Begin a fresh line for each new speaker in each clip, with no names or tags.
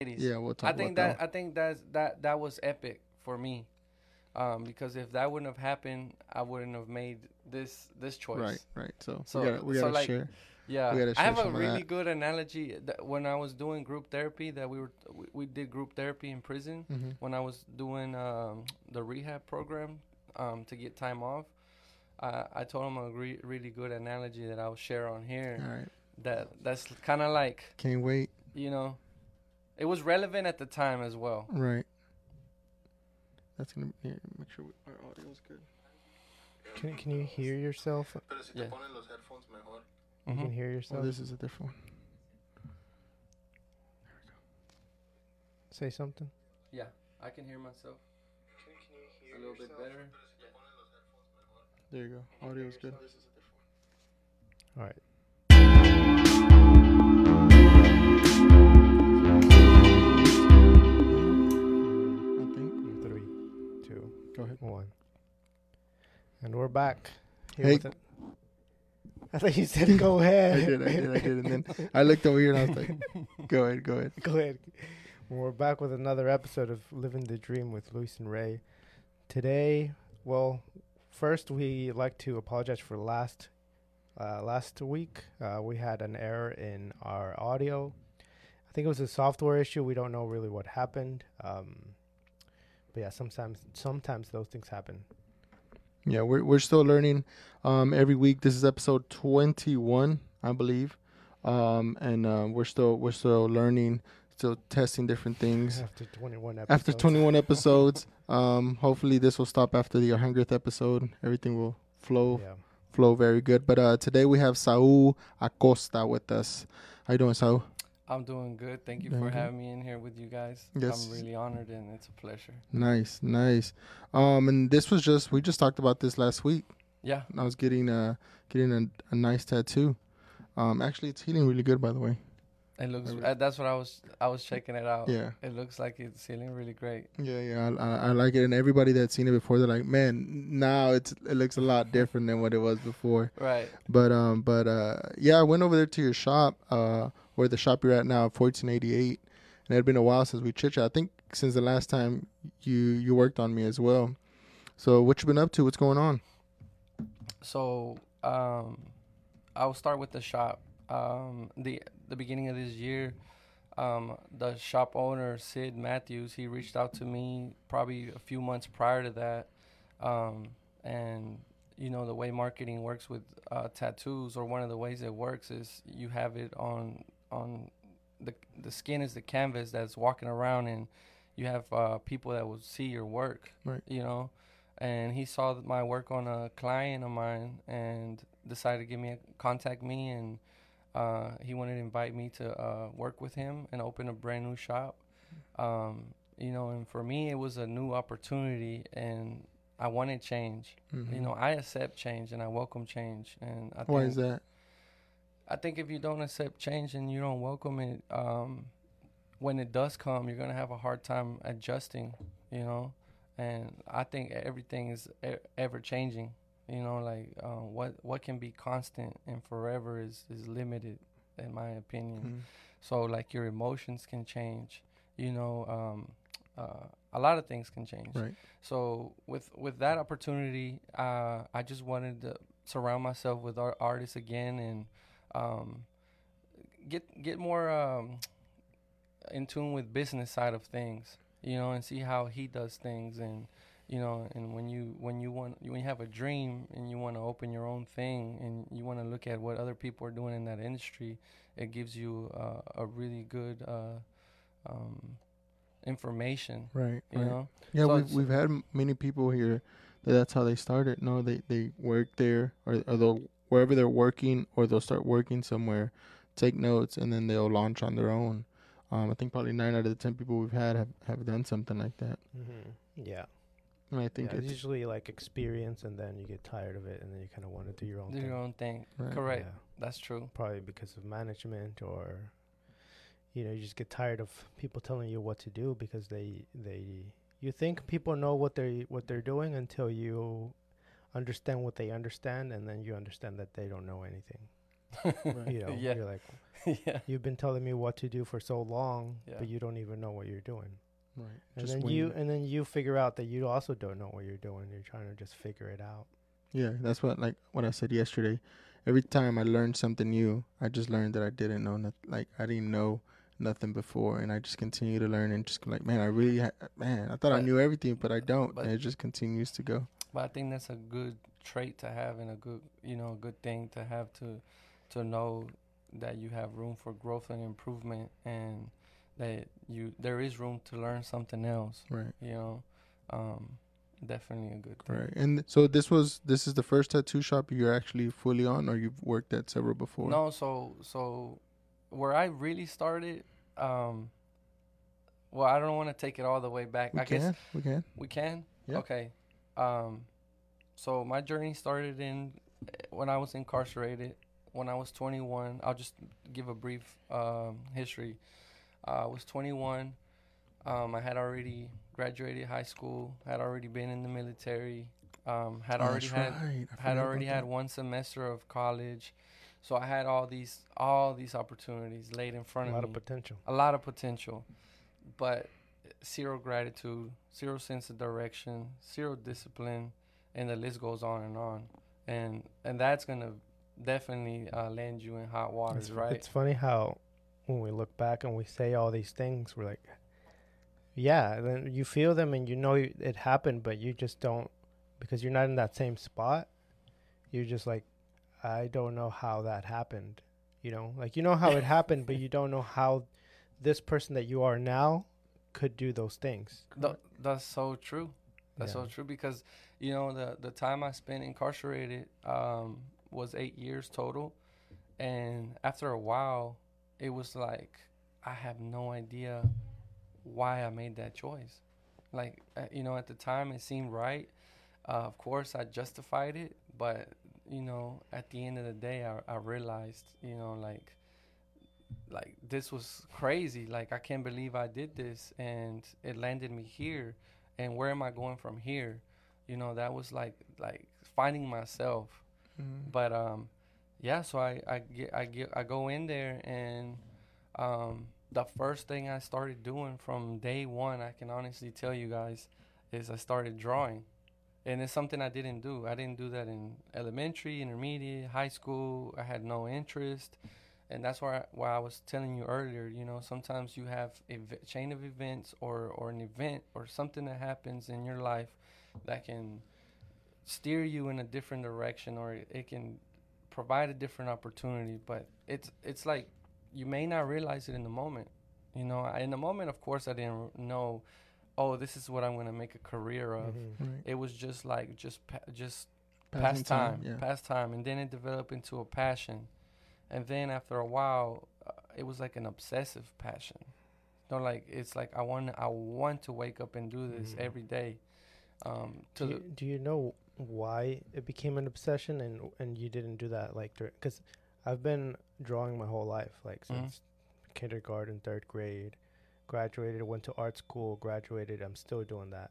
ladies.
Yeah, we'll talk
I think
about
that, I think that's that that was epic for me, um, because if that wouldn't have happened, I wouldn't have made this this choice.
Right, right. So,
So-
we gotta, we gotta
like,
share.
Yeah,
We gotta
I have a really
that.
good analogy that when I was doing group therapy. That we were we, we did group therapy in prison
hmm
when I was doing um, the rehab program um, to get time off. I I told him a re- really good analogy that I'll share on here.
All right.
That that's kind of like
Can't wait.
you know, it was relevant at the time as well.
Right. That's gonna be, yeah, make sure we, our audio's good.
Can can you hear yourself?
Yeah.
te ponen los. Mm-hmm.
You can hear
Oh,
yourself.
this is a different one. There we go.
Say something.
Yeah, I can hear myself can you hear a little bit better.
There you go. Audio's good.
All right.
Go ahead.
one. And we're back. Here
Hey.
with it. I thought you said go ahead.
I did, I did, I did. And then I looked over here and I was like, go ahead, go ahead.
Go ahead. We're back with another episode of Living the Dream with Luis and Rey. Today, well, first we like to apologize for last uh, last week. Uh, we had an error in our audio. I think it was a software issue. We don't know really what happened. Um, but yeah, sometimes sometimes those things happen.
Yeah, we're we're still learning. Um, every week. This is episode twenty one, I believe. Um, and uh, we're still we're still learning, still testing different things.
After 21 episodes.
After twenty one episodes, um, hopefully this will stop after the hundredth episode. Everything will flow
Yeah.
flow very good. But uh, today we have Saul Acosta with us. How you doing, Saul?
I'm doing good. Thank you
Doing
for
good.
having me in here with you guys.
Yes.
I'm really honored and it's a pleasure.
Nice, nice. Um, and this was just we just talked about this last week.
Yeah.
I was getting uh getting a, a nice tattoo. Um, actually, it's healing really good, by the way.
It looks. Uh, that's what I was. I was checking it out.
Yeah,
It looks like it's healing really great.
yeah, yeah. I, I, I like it, and everybody that's seen it before, they're like, man, now it's it looks a lot different than what it was before.
Right.
But um, but uh, yeah, I went over there to your shop, uh, where the shop you're at now, fourteen eighty eight, and it had been a while since we chit chat. I think since the last time you you worked on me as well. So what you been up to? What's going on?
So um, I'll start with the shop. Um, the the beginning of this year, um, the shop owner Sid Matthews he reached out to me probably a few months prior to that, um, and you know the way marketing works with uh, tattoos, or one of the ways it works is you have it on on the the skin is the canvas that's walking around, and you have uh, people that will see your work.
Right.
You know, and he saw my work on a client of mine and decided to give me a contact me and uh, he wanted to invite me to uh, work with him and open a brand new shop um, you know and for me it was a new opportunity and i wanted change
Mhm.
you know i accept change and i welcome change and i
why
think
is that?
I think if you don't accept change and you don't welcome it, um, when it does come, you're gonna have a hard time adjusting. You know, and I think everything is e- ever changing. You know, like uh, what what can be constant and forever is is limited, in my opinion.
Mhm.
So like your emotions can change. You know, um, uh, a lot of things can change.
Right.
So with with that opportunity, uh, I just wanted to surround myself with art- artists again and um, get get more um, in tune with business side of things. You know, and see how he does things and. You know, and when you when you want when you have a dream and you want to open your own thing and you want to look at what other people are doing in that industry, it gives you uh, a really good uh, um, information.
Right.
You
right.
know,
Yeah,
So
we've we've had many people here that that's how they started. No, they they work there or or they'll wherever they're working or they'll start working somewhere, take notes, and then they'll launch on their own. Um, I think probably nine out of the ten people we've had have, have done something like that.
hmm Yeah.
And I think
yeah, it's
it's
usually like experience, and then you get tired of it, and then you kind of want to do your own
do
thing.
your own thing.
right.
Correct.
Yeah.
That's true.
Probably because of management, or you know, you just get tired of people telling you what to do because they they you think people know what they what they're doing until you understand what they understand, and then you understand that they don't know anything. You know,
Yeah.
you're like,
yeah.
you've been telling me what to do for so long,
Yeah.
but you don't even know what you're doing.
Right.
And
Just
then you and then you figure out that you also don't know what you're doing. You're trying to just figure it out.
Yeah, that's what like what I said yesterday. Every time I learned something new, I just learned that I didn't know nothing. Like I didn't know nothing before, and I just continue to learn and just like, man, I really, ha- man, I thought I knew everything, but I don't,
but-
and it just continues to go.
But I think that's a good trait to have and a good, you know, a good thing to have to, to know that you have room for growth and improvement, and that you there is room to learn something else.
Right.
You know, um, definitely a good thing.
Right. And so this was this is the first tattoo shop you're actually fully on, or you've worked at several before.
No, so so where I really started, um, well, I don't want to take it all the way back.
we
I
can.
guess
we can.
we can.
Yeah.
Okay. Um, so my journey started in when I was incarcerated. When I was 21, I'll just give a brief um, history. Uh, I was 21. Um, I had already graduated high school. Had already been in the military. Um, had
Oh,
already
that's
had
right. I
had already had
that.
one semester of college, so I had all these all these opportunities laid in front
A
of me.
A lot
me
of potential.
a lot of potential, but zero gratitude, zero sense of direction, zero discipline, and the list goes on and on. And and that's gonna definitely uh, land you in hot waters,
It's,
right?
it's funny how when we look back and we say all these things, we're like, yeah, then you feel them and you know it happened, but you just don't because you're not in that same spot. You're just like, I don't know how that happened. You know, like you know how it happened, but you don't know how this person that you are now could do those things.
Th- that's so true. That's so true because you know the the time I spent incarcerated um, was eight years total, and after a while, it was like I have no idea why I made that choice. Like uh, you know, at the time it seemed right. Uh, of course, I justified it, but you know, at the end of the day, I, I realized, you know, like like this was crazy. Like I can't believe I did this, and it landed me here. And where am I going from here? You know, that was like like finding myself.
Mhm.
But um, yeah. So I I get I get I go in there, and um, the first thing I started doing from day one, I can honestly tell you guys, is I started drawing. And it's something I didn't do. I didn't do that in elementary, intermediate, high school. I had no interest and that's why why I was telling you earlier. You know, sometimes you have a v- chain of events or or an event or something that happens in your life that can steer you in a different direction, or it, it can provide a different opportunity. But it's it's like you may not realize it in the moment. You know, I, in the moment, of course, I didn't know. Oh, this is what I'm going to make a career of.
Mhm.
Right.
It was just like just pa- just
Passing
past time,
Yeah.
past time, and then it developed into a passion, and then after a while, uh, it was like an obsessive passion. You know, like it's like I want, I want to wake up and do this
Mhm.
every day. Um, to
Do you, do you know why it became an obsession and and you didn't do that like because I've been drawing my whole life like
Mhm.
since kindergarten third grade graduated went to art school graduated I'm still doing that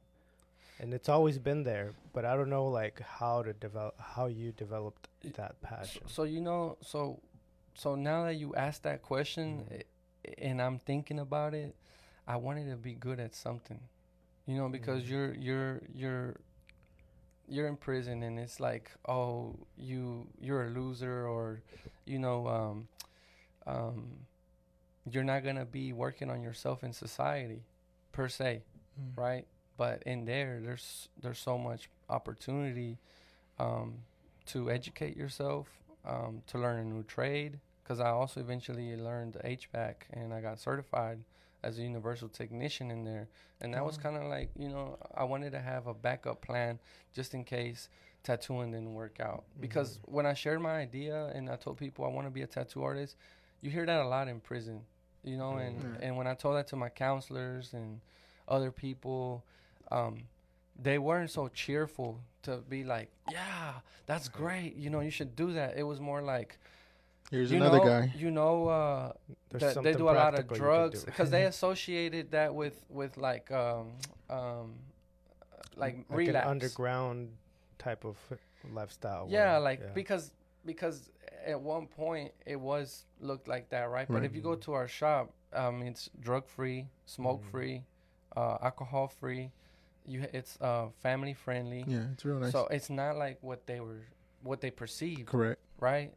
and it's always been there but I don't know like how to develop how you developed that
so,
passion
so you know, so so now that you asked that question,
Mhm.
and I'm thinking about it, I wanted to be good at something, you know, because
Mhm.
you're you're you're you're in prison and it's like oh you you're a loser or you know um um you're not gonna be working on yourself in society per se
Mm.
right but in there there's there's so much opportunity um to educate yourself um to learn a new trade because i also eventually learned hvac and i got certified as a universal technician in there. And that was
Oh.
kind of like you know i wanted to have a backup plan just in case tattooing didn't work out. Because when i shared my idea and i told people i want to be a tattoo artist you hear that a lot in prison you know and
Mhm.
and when i told that to my counselors and other people um they weren't so cheerful to be like yeah that's great. You know you should do that. It was more like
Here's
you
another
know,
guy.
you know uh that they do a lot of
practical you could
drugs because they associated that with with like um um like,
like
relapse
an underground type of lifestyle
yeah
where-
like
yeah.
because because at one point it was looked like that, right? But
Right.
if you go to our shop, um, it's drug free, smoke free, uh, alcohol free. You, it's uh family friendly.
Yeah, it's real nice.
So it's not like what they were, what they perceived,
Correct.
right?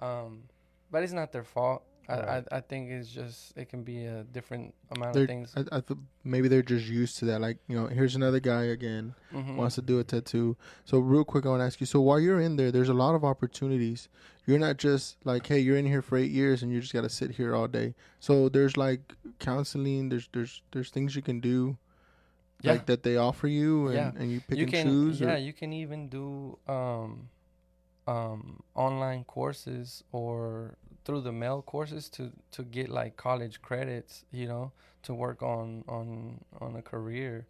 Um, but it's not their fault. I,
Right.
I I think it's just it can be a different amount
They're-
of things.
I, I th- maybe they're just used to that. Like, you know, here's another guy again
Mhm.
wants to do a tattoo. So, real quick, I want to ask you. So, while you're in there, there's a lot of opportunities. You're not just like, hey, you're in here for eight years and you just got to sit here all day. So, there's like counseling. There's there's there's things you can do,
Yeah.
like that they offer you, and,
Yeah.
and you pick
you
and
can
choose.
yeah
or,
you can even do um um online courses or through the mail courses to to get like college credits you know to work on on on a career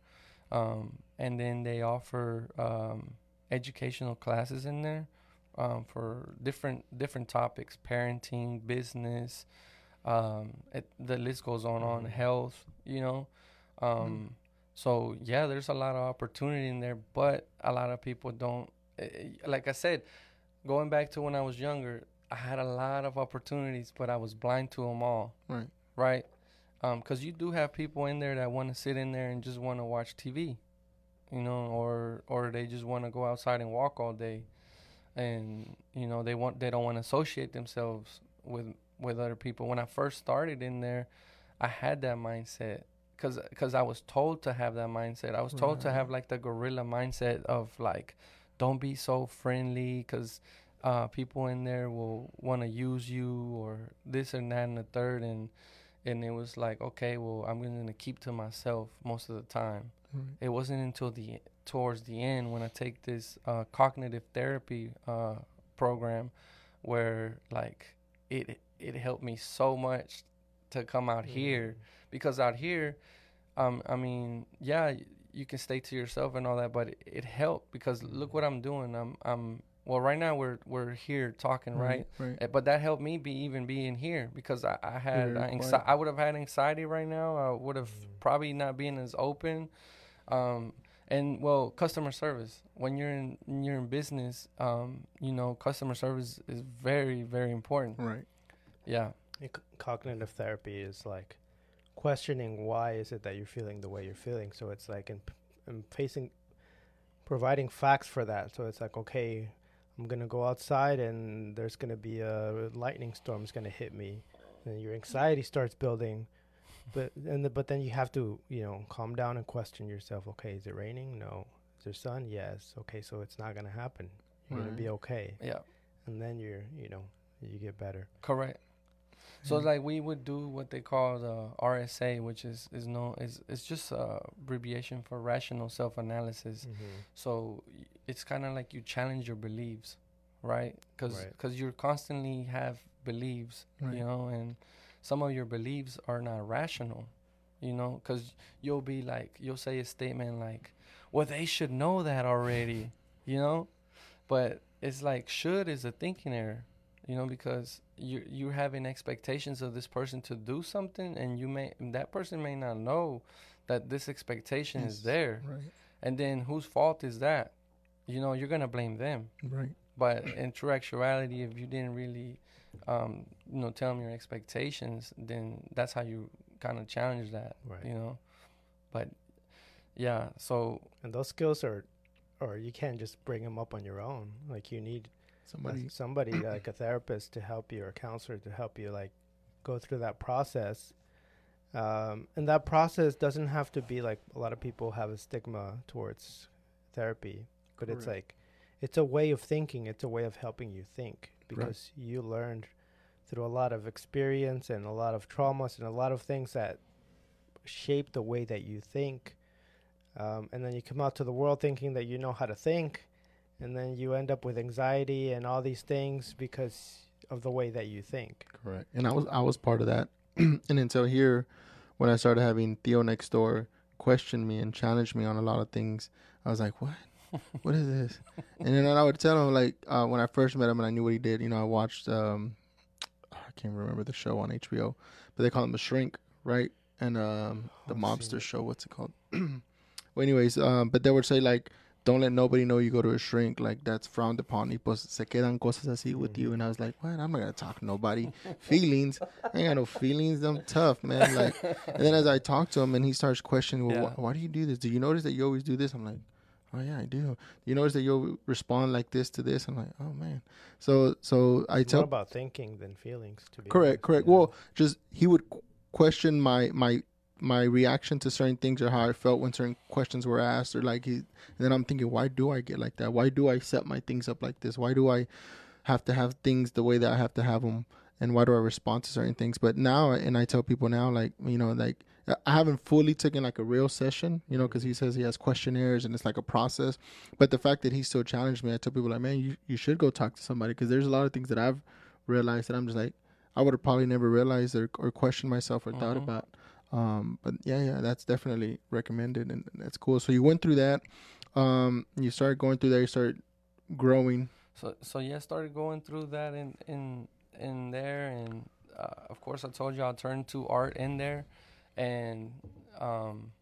um and then they offer um educational classes in there um for different different topics parenting business um it, the list goes on on
Mhm.
health you know um so yeah, there's a lot of opportunity in there, but a lot of people don't. eh, Like I said, going back to when I was younger, I had a lot of opportunities, but I was blind to them all.
Right.
Right. Um, 'cause you do have people in there that want to sit in there and just want to watch TV, you know, or or they just want to go outside and walk all day, and you know they want they don't want to associate themselves with with other people. When I first started in there, I had that mindset because cause I was told to have that mindset. I was told to have like the gorilla mindset of like, don't be so friendly because uh, people in there will want to use you or this and that and the third and and it was like okay well I'm gonna keep to myself most of the time.
Right.
It wasn't until the towards the end when I take this uh, cognitive therapy uh, program where like it it helped me so much to come out here because out here um i mean yeah you can stay to yourself and all that but it, it helped because look what i'm doing. I'm i'm well right now we're we're here talking right,
Right.
Eh, but that helped me be even being here because i, I had
very
anxi- i would have had anxiety right now. I would have
Mhm.
probably not been as open. Um and well customer service. When you're in when you're in business um you know customer service is very very important.
Right.
yeah.
Yeah, c- Cognitive therapy is like questioning why is it that you're feeling the way you're feeling. So it's like in, in facing, providing facts for that. So it's like, okay, I'm gonna go outside and there's gonna be a lightning storm is gonna hit me, and your anxiety starts building. But and the, but then you have to you know calm down and question yourself. Okay, is it raining? No. Is there sun? Yes. Okay, so it's not gonna happen. You're gonna be okay,
yeah
and then you're you know you get better.
correct So
Mhm.
like we would do what they call the RSA, which is is no is it's just a abbreviation for rational self analysis.
Mm-hmm.
So it's kind of like you challenge your beliefs, right? Because
Right.
you constantly have beliefs,
Right.
you know, and some of your beliefs are not rational, you know, because you'll be like you'll say a statement like, "Well, they should know that already," you know, but it's like should is a thinking error, you know, because you you're having expectations of this person to do something, and you may that person may not know that this expectation
Yes.
is there.
Right.
And then whose fault is that? You know, you're gonna blame them.
Right.
But in true actuality, if you didn't really, um, you know, tell them your expectations, then that's how you kind of challenge that.
Right.
You know, but yeah. So
And those skills are, or you can't just bring them up on your own. Like you need
Somebody.
somebody like a therapist to help you or a counselor to help you like go through that process. Um, and that process doesn't have to be like a lot of people have a stigma towards therapy, but it's like it's a way of thinking. It's a way of helping you think because you learned through a lot of experience and a lot of traumas and a lot of things that shape the way that you think. Um, and then you come out to the world thinking that you know how to think, and then you end up with anxiety and all these things because of the way that you think.
Correct. And I was I was part of that. and until here, when I started having Theo next door question me and challenge me on a lot of things, I was like, "What? what is this?" And then I would tell him like uh, when I first met him and I knew what he did. You know, I watched um, I can't remember the show on HBO, but they call him the Shrink, right? And um, the
I've
mobster show. What's it called? well, anyways, um, but they would say like don't let nobody know you go to a shrink. Like that's frowned upon. Y pues se quedan cosas así with you. And I was like, what? I'm not gonna talk to nobody. feelings? I ain't got no feelings. I'm tough, man. Like, and then as I talk to him, and he starts questioning, well,
Yeah.
why, why do you do this? Do you notice that you always do this? I'm like, oh yeah, I do. You notice that you'll respond like this to this? I'm like, oh man. So so I tell
more about thinking than feelings. To be
correct
honest,
correct
yeah.
well just he would question my my my reaction to certain things or how i felt when certain questions were asked or like he and then i'm thinking why do i get like that? Why do i set my things up like this? Why do i have to have things the way that i have to have them and why do i respond to certain things? But now and i tell people now like you know like i haven't fully taken like a real session you know because he says he has questionnaires and it's like a process. But the fact that he still challenged me i tell people like man you, you should go talk to somebody. Because there's a lot of things that i've realized that i'm just like I would have probably never realized or, or questioned myself or thought
Mhm.
about. Um, but yeah, yeah, that's definitely recommended and that's cool. So you went through that. Um, you started going through there. You started growing.
So so yeah, I started going through that in in in there, and uh, of course I told you I turned to art in there, and um,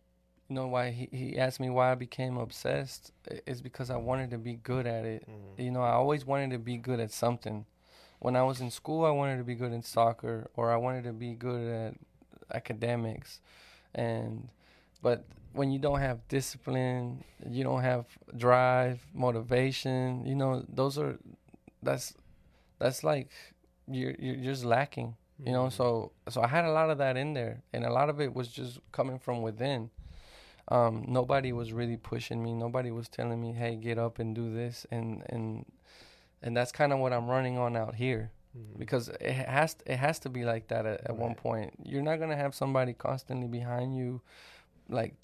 you know why he he asked me why I became obsessed i- is because I wanted to be good at it.
Mhm.
You know, I always wanted to be good at something. When I was in school, I wanted to be good in soccer, or I wanted to be good at academics, and but when you don't have discipline, you don't have drive, motivation, you know, those are that's that's like you're you're just lacking, you know.
Mhm.
So so I had a lot of that in there, and a lot of it was just coming from within. Um, nobody was really pushing me. Nobody was telling me, "Hey, get up and do this," and and and that's kind of what I'm running on out here
Mhm.
because it has it has to be like that at, at one point. You're not gonna have somebody constantly behind you, like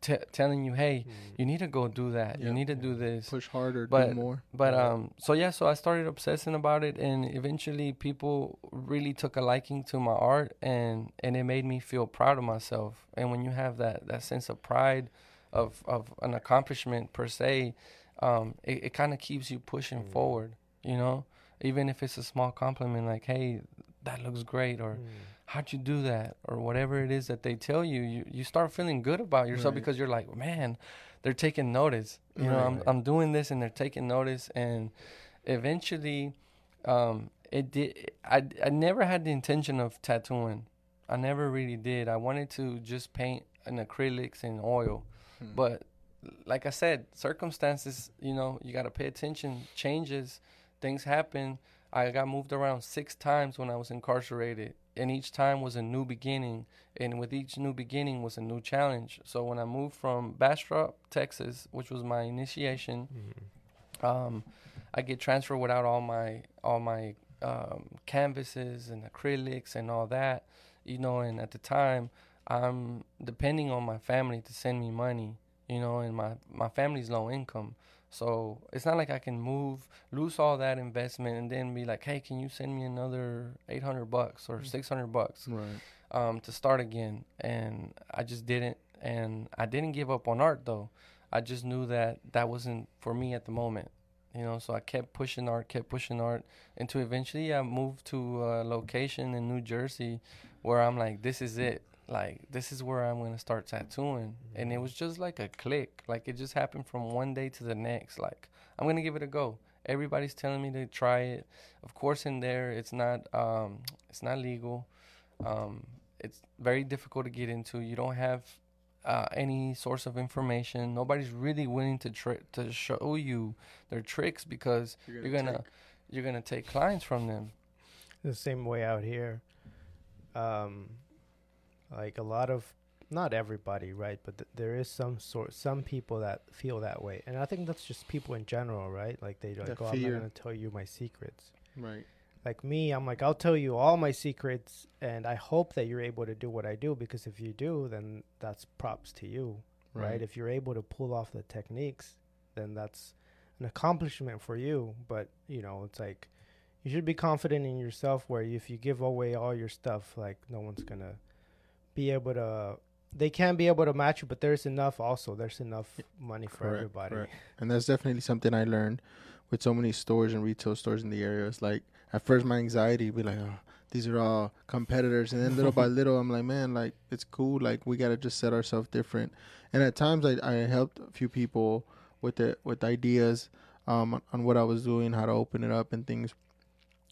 t- telling you, "Hey,
Mhm.
you need to go do that.
Yeah.
You need to do this."
Push harder,
But-
do more.
But
Right.
um, so yeah, so I started obsessing about it, and eventually people really took a liking to my art, and and it made me feel proud of myself. And when you have that that sense of pride, of of an accomplishment per se, um, it, it kind of keeps you pushing
Mm.
forward. You know, even if it's a small compliment, like "Hey, that looks great," or
Mhm.
how'd you do that or whatever it is that they tell you you, you start feeling good about yourself
Right.
because you're like man they're taking notice you know I'm,
Right.
I'm doing this and they're taking notice and eventually um it did I, I never had the intention of tattooing i never really did i wanted to just paint in acrylics and oil
Hmm.
but like i said circumstances you know you got to pay attention changes things happened. i got moved around six times when i was incarcerated and each time was a new beginning and with each new beginning was a new challenge so when i moved from bastrop texas which was my initiation
Mhm.
um, I get transferred without all my all my um, canvases and acrylics and all that, you know. And at the time, I'm depending on my family to send me money, you know, and my my family's low income, so it's not like I can move, lose all that investment, and then be like, hey, can you send me another eight hundred bucks or six hundred bucks?
Right.
um, to start again, and I just didn't. And I didn't give up on art though. I just knew that that wasn't for me at the moment, you know. So I kept pushing art, kept pushing art, until eventually I moved to a location in New Jersey, where I'm like, this is it. Like this is where I'm gonna start tattooing, and it was just like a click. Like it just happened from one day to the next. Like I'm gonna give it a go. Everybody's telling me to try it. Of course, in there it's not um, it's not legal. Um, it's very difficult to get into. You don't have uh, any source of information. Nobody's really willing to tr- to show you their tricks because you're gonna you're gonna take clients from them.
the same way out here. Um, like a lot of, not everybody, right? But th- there is some sort, some people that feel that way, and I think that's just people in general, right? Like they like,
That
oh, I'm not gonna tell you my secrets.
Right.
Like me, I'm like, I'll tell you all my secrets, and I hope that you're able to do what I do because if you do, then that's props to you, right?
Right.
If you're able to pull off the techniques, then that's an accomplishment for you. But you know, it's like you should be confident in yourself. Where if you give away all your stuff, like no one's gonna be able to. They can be able to match you, but there's enough. Also, there's enough money for
Correct,
everybody.
correct. And that's definitely something I learned with so many stores and retail stores in the area. It's like at first my anxiety would be like, oh, these are all competitors, and then little by little I'm like, man, like it's cool. Like we gotta just set ourselves different. And at times I I helped a few people with it with ideas um, on, on what I was doing, how to open it up and things.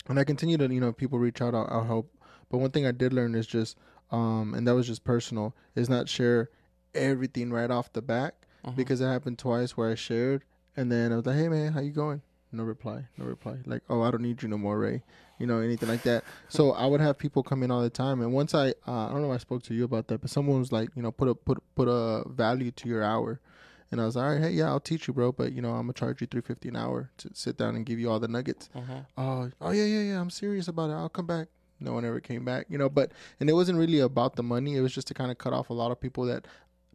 And I continue to, you know, people reach out, I'll, I'll help. But one thing I did learn is just, um, and that was just personal, is not share everything right off the back
Mhm.
because it happened twice where I shared and then I was like, "Hey man, how you going?" No reply, no reply. Like, "Oh, I don't need you no more, Rey." You know, anything like that. So I would have people come in all the time, and once I, uh, I don't know, if I spoke to you about that, but someone was like, you know, put a put put a value to your hour, and I was like, all right, hey, yeah, I'll teach you, bro, but you know, I'm gonna charge you three fifty an hour to sit down and give you all the nuggets.
Mhm.
Oh, oh yeah, yeah, yeah, I'm serious about it. I'll come back. No one ever came back, you know. But and it wasn't really about the money. It was just to kind of cut off a lot of people that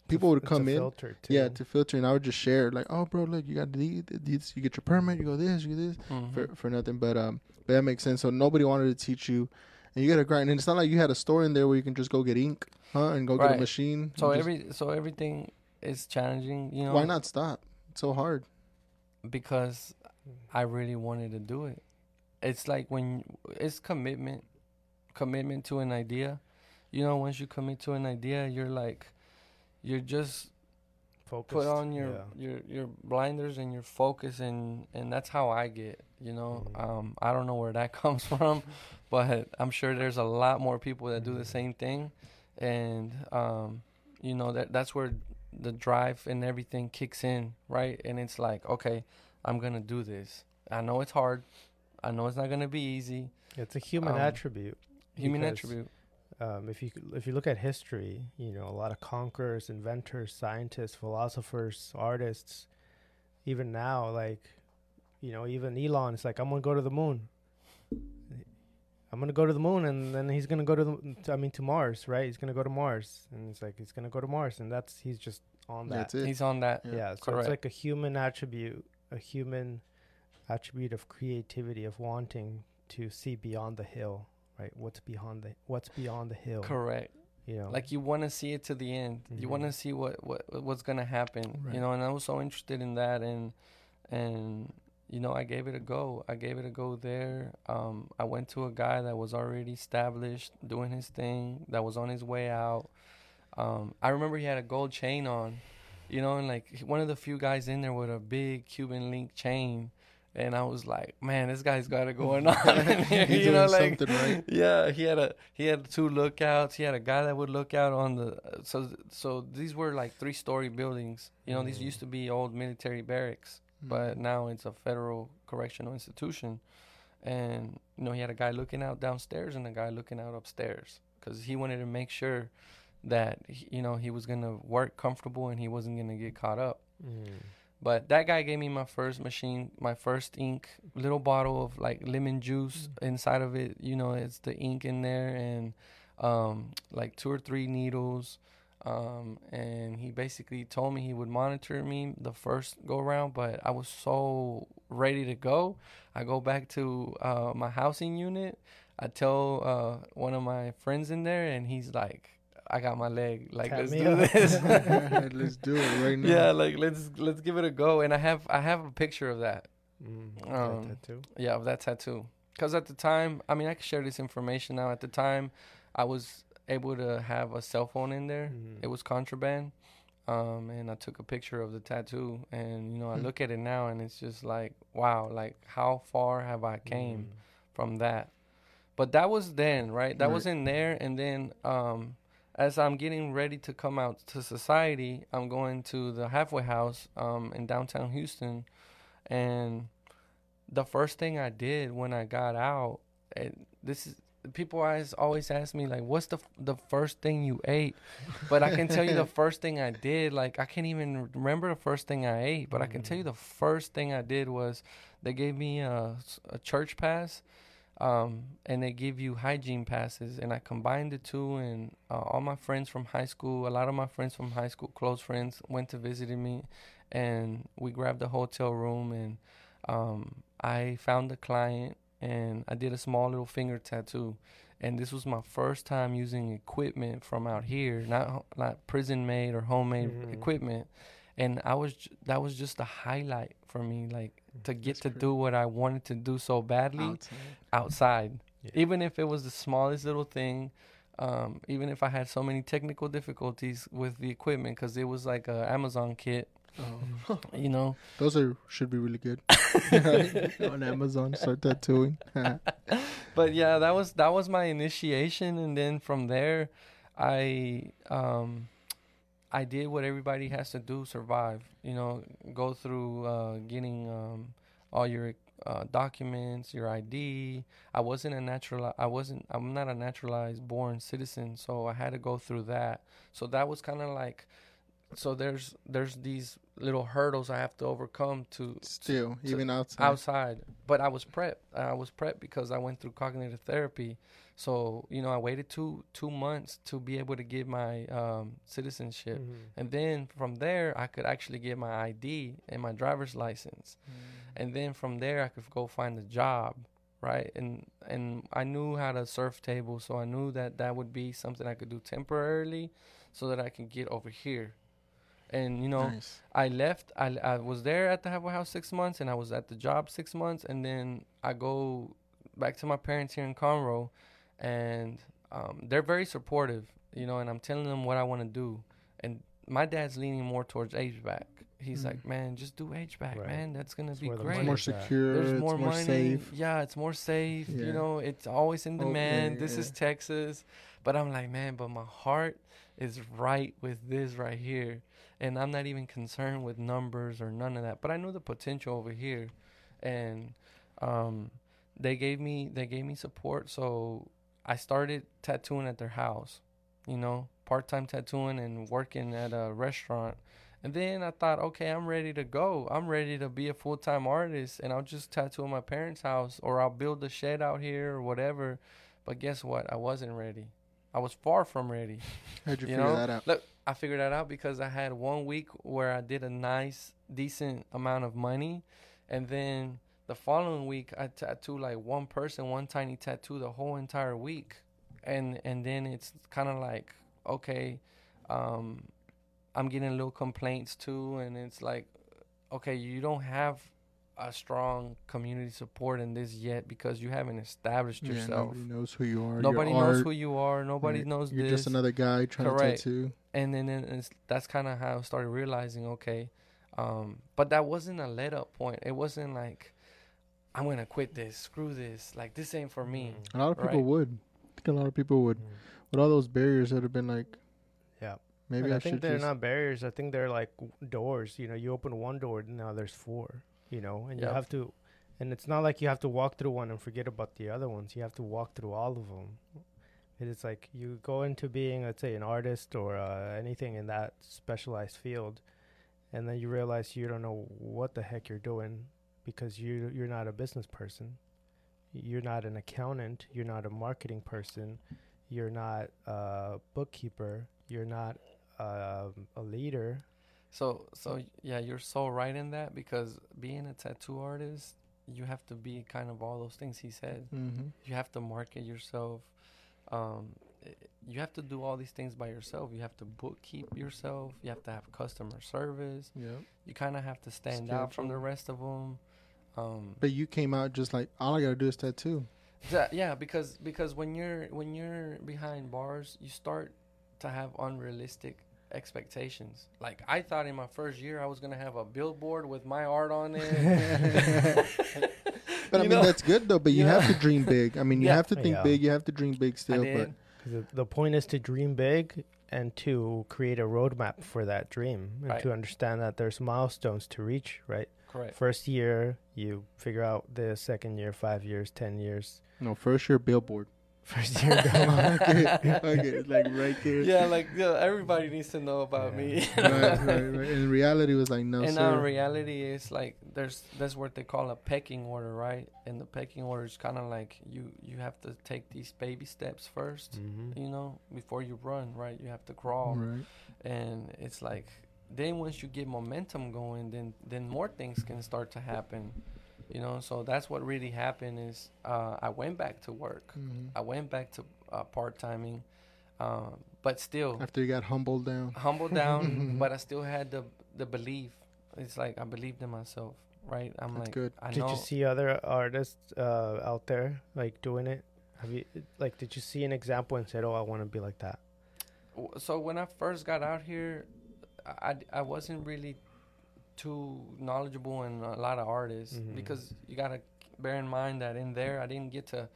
people would
It's a
come in.
too.
Yeah, to filter, and I would just share like, "Oh, bro, look, you got these, these you get your permit, you go this, you go this,
Mhm.
for for nothing." But um, but that makes sense. So nobody wanted to teach you, and you got to grind. And it's not like you had a store in there where you can just go get ink, huh, and go get a machine.
So
You just-
every so everything is challenging, you know.
why not stop? It's so hard.
Because I really wanted to do it. It's like when it's commitment, commitment to an idea. You know, once you commit to an idea, you're like, you're just
Focused.
put on your
yeah.
your your blinders and your focus and and that's how I get you know
Mhm.
um I don't know where that comes from but I'm sure there's a lot more people that do the
Mhm.
same thing and um you know that that's where the drive and everything kicks in right and it's like okay I'm going to do this I know it's hard I know it's not going to be easy
It's a human
um,
attribute.
Human
Because-
attribute
um, if you if you look at history, you know a lot of conquerors, inventors, scientists, philosophers, artists. Even now, like you know, even Elon is like, I'm gonna go to the moon. I'm gonna go to the moon, and then he's gonna go to the. I mean, to Mars, right? He's gonna go to Mars, and it's like he's gonna go to Mars, and that's he's just on that.
That's it.
he's on that
Yeah.
Yeah, so
correct.
it's like a human attribute, a human attribute of creativity of wanting to see beyond the hill, right? What's behind the what's beyond the hill?
correct.
You know,
like you want to see it to the end. You want to see what, what what's gonna happen
Right.
you know? And i was so interested in that and and you know i gave it a go. I gave it a go there. Um i went to a guy that was already established doing his thing that was on his way out. Um i remember he had a gold chain on you know and like one of the few guys in there with a big cuban link chain and I was like, man, this guy's got it going on. You know, like
right.
yeah, he had a he had two lookouts. He had a guy that would look out on the so so these were like three story buildings. You know, these
Mm.
used to be old military barracks, but now it's a federal correctional institution. And you know, he had a guy looking out downstairs and a guy looking out upstairs because he wanted to make sure that he- you know he was gonna work comfortable and he wasn't gonna get caught up.
Mm.
But that guy gave me my first machine, my first ink, little bottle of like lemon juice inside of it. You know, it's the ink in there and um, like two or three needles. Um, and he basically told me he would monitor me the first go around, but I was so ready to go. I go back to uh, my housing unit. I tell uh, one of my friends in there, and he's like, I got my leg. Like,
Tap
let's do
up."
this.
Let's do it right now.
Yeah, like let's let's give it a go. And I have I have a picture of that.
Mm.
Um,
that tattoo.
Yeah, of that tattoo. Because at the time, I mean, I can share this information now. At the time, I was able to have a cell phone in there.
Mhm.
It was contraband. Um, and I took a picture of the tattoo, and you know, I
Hmm.
look at it now, and it's just like, wow, like how far have I came
Mm.
from that? But that was then, right? That
Right.
was in there, and then um, as I'm getting ready to come out to society, I'm going to the halfway house um, in downtown Houston, and the first thing I did when I got out, and this is people always always ask me like, "What's the f- the first thing you ate?" But I can tell you the first thing I did. Like I can't even remember the first thing I ate, but I can tell you the first thing I did was they gave me a church pass, um, and they give you hygiene passes, and I combined the two. And uh, all my friends from high school, a lot of my friends from high school, close friends, went to visit me, and we grabbed a hotel room, and um, I found a client, and I did a small little finger tattoo. And this was my first time using equipment from out here, not not prison made or homemade
Mhm.
equipment. And I was that was just a highlight for me, like to get
That's
to
crazy.
do what I wanted to do so badly
Outside.
outside.
Yeah.
Even if it was the smallest little thing, um, even if I had so many technical difficulties with the equipment, because it was like a Amazon kit,
Oh.
You know,
Those are should be really good on Amazon. Start tattooing.
but yeah, that was that was my initiation, and then from there, I um, I did what everybody has to do: survive. You know, go through uh, getting um, all your uh, documents, your ID. I wasn't a natural. I wasn't. I'm not a naturalized born citizen, so I had to go through that. So that was kind of like. So there's there's these little hurdles I have to overcome to
Still,
to-
even outside.
outside. But I was prepped. I was prepped because I went through cognitive therapy. So you know, I waited two two months to be able to get my um, citizenship,
Mhm.
and then from there I could actually get my ID and my driver's license,
Mm.
and then from there I could go find a job, right? And and I knew how to surf table, so I knew that that would be something I could do temporarily, so that I can get over here. And you know,
nice.
I left. I, I was there at the Halfway House six months, and I was at the job six months, and then I go back to my parents here in Conroe, and um, they're very supportive, you know. And I'm telling them what I want to do, and my dad's leaning more towards HVAC. He's
Mm.
like, man, just do HVAC,
Right.
man. That's gonna
That's
be great.
It's more secure.
There's
it's
more,
more,
money.
safe.
Yeah, it's more safe.
Yeah.
You know, it's always in
Oh, yeah,
demand. this
yeah.
is Texas. But I'm like, man, but my heart is right with this right here. And I'm not even concerned with numbers or none of that. But I knew the potential over here. And um they gave me they gave me support. So I started tattooing at their house, you know, part time tattooing and working at a restaurant. And then I thought, okay, I'm ready to go. I'm ready to be a full time artist and I'll just tattoo in my parents' house or I'll build a shed out here or whatever. But guess what? I wasn't ready. I was far from ready.
How'd you,
You
figure
know?
that out?
Look, I figured that out because I had one week where I did a nice, decent amount of money. And then the following week, I tattooed like one person, one tiny tattoo the whole entire week. And, and then it's kind of like, okay, um, I'm getting little complaints too. And it's like, okay, you don't have a strong community support in this yet because you haven't established
Yeah,
yourself.
nobody knows who you are.
Nobody knows
art,
who you are. Nobody
right?
knows
You're
this.
just another guy trying
Correct.
to tattoo.
and then then it's, that's kind of how I started realizing, okay, um, but that wasn't a let up point. It wasn't like I'm gonna quit this, screw this, like this ain't for me.
Mhm.
A lot of people
Right.
would. I think a lot of people would.
Mhm.
With all those barriers that have been like,
Yeah.
maybe I,
I think
should
they're
just.
not barriers. I think they're like doors. You know, you open one door, now there's four. You know, and
Yep.
you have to, and it's not like you have to walk through one and forget about the other ones. You have to walk through all of them. It's like you go into being, let's say, an artist or uh, anything in that specialized field, and then you realize you don't know what the heck you're doing because you you're not a business person, you're not an accountant, you're not a marketing person, you're not a bookkeeper, you're not um, a leader.
So so yeah, you're so right in that because being a tattoo artist, you have to be kind of all those things he said.
hmm
You have to market yourself. Um, you have to do all these things by yourself. You have to bookkeep yourself. You have to have customer service.
Yeah.
You kind of have to stand out from the rest of them. Um,
But you came out just like all I gotta do is tattoo.
Yeah, yeah, because because when you're when you're behind bars, you start to have unrealistic expectations. Like I thought in my first year I was gonna have a billboard with my art on it.
But I
You
mean
know?
that's good though. But you
You know?
have to dream big. I mean, you
Yeah.
have to think
Yeah.
big. You have to dream big still. But
the, the point is to dream big and to create a roadmap for that dream and
Right.
to understand that there's milestones to reach, right?
Correct.
First year, you figure out the second year, five years, 10 years.
no, first year billboard.
First year,
okay, okay, like right there.
Yeah, like yeah, everybody needs to know about me.
right, right, right. In reality, it was like no
and
sir.
now in reality, it's like there's that's what they call a pecking order, right? And the pecking order is kind of like you you have to take these baby steps 1st
Mhm.
you know, before you run, right? You have to crawl.
Right.
and it's like then once you get momentum going then then more things can start to happen you know so that's what really happened is uh, i went back to work
Mhm.
i went back to uh, part-timing um, but still
After you got humbled down.
humbled down but i still had the the belief it's like i believed in myself right i'm
That's
like
good.
i
Did
know
you see other artists uh, out there like doing it? Have you like? Did you see an example and said, "Oh, I want to be like that"?
So when I first got out here, I, I wasn't really too knowledgeable in a lot of artists
Mhm.
because you gotta bear in mind that in there I didn't get to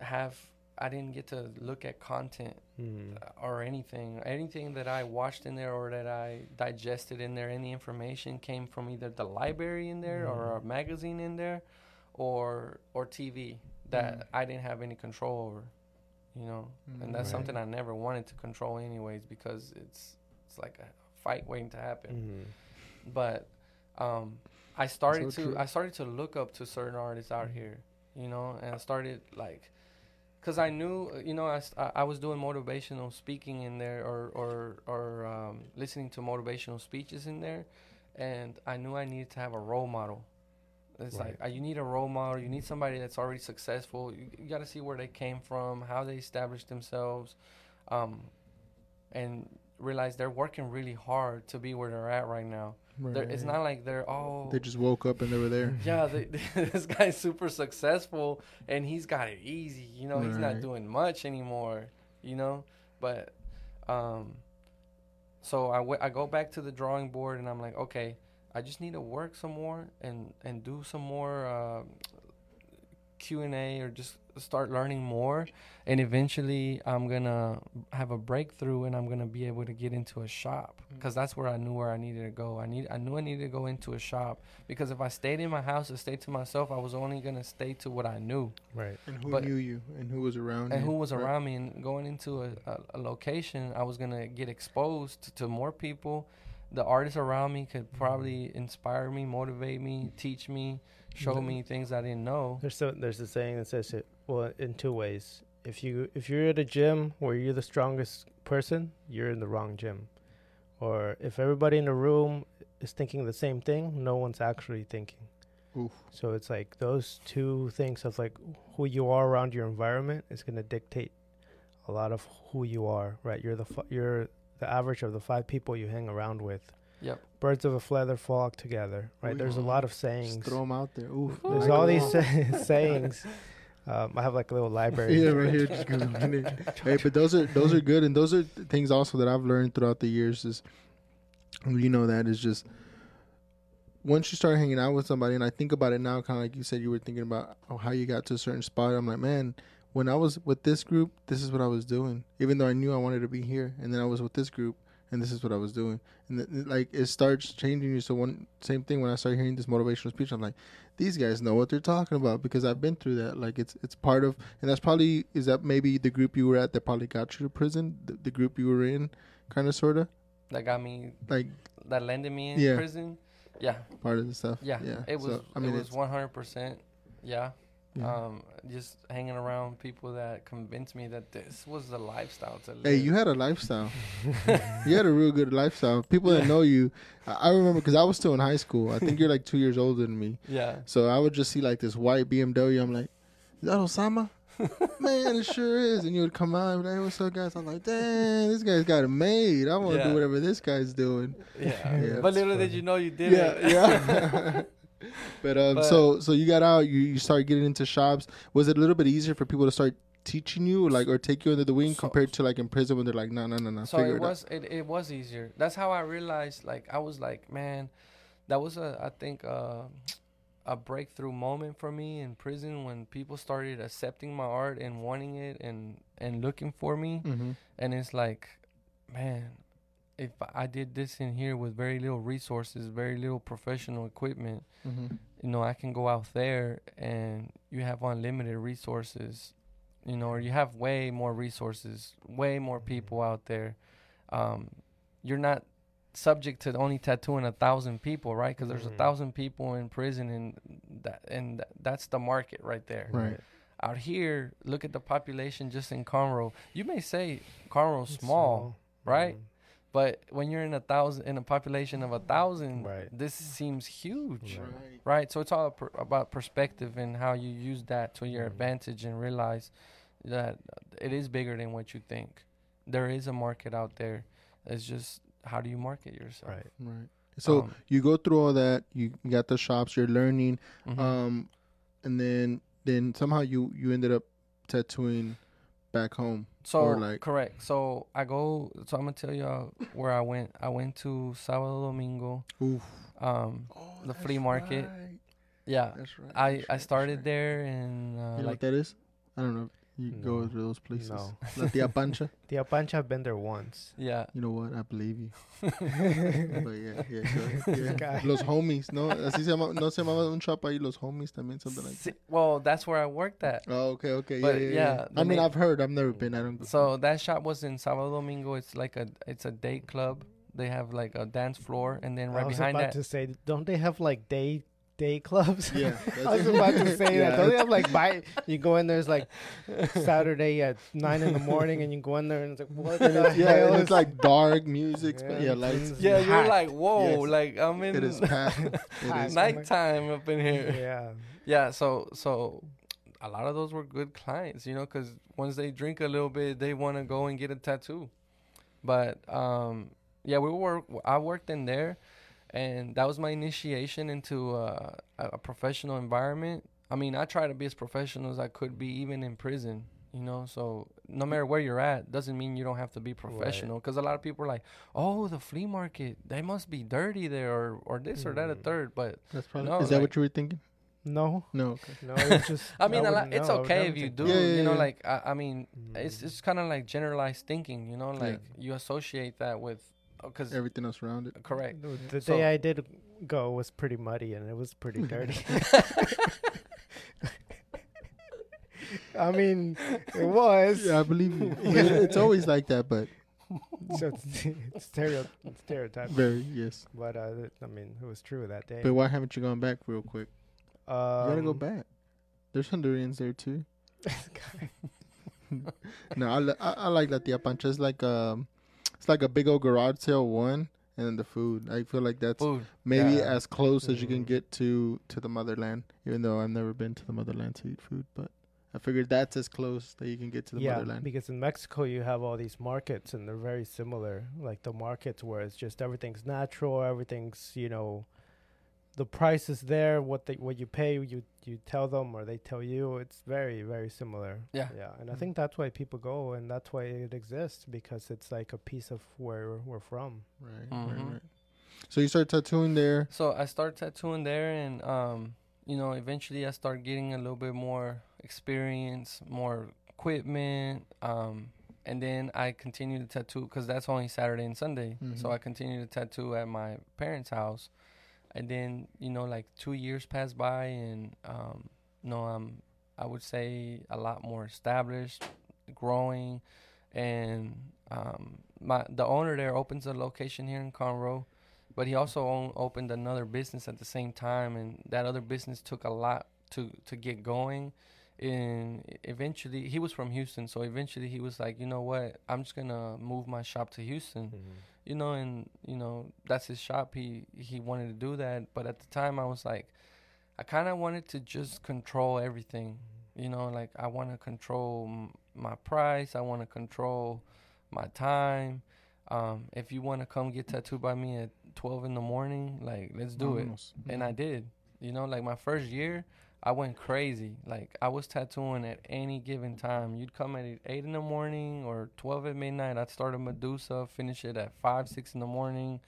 have I didn't get to look at content
Mm.
or anything. Anything that I watched in there or that I digested in there, any information came from either the library in there or a magazine in there, or or TV that
Mm.
I didn't have any control over. You know, and that's
Right.
something I never wanted to control anyways because it's it's like a fight waiting to happen. But um, I started
So
to
true.
I started to look up to certain artists out here, you know, and I started like, cause I knew, uh, you know, I- I was doing motivational speaking in there or or or um, listening to motivational speeches in there, and I knew I needed to have a role model. It's
Right.
like uh, you need a role model. You need somebody that's already successful. You, you got to see where they came from, how they established themselves, um, and realize they're working really hard to be where they're at right now. They're, it's not like they're all
They just woke up and they were there.
yeah. They, this guy's super successful and he's got it easy. You know, he's not doing much anymore. You know, but um, so I, w- I go back to the drawing board and I'm like, okay, I just need to work some more and and do some more uh, Q and A or just start learning more, and eventually I'm gonna have a breakthrough and I'm gonna be able to get into a shop mm. because that's where I knew where I needed to go. I need I knew I needed to go into a shop because if I stayed in my house and stayed to myself, I was only gonna stay to what I knew
Right.
And who
But-
knew you and who was around
and
you.
who was
right?
around me and going into a, a, a location i was going to get exposed to, to more people the artists around me could mm. probably inspire me motivate me teach me show me things i didn't know
There's so, there's a saying that says it well in two ways. If you if you're at a gym where you're the strongest person, you're in the wrong gym. Or if everybody in the room is thinking the same thing, no one's actually thinking.
Oof.
So it's like those two things of like who you are around your environment is going to dictate a lot of who you are, right? You're the f- you're the average of the five people you hang around with.
Yep.
Birds of a feather flock together, right?
Ooh,
There's a lot of
Just
sayings.
throw them out there. Oof.
There's all these sayings. Um, I have like a little library.
yeah, right here. Just hey, but those are those are good, and those are things also that I've learned throughout the years. Is you know that is just once you start hanging out with somebody, and I think about it now, kind of like you said, you were thinking about oh, how you got to a certain spot. I'm like, man, when I was with this group, this is what I was doing, even though I knew I wanted to be here, and then I was with this group, and this is what I was doing, and th- like it starts changing you. So one same thing when I started hearing this motivational speech, I'm like, these guys know what they're talking about because I've been through that. Like it's it's part of, and that's probably is that maybe the group you were at that probably got you to prison, the, the group you were in, kind of sorta,
that got me
like
that landed me in
Yeah.
prison yeah
part of the stuff.
yeah,
yeah.
it was
So, I mean,
it was 100% yeah
yeah.
um just hanging around people that convinced me that this was the lifestyle to live
Hey, you had a lifestyle. you had a real good lifestyle. People that know you, I remember because I was still in high school. I think you're like two years older than me.
yeah
So I would just see like this white BMW. I'm like, is that Osama? Man, it sure is. And you would come out and be like, hey, what's up, guys? I'm like, dang, this guy's got it made. I want to
Yeah.
do whatever this guy's doing.
yeah,
Yeah,
but little did you know you did
yeah,
it
yeah. But um,
But-
so so you got out. You you started getting into shops. Was it a little bit easier for people to start teaching you, like, or take you under the wing
So-
compared to like in prison when they're like, no, no, no, no,
so it
it
was it, it was easier that's how i realized like i was like man that was a i think uh, a breakthrough moment for me in prison when people started accepting my art and wanting it and and looking for me
Mm-hmm.
and it's like man if i did this in here with very little resources very little professional equipment
Mm-hmm.
you know i can go out there and you have unlimited resources you know or you have way more resources way more people out there um, you're not subject to only tattooing a thousand people right because there's a
Mhm.
thousand people in prison and that and th- that's the market right there
Right.
out here look at the population just in conroe you may say conroe's
It's
small right?
Mhm.
But when you're in a thousand in a population of a thousand
Right.
this seems huge
Right.
Right.
right? So it's all per- about perspective and how you use that to your
Mhm.
advantage and realize that it is bigger than what you think. There is a market out there. It's just how do you market yourself?
Right.
Right. So
Um,
you go through all that. You you got the shops. You're learning.
mhm.
Um, and then then somehow you you ended up tattooing back home.
So
Or like-
correct. So I go. So I'm gonna tell you uh, where I went. I went to Sábado Domingo.
Oof.
Um,
Oh,
The flea market.
Right.
yeah.
That's right.
I
that's
I started
that's
there and uh,
You know what
like
that is? I don't know. You go to those places.
No.
La Tia Pancha.
Tia Pancha, I've been there once.
yeah.
You know what? I believe you. But yeah, yeah, sure.
This
yeah. Los homies, ¿no? Así se llama, no se llamaba un shop ahí, los homies también, something like
Si-
that.
well, that's where I worked at.
Oh, okay, okay.
But,
yeah, yeah,
yeah,
yeah. I mean, I've heard. I've never been. I don't.
So that shop was in Sábado Domingo. It's like a it's a day club. They have like a dance floor, and then right behind that.
I was
behind
about
that,
to say, don't they have like day day clubs?
yeah.
I was about to say
Yeah,
that. Don't they have like buy? You go in there, it's like Saturday at nine in the morning, and you go in there, and it's like what
And
the
it's, yeah,
hell
and it's like dark music,
Yeah,
yeah, lights.
it's
yeah, you're
packed.
like whoa,
Yes.
like I'm in
It is packed. It
Packed.
is.
nighttime up in here.
yeah.
Yeah, so so a lot of those were good clients, you know, because once they drink a little bit, they want to go and get a tattoo. But um, yeah, we were I worked in there, and that was my initiation into uh, a, a professional environment. I mean, I try to be as professional as I could be, even in prison. You know, so no matter where you're at, doesn't mean you don't have to be professional. Because a lot of people are like, "Oh, the flea market, they must be dirty there, or or this or that, a
Mm.
third. But
That's probably.
No,
is that
like-
what you were thinking?
No,
No. Okay.
no, it's just.
I mean, a lot, it's
know. I would
okay if you do.
Yeah, yeah,
you know,
yeah.
like I, I mean, it's
Mm.
it's kind of like generalized thinking. You know,
Yeah.
like you associate that with because
Everything else around it.
correct.
The- The
So-
day I did go was pretty muddy and it was pretty dirty. I mean, it was.
Yeah, I believe you. But it's always like that, but
So it's, it's stereo, stereotype.
very yes.
But uh, th- I mean, it was true that day.
But why haven't you gone back real quick?
um,
You gotta go back. There's Hondurians there too. No, I, li- I, I like La Tia Pancha. It's like um, it's like a big old garage sale one, and then the food. I feel like that's
Food.
maybe
yeah.
as close as you can
Mhm.
get to to the motherland. Even though I've never been to the motherland to eat food, but I figured that's as close that you can get to the
yeah,
motherland.
because in Mexico you have all these markets and they're very similar. Like the markets where it's just everything's natural, everything's you know, the price is there. What they what you pay, you you tell them or they tell you. It's very very similar.
Yeah.
yeah, and I
Mhm.
think that's why people go and that's why it exists because it's like a piece of where we're from.
Right,
Mhm.
right, right. So you start tattooing there.
So I start tattooing there, and um, you know, eventually I start getting a little bit more experience, more equipment, um, and then I continue to tattoo because that's only Saturday and Sunday. So
Mhm.
I continue to tattoo at my parents' house, and then you know, like two years passed by, and um, you know, I'm I would say a lot more established, growing, and um, my the owner there opens a location here in Conroe but he also own, opened another business at the same time. And that other business took a lot to to get going and eventually he was from Houston so eventually he was like you know what? I'm just going to move my shop to Houston. Mm-hmm. You know and you know that's his shop. He he wanted to do that but at the time I was like I kind of wanted to just control everything. Mm-hmm. You know like I want to control m- my price I want to control my time. Um, if you want to come get tattooed by me at 12 in the morning like let's do it.
Vámonos.
and I mm-hmm. did. You know, like my first year, I went crazy. Like I was tattooing at any given time. You'd come at eight in the morning or twelve at midnight. I'd start a Medusa, finish it at five, six in the morning,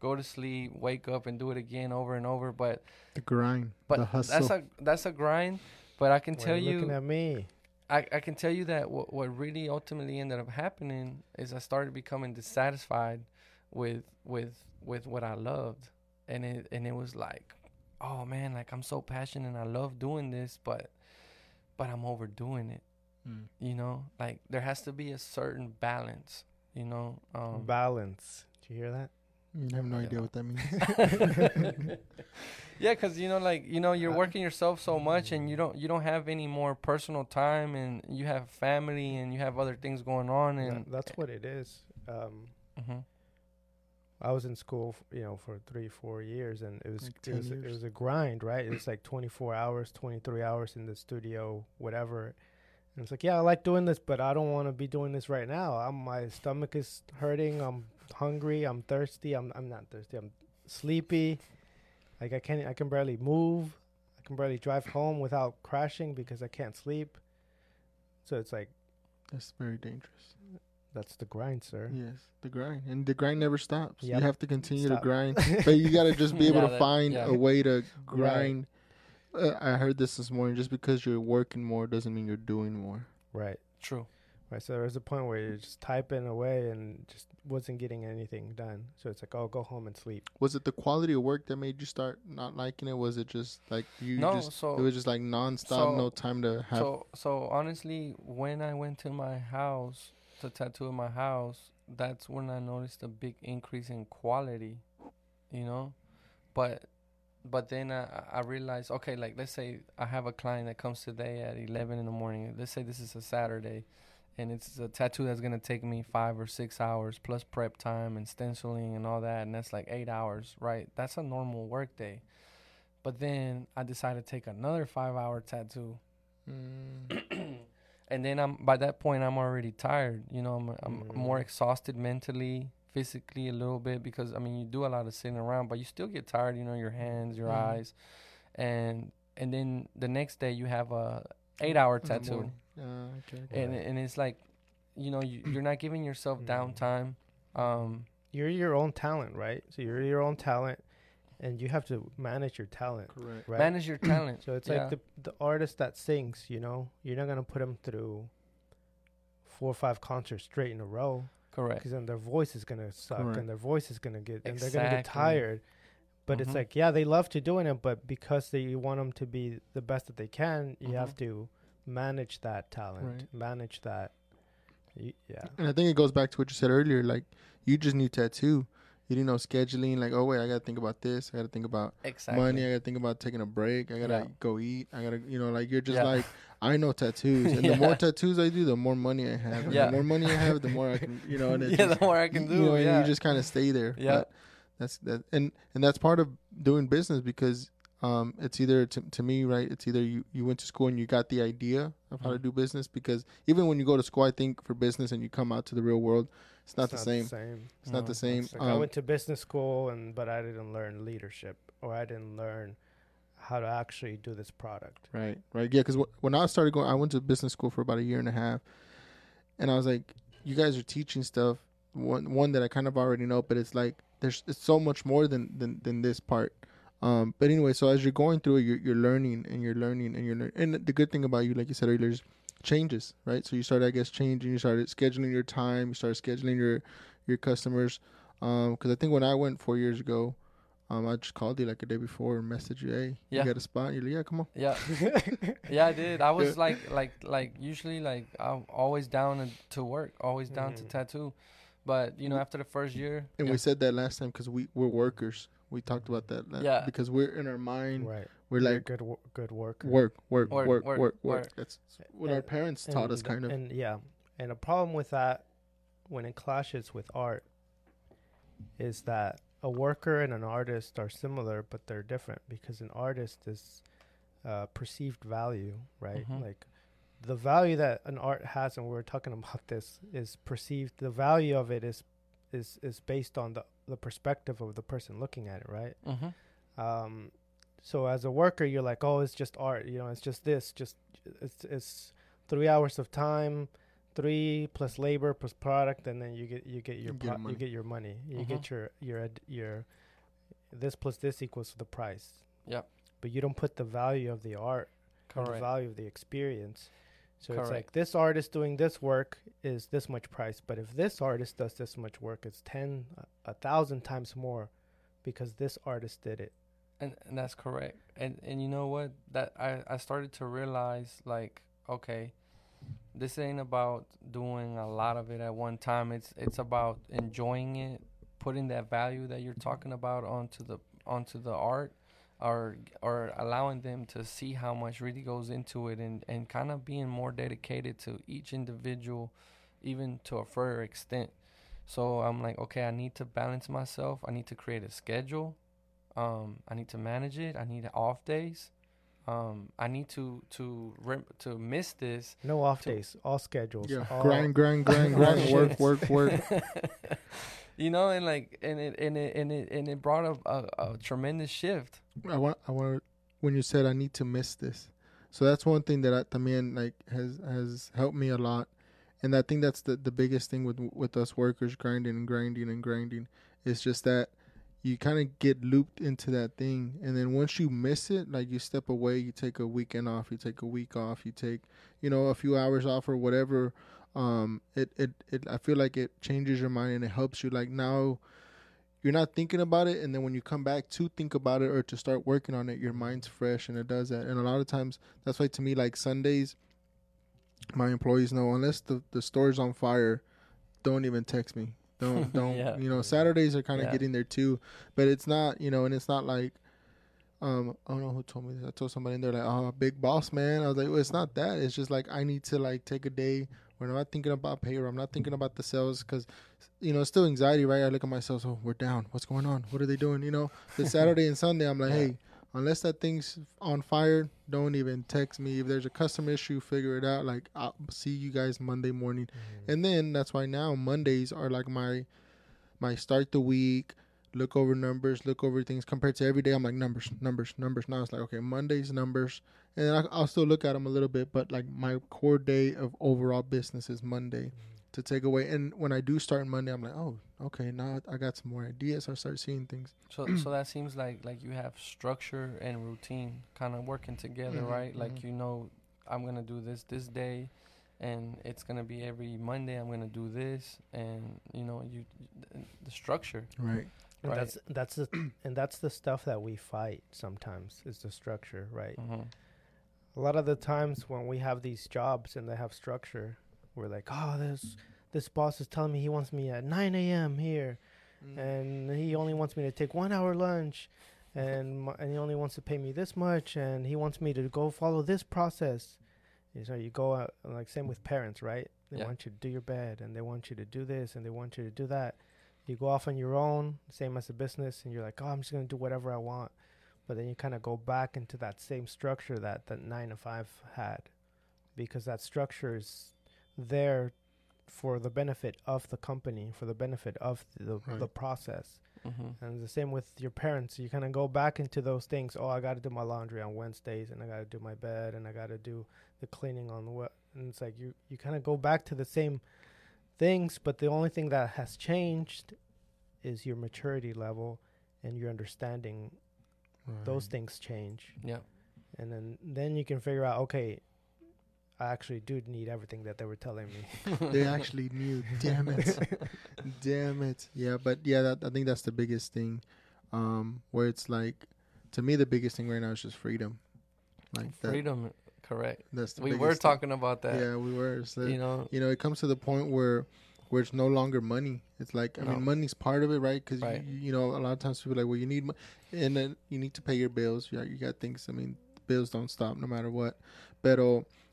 go to sleep, wake up, and do it again over and over. But
the grind,
but
the hustle.
that's a that's a grind. But I can
Why
tell
you looking at me.
I, I can tell you that what what really ultimately ended up happening is I started becoming dissatisfied with with with what I loved, and it and it was like, oh man, like I'm so passionate and I love doing this, but but I'm overdoing it.
Mm.
You know, like there has to be a certain balance. You know, um,
Balance. Do you hear that?
Mm, I have no
Yeah.
idea what that means.
yeah, because you know, like you know, you're
Uh,
working yourself so much, and you don't you don't have any more personal time, and you have family, and you have other things going on,
That-
and
that's what it is. Um,
hmm
I was in school, f- you know, for three, four years, and it was
Like
it
10
was, it was a grind, right? It was like 24 hours, 23 hours in the studio, whatever. And it's like, yeah, I like doing this, but I don't want to be doing this right now. I'm my stomach is hurting. I'm hungry. I'm thirsty. I'm I'm not thirsty. I'm sleepy. Like I can't. I can barely move. I can barely drive home without crashing because I can't sleep. So it's like
That's very dangerous.
That's the grind, sir.
Yes, the grind, and the grind never stops.
Yep.
You have to continue
Stop.
to grind, but you got to just be able
Yeah,
to
that-
find
yeah.
a way to grind. Uh, I heard this this morning. Just because you're working more doesn't mean you're doing more.
Right.
True.
Right. So there was a point where you're just typing away and just wasn't getting anything done. So it's like, oh, go home and sleep.
Was it the quality of work that made you start not liking it? Was it just like you
no,
just
so
it was just like nonstop,
so-
no time to have
So so honestly, when I went to my house to tattoo in my house, that's when I noticed a big increase in quality, you know. But but then I I realized okay, like let's say I have a client that comes today at eleven in the morning. Let's say this is a Saturday, and it's a tattoo that's gonna take me five or six hours plus prep time and stenciling and all that, and that's like eight hours, right? That's a normal work day. But then I decided to take another five hour tattoo
Mm,
and then I'm by that point I'm already tired. You know, I'm I'm
Mm.
more exhausted mentally, physically a little bit because I mean you do a lot of sitting around, but you still get tired. You know, your hands, your
Mhm.
eyes, and and then the next day you have a eight hour tattoo.
Uh, okay. okay.
and and it's like, you know, you, you're not giving yourself
Mm.
downtime. Um,
You're your own talent, right? So you're your own talent, and you have to manage your talent,
Correct.
right?
manage your talent.
So it's
Yeah.
like the the artist that sings, you know, you're not gonna put them through four or five concerts straight in a row
Correct.
because then their voice is gonna suck
Correct.
and their voice is gonna get and they're gonna get tired. But
Mhm.
it's like, yeah, they love to doing it, but because they you want them to be the best that they can, you
Mhm.
have to manage that talent,
Right.
manage that. y- Yeah,
And I think it goes back to what you said earlier. Like you just knew tattoo. You didn't know scheduling. Like, oh wait, I gotta think about this. I gotta think about
Exactly.
money. I gotta think about taking a break. I gotta
Yeah.
go eat. I gotta, you know, like you're just
Yeah.
like, I know tattoos, and the more tattoos I do, the more money I have. And
Yeah.
The more money I have, the more I can, you know. And it's
yeah,
just,
the more I can
you
do.
know, and
yeah.
you just kind of stay there.
Yeah.
But that's that, and and that's part of doing business because um, it's either to, to me, right? It's either you, you went to school and you got the idea of how to
Mhm.
do business because even when you go to school, I think for business and you come out to the real world, it's not the same.
same.
It's not the same.
It's like I
Um,
went to business school and but I didn't learn leadership or I didn't learn how to actually do this product.
Right, right. Yeah, because when I started going, I went to business school for about a year and a half, and I was like, "You guys are teaching stuff one one that I kind of already know, but it's like there's it's so much more than than than this part." Um, but anyway, so as you're going through it, you're, you're learning and you're learning and you're learning. And the good thing about you, like you said earlier, is changes, right? So you started, I guess, changing. You started scheduling your time. You started scheduling your your customers. Because I think when I went four years ago, um, I just called you like a day before and messaged you, "Hey,
Yeah.
you got a spot?" You're like, "Yeah, come on."
Yeah, yeah, I did. I was like, like, like usually, like I'm always down to, to work, always down to
Mhm.
tattoo. But you know, after the first year,
And
yeah,
we said that last time because we we're workers. We talked about that. la-
Yeah.
Because we're in our mind,
right.
we're
You're
like
good wo- good worker.
work, work,
Work,
work,
work,
work, work,
work.
That's what our parents taught us,
And-
kind of.
And yeah, and a problem with that when it clashes with art is that a worker and an artist are similar, but they're different because an artist is uh, perceived value, right?
Mhm.
Like the value that an art has, and we we're talking about this, is perceived. The value of it is is is based on the the perspective of the person looking at it, right?
hmm
um so as a worker you're like oh it's just art you know it's just this just it's it's three hours of time three plus labor plus product and then you get you get your
You get
pro-
money.
you get your money you
Mhm.
get your your ad- your this plus this equals the price
Yep.
but you don't put the value of the art or the value of the experience so it's like this artist doing this work is this much price but if this artist does this much work it's 10 a, a thousand times more because this artist did it
and and that's correct. And and you know what? That I I started to realize like, okay, this ain't about doing a lot of it at one time. It's it's about enjoying it, putting that value that you're talking about onto the onto the art or or allowing them to see how much really goes into it and and kind of being more dedicated to each individual even to a further extent. So I'm like, okay, I need to balance myself. I need to create a schedule. Um, I need to manage it. I need off days. Um, I need to to rem- to miss this.
No off
To-
days, all schedules.
yeah,
all,
grind, grind, grind, grind, work, work, work.
you know, and like, and it and it and it and it brought a, a, a tremendous shift.
I want, I want. When you said I need to miss this, so that's one thing that I, también like has has helped me a lot, and I think that's the the biggest thing with with us workers grinding and grinding and grinding. It's just that you kind of get looped into that thing, and then once you miss it, like you step away, you take a weekend off, you take a week off, you take you know a few hours off or whatever. Um, it it it I feel like it changes your mind and it helps you. Like now, you're not thinking about it, and then when you come back to think about it or to start working on it, your mind's fresh and it does that. And a lot of times, that's why to me, like Sundays my employees know unless the the store's on fire, don't even text me. Don't don't
Yeah.
you know Saturdays are kind of
Yeah.
getting there too, but it's not you know and it's not like um I don't know who told me this. I told somebody and they're like oh big boss man. I was like well it's not that. It's just like I need to like take a day where I'm not thinking about payroll. I'm not thinking about the sales because you know it's still anxiety right. I look at myself oh we're down. What's going on? What are they doing? You know the Saturday and Sunday I'm like
Yeah.
hey unless that thing's on fire, don't even text me. If there's a customer issue, figure it out. Like I'll see you guys Monday morning,
Mm-hmm.
and then that's why now Mondays are like my my start the week. Look over numbers, look over things compared to every day. I'm like numbers, numbers, numbers. Now it's like okay, Mondays numbers, and then I, I'll still look at them a little bit, but like my core day of overall business is Monday to take away. And when I do start Monday, I'm like, oh, okay, now I got some more ideas. I start seeing things.
So so that seems like like you have structure and routine kind of working together,
Mhm,
right? Like
mhm.
you know, I'm gonna do this this day, and it's gonna be every Monday. I'm gonna do this, and you know, you the structure.
Right.
And
Right.
that's that's the and that's the stuff that we fight sometimes is the structure, right?
hmm
A lot of the times when we have these jobs and they have structure, we're like, oh, this this boss is telling me he wants me at 9 a.m. here,
Mm.
and he only wants me to take one hour lunch, and and he only wants to pay me this much, and he wants me to go follow this process. So you go out like same with parents, right? They
Yeah.
want you to do your bed, and they want you to do this, and they want you to do that. You go off on your own, same as a business, and you're like, oh, I'm just gonna do whatever I want. But then you kind of go back into that same structure that that nine to five had, because that structure is there for the benefit of the company, for the benefit of the the
Right.
process.
hmm
And the same with your parents. You kind of go back into those things. Oh, I got to do my laundry on Wednesdays, and I got to do my bed, and I got to do the cleaning on the what. And it's like you you kind of go back to the same things, but the only thing that has changed is your maturity level and your understanding. Those things change,
Yeah.
and then then you can figure out. Okay, I actually do need everything that they were telling me.
they actually knew. Damn it. Damn it. Yeah, but yeah, that, I think that's the biggest thing. Um, where it's like, to me, the biggest thing right now is just freedom. Like that.
Correct.
That's the
We were
thing.
talking about that.
Yeah, we were. Like-
You know.
you know, it comes to the point where where it's no longer money. It's like I
No.
mean, money's part of it, right? Because
Right.
you, you know, a lot of times people are like, well, you need, mo- and then you need to pay your bills. Yeah, you got things. I mean, bills don't stop no matter what. But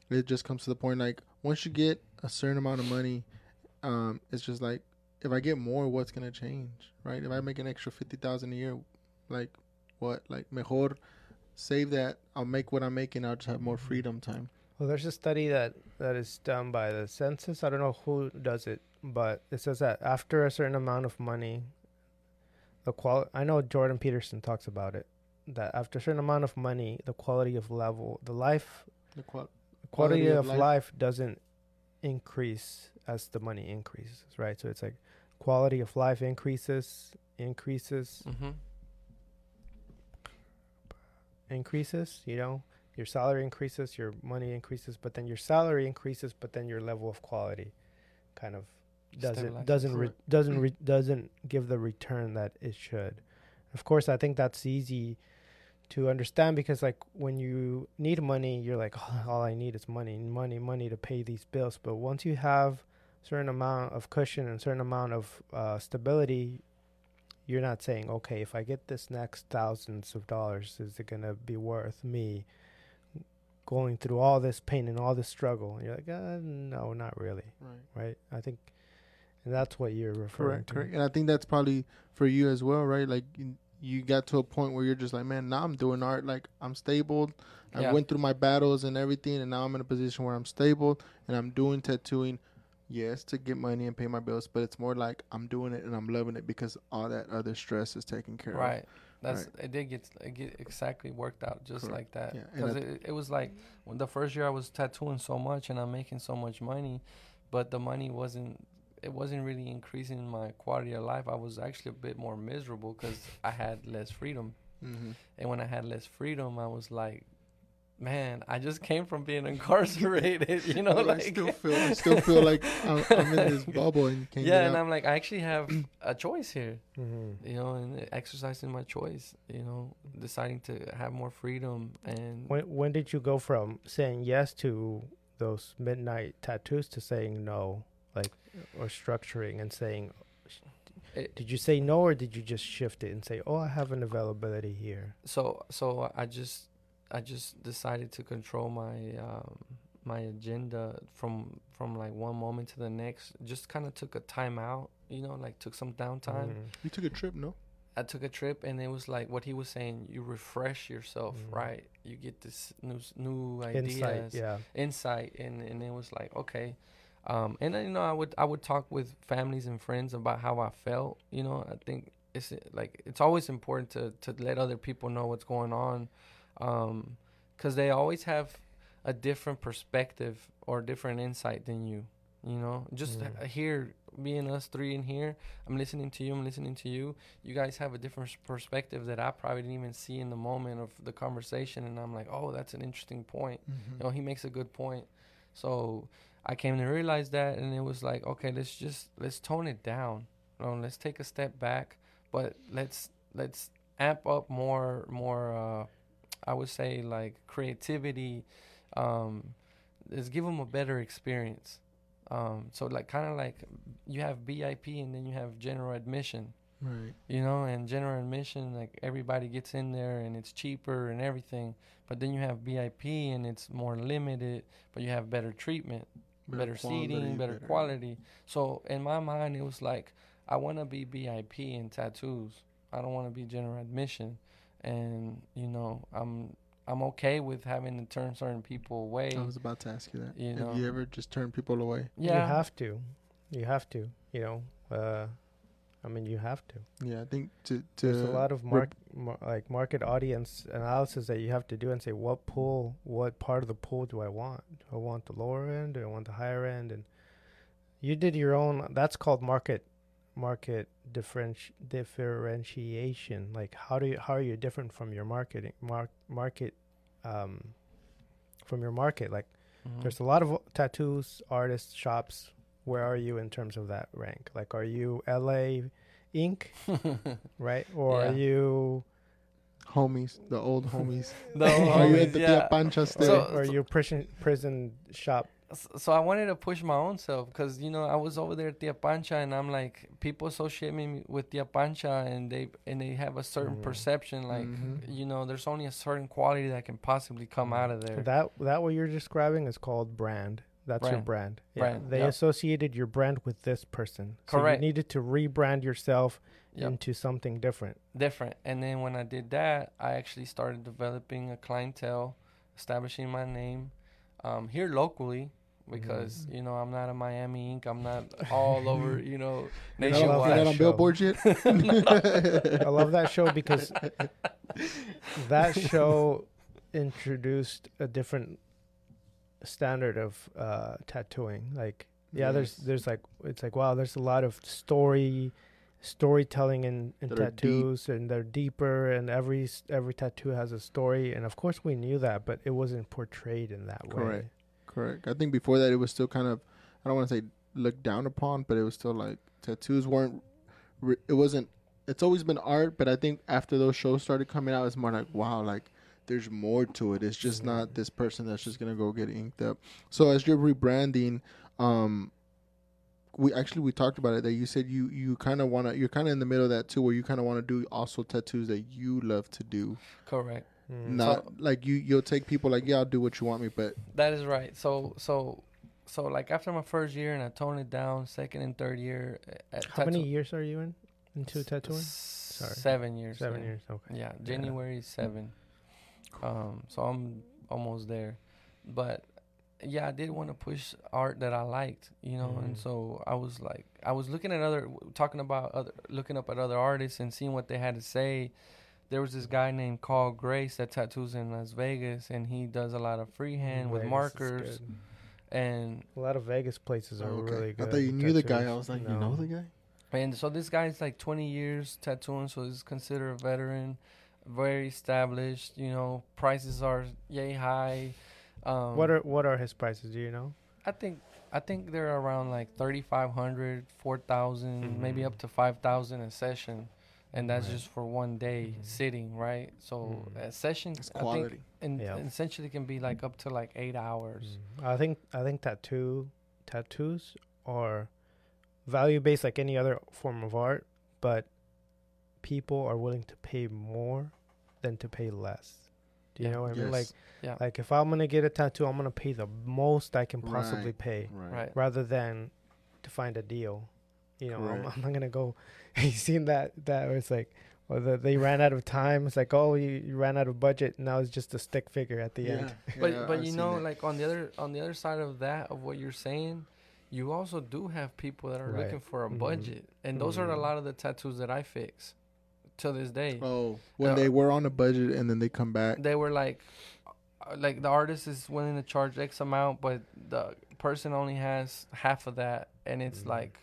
it just comes to the point like once you get a certain amount of money, um, it's just like if I get more, what's gonna change, right? If I make an extra fifty thousand a year, like what? Like mejor save that. I'll make what I'm making. I'll just have more freedom time.
Well, there's a study that that is done by the census. I don't know who does it, but it says that after a certain amount of money, the qual I know Jordan Peterson talks about it. That after a certain amount of money, the quality of level, the life
The qual-
quality,
Quality of
of
life.
life. doesn't increase as the money increases, right? So it's like quality of life increases, increases,
hmm
increases, you know, your salary increases, your money increases, but then your salary increases, but then your level of quality kind of doesn't doesn't re- doesn't re- doesn't give the return that it should. Of course, I think that's easy to understand because like when you need money, you're like oh, all I need is money, money, money to pay these bills. But once you have certain amount of cushion and certain amount of uh, stability, you're not saying, okay, if I get this next thousands of dollars, is it gonna be worth me going through all this pain and all this struggle? And you're like, uh, no, not really,
Right.
right? I think, and that's what you're referring
Correct,
to.
correct. And I think that's probably for you as well, right? Like you, you got to a point where you're just like, man, now I'm doing art. Like I'm stable. I
Yeah.
went through my battles and everything, and now I'm in a position where I'm stable and I'm doing tattooing. Yes, to get money and pay my bills, but it's more like I'm doing it and I'm loving it because all that other stress is taken care of.
Right. That's it. Did get it get exactly worked out just
Correct.
like that.
Yeah,
Because
I-
it, it was like when the first year I was tattooing so much and I'm making so much money, but the money wasn't. It wasn't really increasing my quality of life. I was actually a bit more miserable because I had less freedom.
Mm-hmm.
And when I had less freedom, I was like, man, I just came from being incarcerated, you know, like
I still feel I still feel like I'm, I'm in this bubble and can't
yeah,
get
and
out.
I'm like, I actually have a choice here,
Mm-hmm.
you know, and exercising my choice, you know, deciding to have more freedom and
When when did you go from saying yes to those midnight tattoos to saying no, like or structuring and saying?
It-
did you say no or did you just shift it and say, "Oh, I have an availability here"?
so so I just I just decided to control my um my agenda from from like one moment to the next. Just kind of took a time out, you know, like took some downtime.
Mhm.
You took a trip, no?
I took a trip and it was like what he was saying. You refresh yourself,
Mhm.
right? You get this new new ideas,
Insight, yeah.
insight, and and it was like okay. Um, and then, you know, I would I would talk with families and friends about how I felt. You know, I think it's like it's always important to to let other people know what's going on, um, because they always have a different perspective or different insight than you. You know, just
Mm.
here being us three in here, I'm listening to you. I'm listening to you. You guys have a different perspective that I probably didn't even see in the moment of the conversation, and I'm like, oh, that's an interesting point.
Mm-hmm.
You know, he makes a good point. So I came to realize that, and it was like, okay, let's just let's tone it down. You know, let's take a step back, but let's let's amp up more more. Uh, I would say like creativity. Um, let's give them a better experience. Um, so like kind of like you have VIP and then you have general admission
Right.
you know and general admission like everybody gets in there and it's cheaper and everything but then you have vip and it's more limited but you have better treatment better, seating
quality,
better, quality so in my mind it was like i want to be vip in tattoos i don't want to be general admission and you know i'm i'm okay with having to turn certain people away
I was about to ask you that.
You know, Have
you ever just turned people away?
yeah
You have to. You have to. You know. Uh, I mean, you have to.
Yeah, I think to to
There's a lot of
rep-
mark, mar- like market audience analysis that you have to do and say what pool, what part of the pool do I want? Do I want the lower end? Do I want the higher end? And you did your own. That's called market market differenti- differentiation. Like how do you how are you different from your marketing mark market um from your market? Like
Mhm.
there's a lot of tattoos artists shops. Where are you in terms of that rank? Like, are you LA Ink right? Or are you
homies, the old homies.
The
Are you at
homies,
the
yeah.
Tia Pancha still?
So-
or you prison prison shop?
S- so I wanted to push my own self because you know I was over there at Tia Pancha and I'm like people associate me with Tia Pancha and they and they have a certain
Mhm.
perception like
Mhm.
you know there's only a certain quality that can possibly come out of there.
That that what you're describing is called brand. That's your brand. Yeah.
Brand,
They
yep.
associated your brand with this person. So
Correct.
you needed to rebrand yourself
Yep.
into something different.
different. And then when I did that, I actually started developing a clientele, establishing my name um, here locally because
Mm-hmm.
you know I'm not a Miami Ink. I'm not all over you know
You're not
You're not on
show.
billboards yet.
I love that show because that show introduced a different standard of uh, tattooing. Like, yeah, there's
Yes.
there's like it's like wow, there's a lot of story storytelling in, in
That are deep.
tattoos and they're deeper and every every tattoo has a story and of course we knew that but it wasn't portrayed in that way
Correct. I think before that it was still kind of I don't want to say looked down upon, but it was still like tattoos weren't. It wasn't. It's always been art, but I think after those shows started coming out, it's more like wow, like there's more to it. It's just not this person that's just gonna go get inked up. So as you're rebranding, um, we actually we talked about it that you said you you kind of want to you're kind of in the middle of that too, where you kind of want to do also tattoos that you love to do,
correct.
Mm.
not
So-
like you you'll take people like yeah I'll do what you want me, but
That is right. So so so like after my first year and I toned it down, second and third year. At
how many years are you in into
s-
tattooing
s- Seven years.
seven
yeah.
years okay
Yeah, January seven. Um, so I'm almost there, but yeah, I did want to push art that I liked, you know, and
Mhm.
so I was like, I was looking at other, talking about other, looking up at other artists and seeing what they had to say. There was this guy named Carl Grace that tattoos in Las Vegas, and he does a lot of freehand with
Vegas is
markers, and
A lot of Vegas places are
Oh, okay.
really good.
I thought you knew the guy. I was like, you know the guy?
and so this guy's like 20 years tattooing, so he's considered a veteran, very established. You know, prices are yay high. Um,
What are what are his prices? Do you know?
I think I think they're around like 3,500, 4,000, maybe
Mhm.
up to 5,000 a session. And that's
Right.
just for one day
Mhm.
sitting, right? So
Mhm.
a session,
It's
I think,
quality.
in,
Yeah.
essentially can be like up to like eight hours.
Mm. I think I think tattoo tattoos are value based like any other form of art, but people are willing to pay more than to pay less. Do you
Yeah.
know what I mean? Like
Yeah.
like if I'm gonna get a tattoo, I'm gonna pay the most I can possibly
Right.
pay,
Right.
Right.
rather than to find a deal. You know, I'm, I'm not gonna go. you seen that that where it's like. Well, the, they ran out of time. It's like, oh, you, you ran out of budget. And Now it's just a stick figure at the end.
But
yeah,
but
I've
you know,
it.
like on the other on the other side of that of what you're saying, you also do have people that are
Right.
looking for a
Mhm.
budget, and those are a
Mhm.
lot of the tattoos that I fix to this day.
Oh, when
Uh,
they were on a budget and then they come back.
they were like uh, like the artist is willing to charge x amount but the person only has half of that and it's
Mhm.
like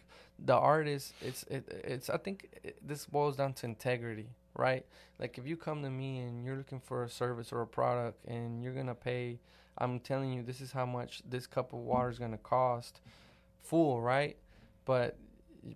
the artist it's it, it's i think it, this boils down to integrity right? Like if you come to me and you're looking for a service or a product and you're gonna pay i'm telling you this is how much this cup of water is gonna cost full right? But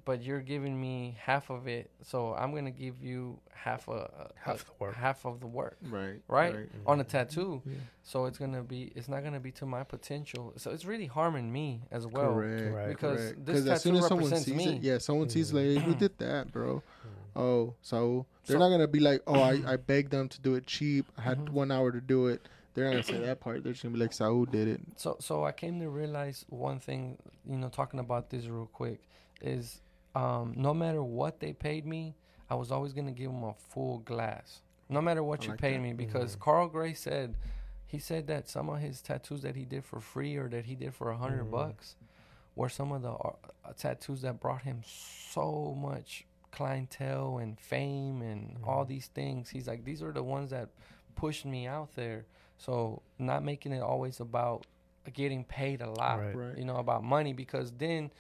but you're giving me half of it so i'm gonna give you half a, a
Half the work.
half of the work
Right.
Right? on a tattoo.
Yeah.
So it's gonna be it's not gonna be to my potential. So it's really harming me as well.
Correct.
Right.
Because
correct.
this
as soon as someone sees
me.
it, yeah, someone sees like,
Mhm.
who did that, bro?
Mm.
Oh, so they're
So-
not gonna be like, oh, I, I begged them to do it cheap. I had
Mhm.
one hour to do it. They're not gonna say that part. They're just gonna be like, Saul did it.
So so I came to realize one thing, you know, talking about this real quick, is um, no matter what they paid me, I was always gonna give them a full glass. No matter what
I
you
like
paid
that.
me, because
Mhm.
Carl Grace said, he said that some of his tattoos that he did for free or that he did for a 100
Mhm.
bucks were some of the uh, tattoos that brought him so much clientele and fame and all
Mhm.
these things. He's like, these are the ones that pushed me out there. So not making it always about getting paid a lot,
Right.
Right.
you know, about money because then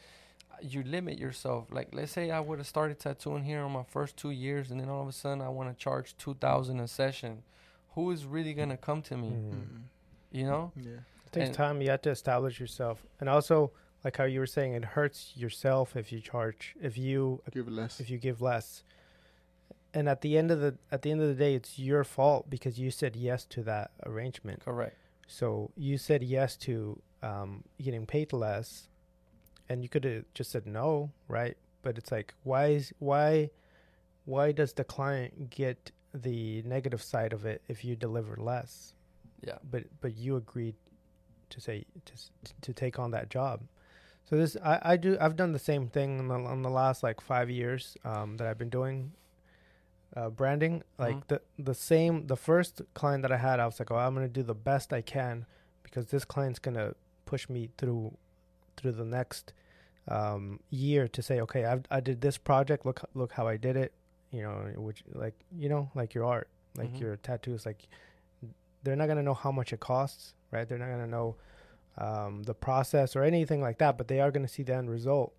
you limit yourself. Like let's say I would have started tattooing here on my first two years and then all of a sudden I want to charge two thousand a session. Who is really gonna come to me?
Mhm.
Mm-mm.
You know?
Yeah.
It takes
And-
time. You have to establish yourself, and also like how you were saying, it hurts yourself if you charge if you
Give less.
if you give less. And at the end of the at the end of the day, it's your fault because you said yes to that arrangement.
Correct.
So you said yes to um, getting paid less, and you could have just said no, right? But it's like, why is why why does the client get the negative side of it if you deliver less?
Yeah.
But but you agreed to say to to take on that job. So this I, I do I've done the same thing in the, on the last like five years um, that I've been doing uh, branding. Like
Mhm.
the the same the first client that I had, I was like, oh, I'm gonna do the best I can because this client's gonna push me through through the next um, year to say, okay, I I did this project. Look look how I did it. You know, which like you know like your art, like
Mhm.
your tattoos, like they're not gonna know how much it costs, right? They're not gonna know um, the process or anything like that, but they are gonna see the end result.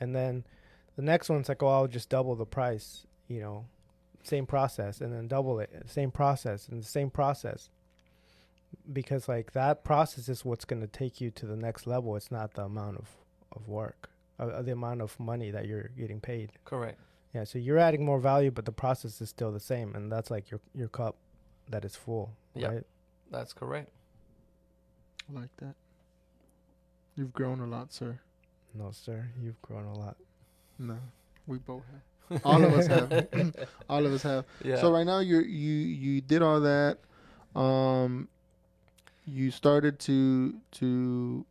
And then the next one's like, oh, I'll just double the price, you know, same process, and then double it, same process, and the same process. Because like that process is what's gonna take you to the next level. It's not the amount of of work, uh, uh, the amount of money that you're getting paid.
Correct.
Yeah, so you're adding more value, but the process is still the same, and that's like your your cup that is full,
Yeah.
right?
That's correct.
I like that. You've grown a lot, sir.
No, sir, you've grown a lot.
No, we both have. All of us have. All of us have.
Yeah.
So right now you you you did all that. Um, you started to to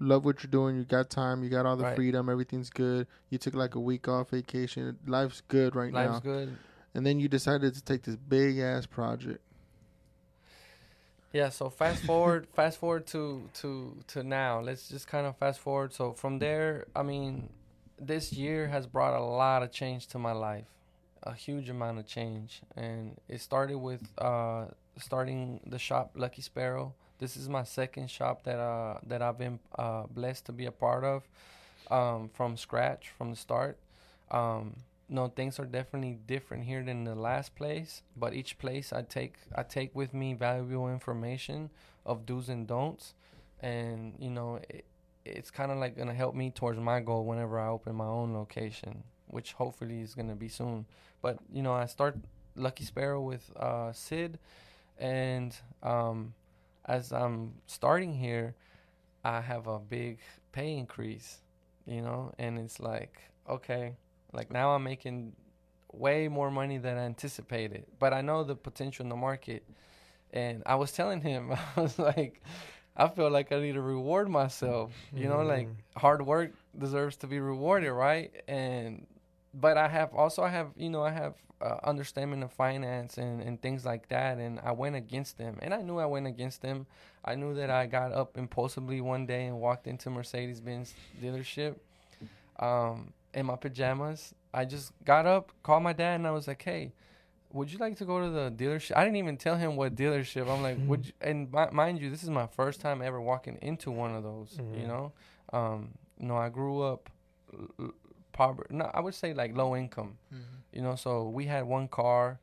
love what you're doing. You got time. You got all the
Right.
freedom. Everything's good. You took like a week off vacation. Life's good right
Life's
now.
Life's good.
And then you decided to take this big ass project.
Yeah, so fast forward, fast forward to to to now. Let's just kind of fast forward. So from there, I mean, this year has brought a lot of change to my life, a huge amount of change, and it started with uh starting the shop Lucky Sparrow This is my second shop that uh that I've been uh blessed to be a part of, um, from scratch from the start. Um, no, things are definitely different here than the last place, but each place I take I take with me valuable information of do's and don'ts, and you know it, it's kind of like gonna help me towards my goal whenever I open my own location, which hopefully is gonna be soon. But you know I start Lucky Sparrow with uh, Sid, and um, as I'm starting here, I have a big pay increase, you know, and it's like okay, like now I'm making way more money than I anticipated, but I know the potential in the market, and I was telling him I was like. I feel like I need to reward myself. You know, like
Mm.
hard work deserves to be rewarded, right? And but I have also I have you know I have uh, understanding of finance and and things like that, and I went against them, and I knew I went against them. I knew that I got up impulsively one day and walked into Mercedes Benz dealership, um, in my pajamas. I just got up, called my dad, and I was like, "Hey." Would you like to go to the dealership? I didn't even tell him what dealership. I'm like, would you, and mi- mind you, this is my first time ever walking into one of those. You
Mhm.
know, um, you know, I grew up poverty. No, I would say like low income. You know, so we had one car.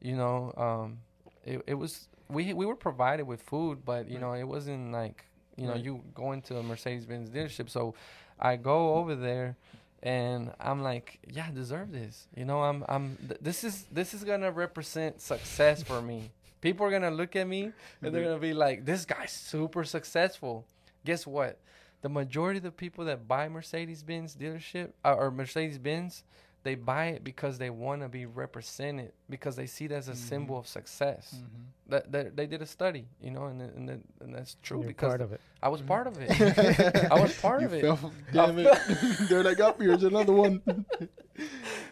You know, um, it it was we we were provided with food, but you know, it wasn't like you know
Right.
you going to a Mercedes Benz dealership. So I go over there. And I'm like, yeah, I deserve this. You know, I'm, I'm. Th- this is, this is gonna represent success for me. People are gonna look at me and they're gonna be like, this guy's super successful. Guess what? The majority of the people that buy Mercedes Benz dealership uh, or Mercedes Benz, they buy it because they want to be represented because they see it as a
Mhm.
symbol of success.
Mm-hmm.
That, that they did a study, you know, and and, that- and that's true
You're
because
part of it.
I was part of it. I was part
you
of it.
Fell, damn it! They're like, up here's another one.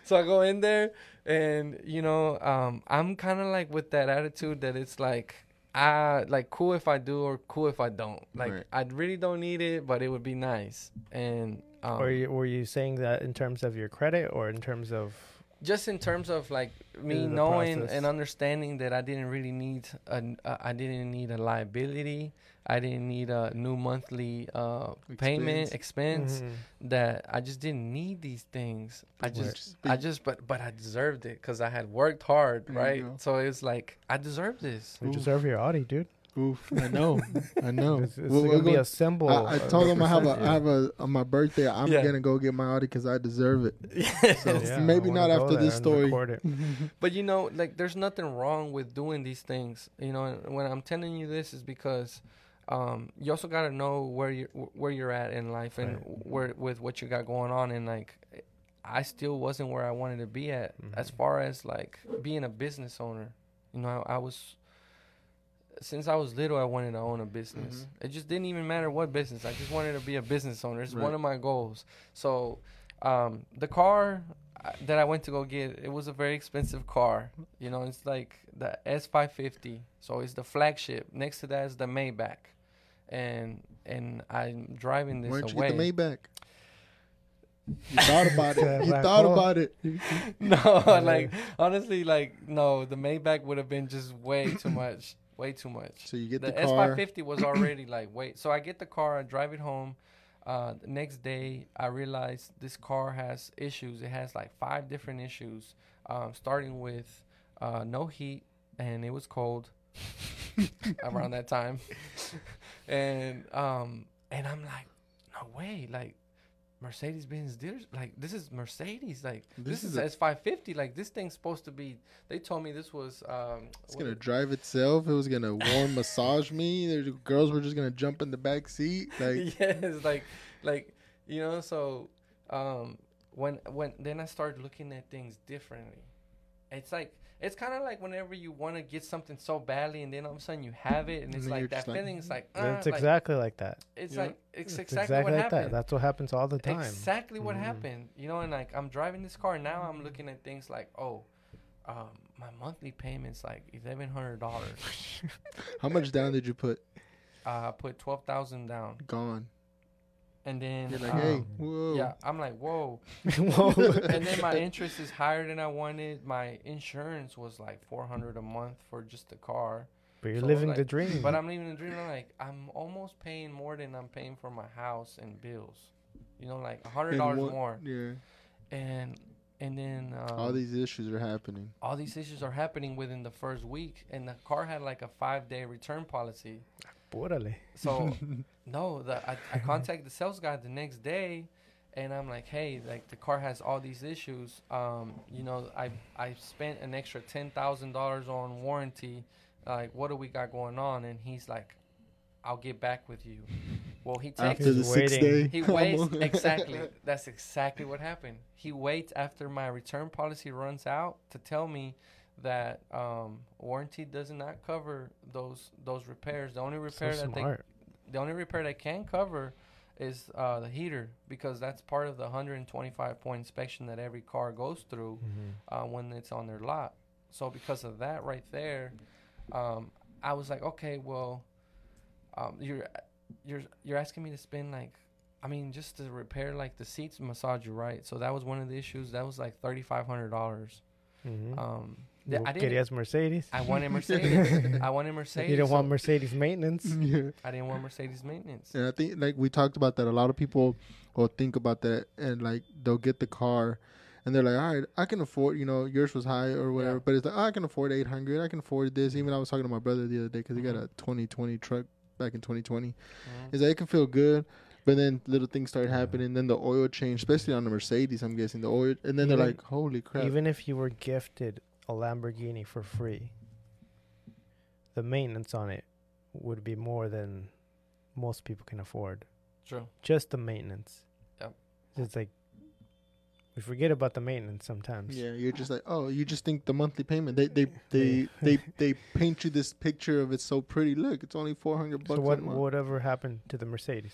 so I go in there, and you know, um, I'm kind of like with that attitude that it's like, I like cool if I do or cool if I don't. Like
Right.
I really don't need it, but it would be nice. And um,
Or you, were you saying that in terms of your credit or in terms of
just in terms of like me knowing
process.
and understanding that I didn't really need a, uh, didn't need a liability. I didn't need a new monthly uh, payment expense.
Mhm.
That I just didn't need these things. I
Right.
just I just but but I deserved it because I had worked hard,
There
right? So it's like I deserve this.
You
Oof.
deserve your Audi, dude.
Oof, I know, I know.
It's, it's
We're- we're
gonna be
going-
a symbol.
I, I told him I have a,
represent
I have a on my birthday. I'm
Yeah.
gonna go get my Audi because I deserve it. So
Yeah,
maybe not after this story.
But you know, like there's nothing wrong with doing these things. You know, when I'm telling you this is because um, you also got to know where you where you're at in life and
Right.
where with what you got going on and like I still wasn't where I wanted to be at as
Mhm.
far as like being a business owner. You know, I, I was since I was little I wanted to own a business.
Mhm.
It just didn't even matter what business. I just wanted to be a business owner. It's one of my goals. So um, the car uh, that I went to go get, it was a very expensive car. You know, it's like the S550. So it's the flagship. Next to that is the Maybach. And and I'm driving this
Where'd you
away.
get the Maybach? You thought about it. You
black
thought
hole.
about it.
no, like honestly, like no, the Maybach would have been just way too much, way too much.
So you get
The,
the, car.
S550 was already like wait. So I get the car, I drive it home. Uh, the next day, I realized this car has issues. It has like five different issues, um, starting with uh, no heat, and it was cold around that time. And um, and I'm like, no way, like Mercedes Benz dealers, like this is Mercedes, like this,
This
is S five fifty, like this thing's supposed to be. They told me this was um,
It's gonna
it-
drive itself. It was gonna warm massage me. There's girls were just gonna jump in the back seat. Like
yes, like like you know. So um, when when then I started looking at things differently. It's like it's kind of like whenever you want to get something so badly, and then all of a sudden you have it, and
And
it's
then
like
you're
that
just like,
feeling's like
It's
uh, like,
exactly like that.
it's
Yeah.
like it's,
It's
exactly, what
like
happened.
that. That's what happens all the time.
Exactly what
Mhm.
happened. You know, and like I'm driving this car now. I'm looking at things like, oh, um, my monthly payment's like eleven hundred dollars.
how much down did you put?
uh, I put twelve thousand down,
Gone.
And then
You're like,
um,
hey, whoa.
yeah, I'm like, whoa.
Whoa.
and then my interest is higher than I wanted. My insurance was like four hundred a month for just the car.
But you're
So,
living
like,
the dream.
But I'm living the dream. I'm like I'm almost paying more than I'm paying for my house and bills. You know, like a hundred
And
dollars more.
Yeah.
And and then um,
All these issues are happening.
all these issues are happening within the first week, and the car had like a five day return policy.
Órale.
So no, the I, I contacted the sales guy the next day, and I'm like, hey, like the car has all these issues. Um, you know, I I spent an extra ten thousand dollars on warranty. Like, what do we got going on? And he's like, I'll get back with you. Well, he takes
After the
He's
sixth day.
he waits exactly. That's exactly what happened. He waits after my return policy runs out to tell me that um, warranty does not cover those those repairs. The only repair
so
that they the only repair they can cover is uh, the heater because that's part of the 125 point inspection that every car goes through
Mhm.
uh, when it's on their lot. So because of that right there, um, I was like, okay, well, um, you're you're you're asking me to spend like, I mean, just to repair like the seats, massage you right. So that was one of the issues. That was like thirty five hundred dollars.
Mhm.
Um, th- I didn't.
Querías Mercedes.
I wanted Mercedes. I wanted Mercedes.
you didn't want Mercedes maintenance.
yeah.
I didn't want Mercedes maintenance.
And I think like we talked about that. A lot of people will think about that and like they'll get the car and they're like, all right, I can afford, you know, yours was high or whatever,
Yeah.
but it's like, oh, I can afford 800. I can afford this. Even I was talking to my brother the other day because he got a 2020 truck back in 2020.
Mhm.
He's like, it can feel good. But then little things start happening. Then the oil change, especially on the Mercedes, I'm guessing the oil. And then they're like, holy crap.
Even if you were gifted a Lamborghini for free, the maintenance on it would be more than most people can afford.
True.
Just the maintenance.
Yep.
It's like we forget about the maintenance sometimes.
Yeah, you're just like, oh, you just think the monthly payment. They they they they, they paint you this picture of it's so pretty. Look, it's only four hundred bucks
So what
a month.
whatever happened to the Mercedes?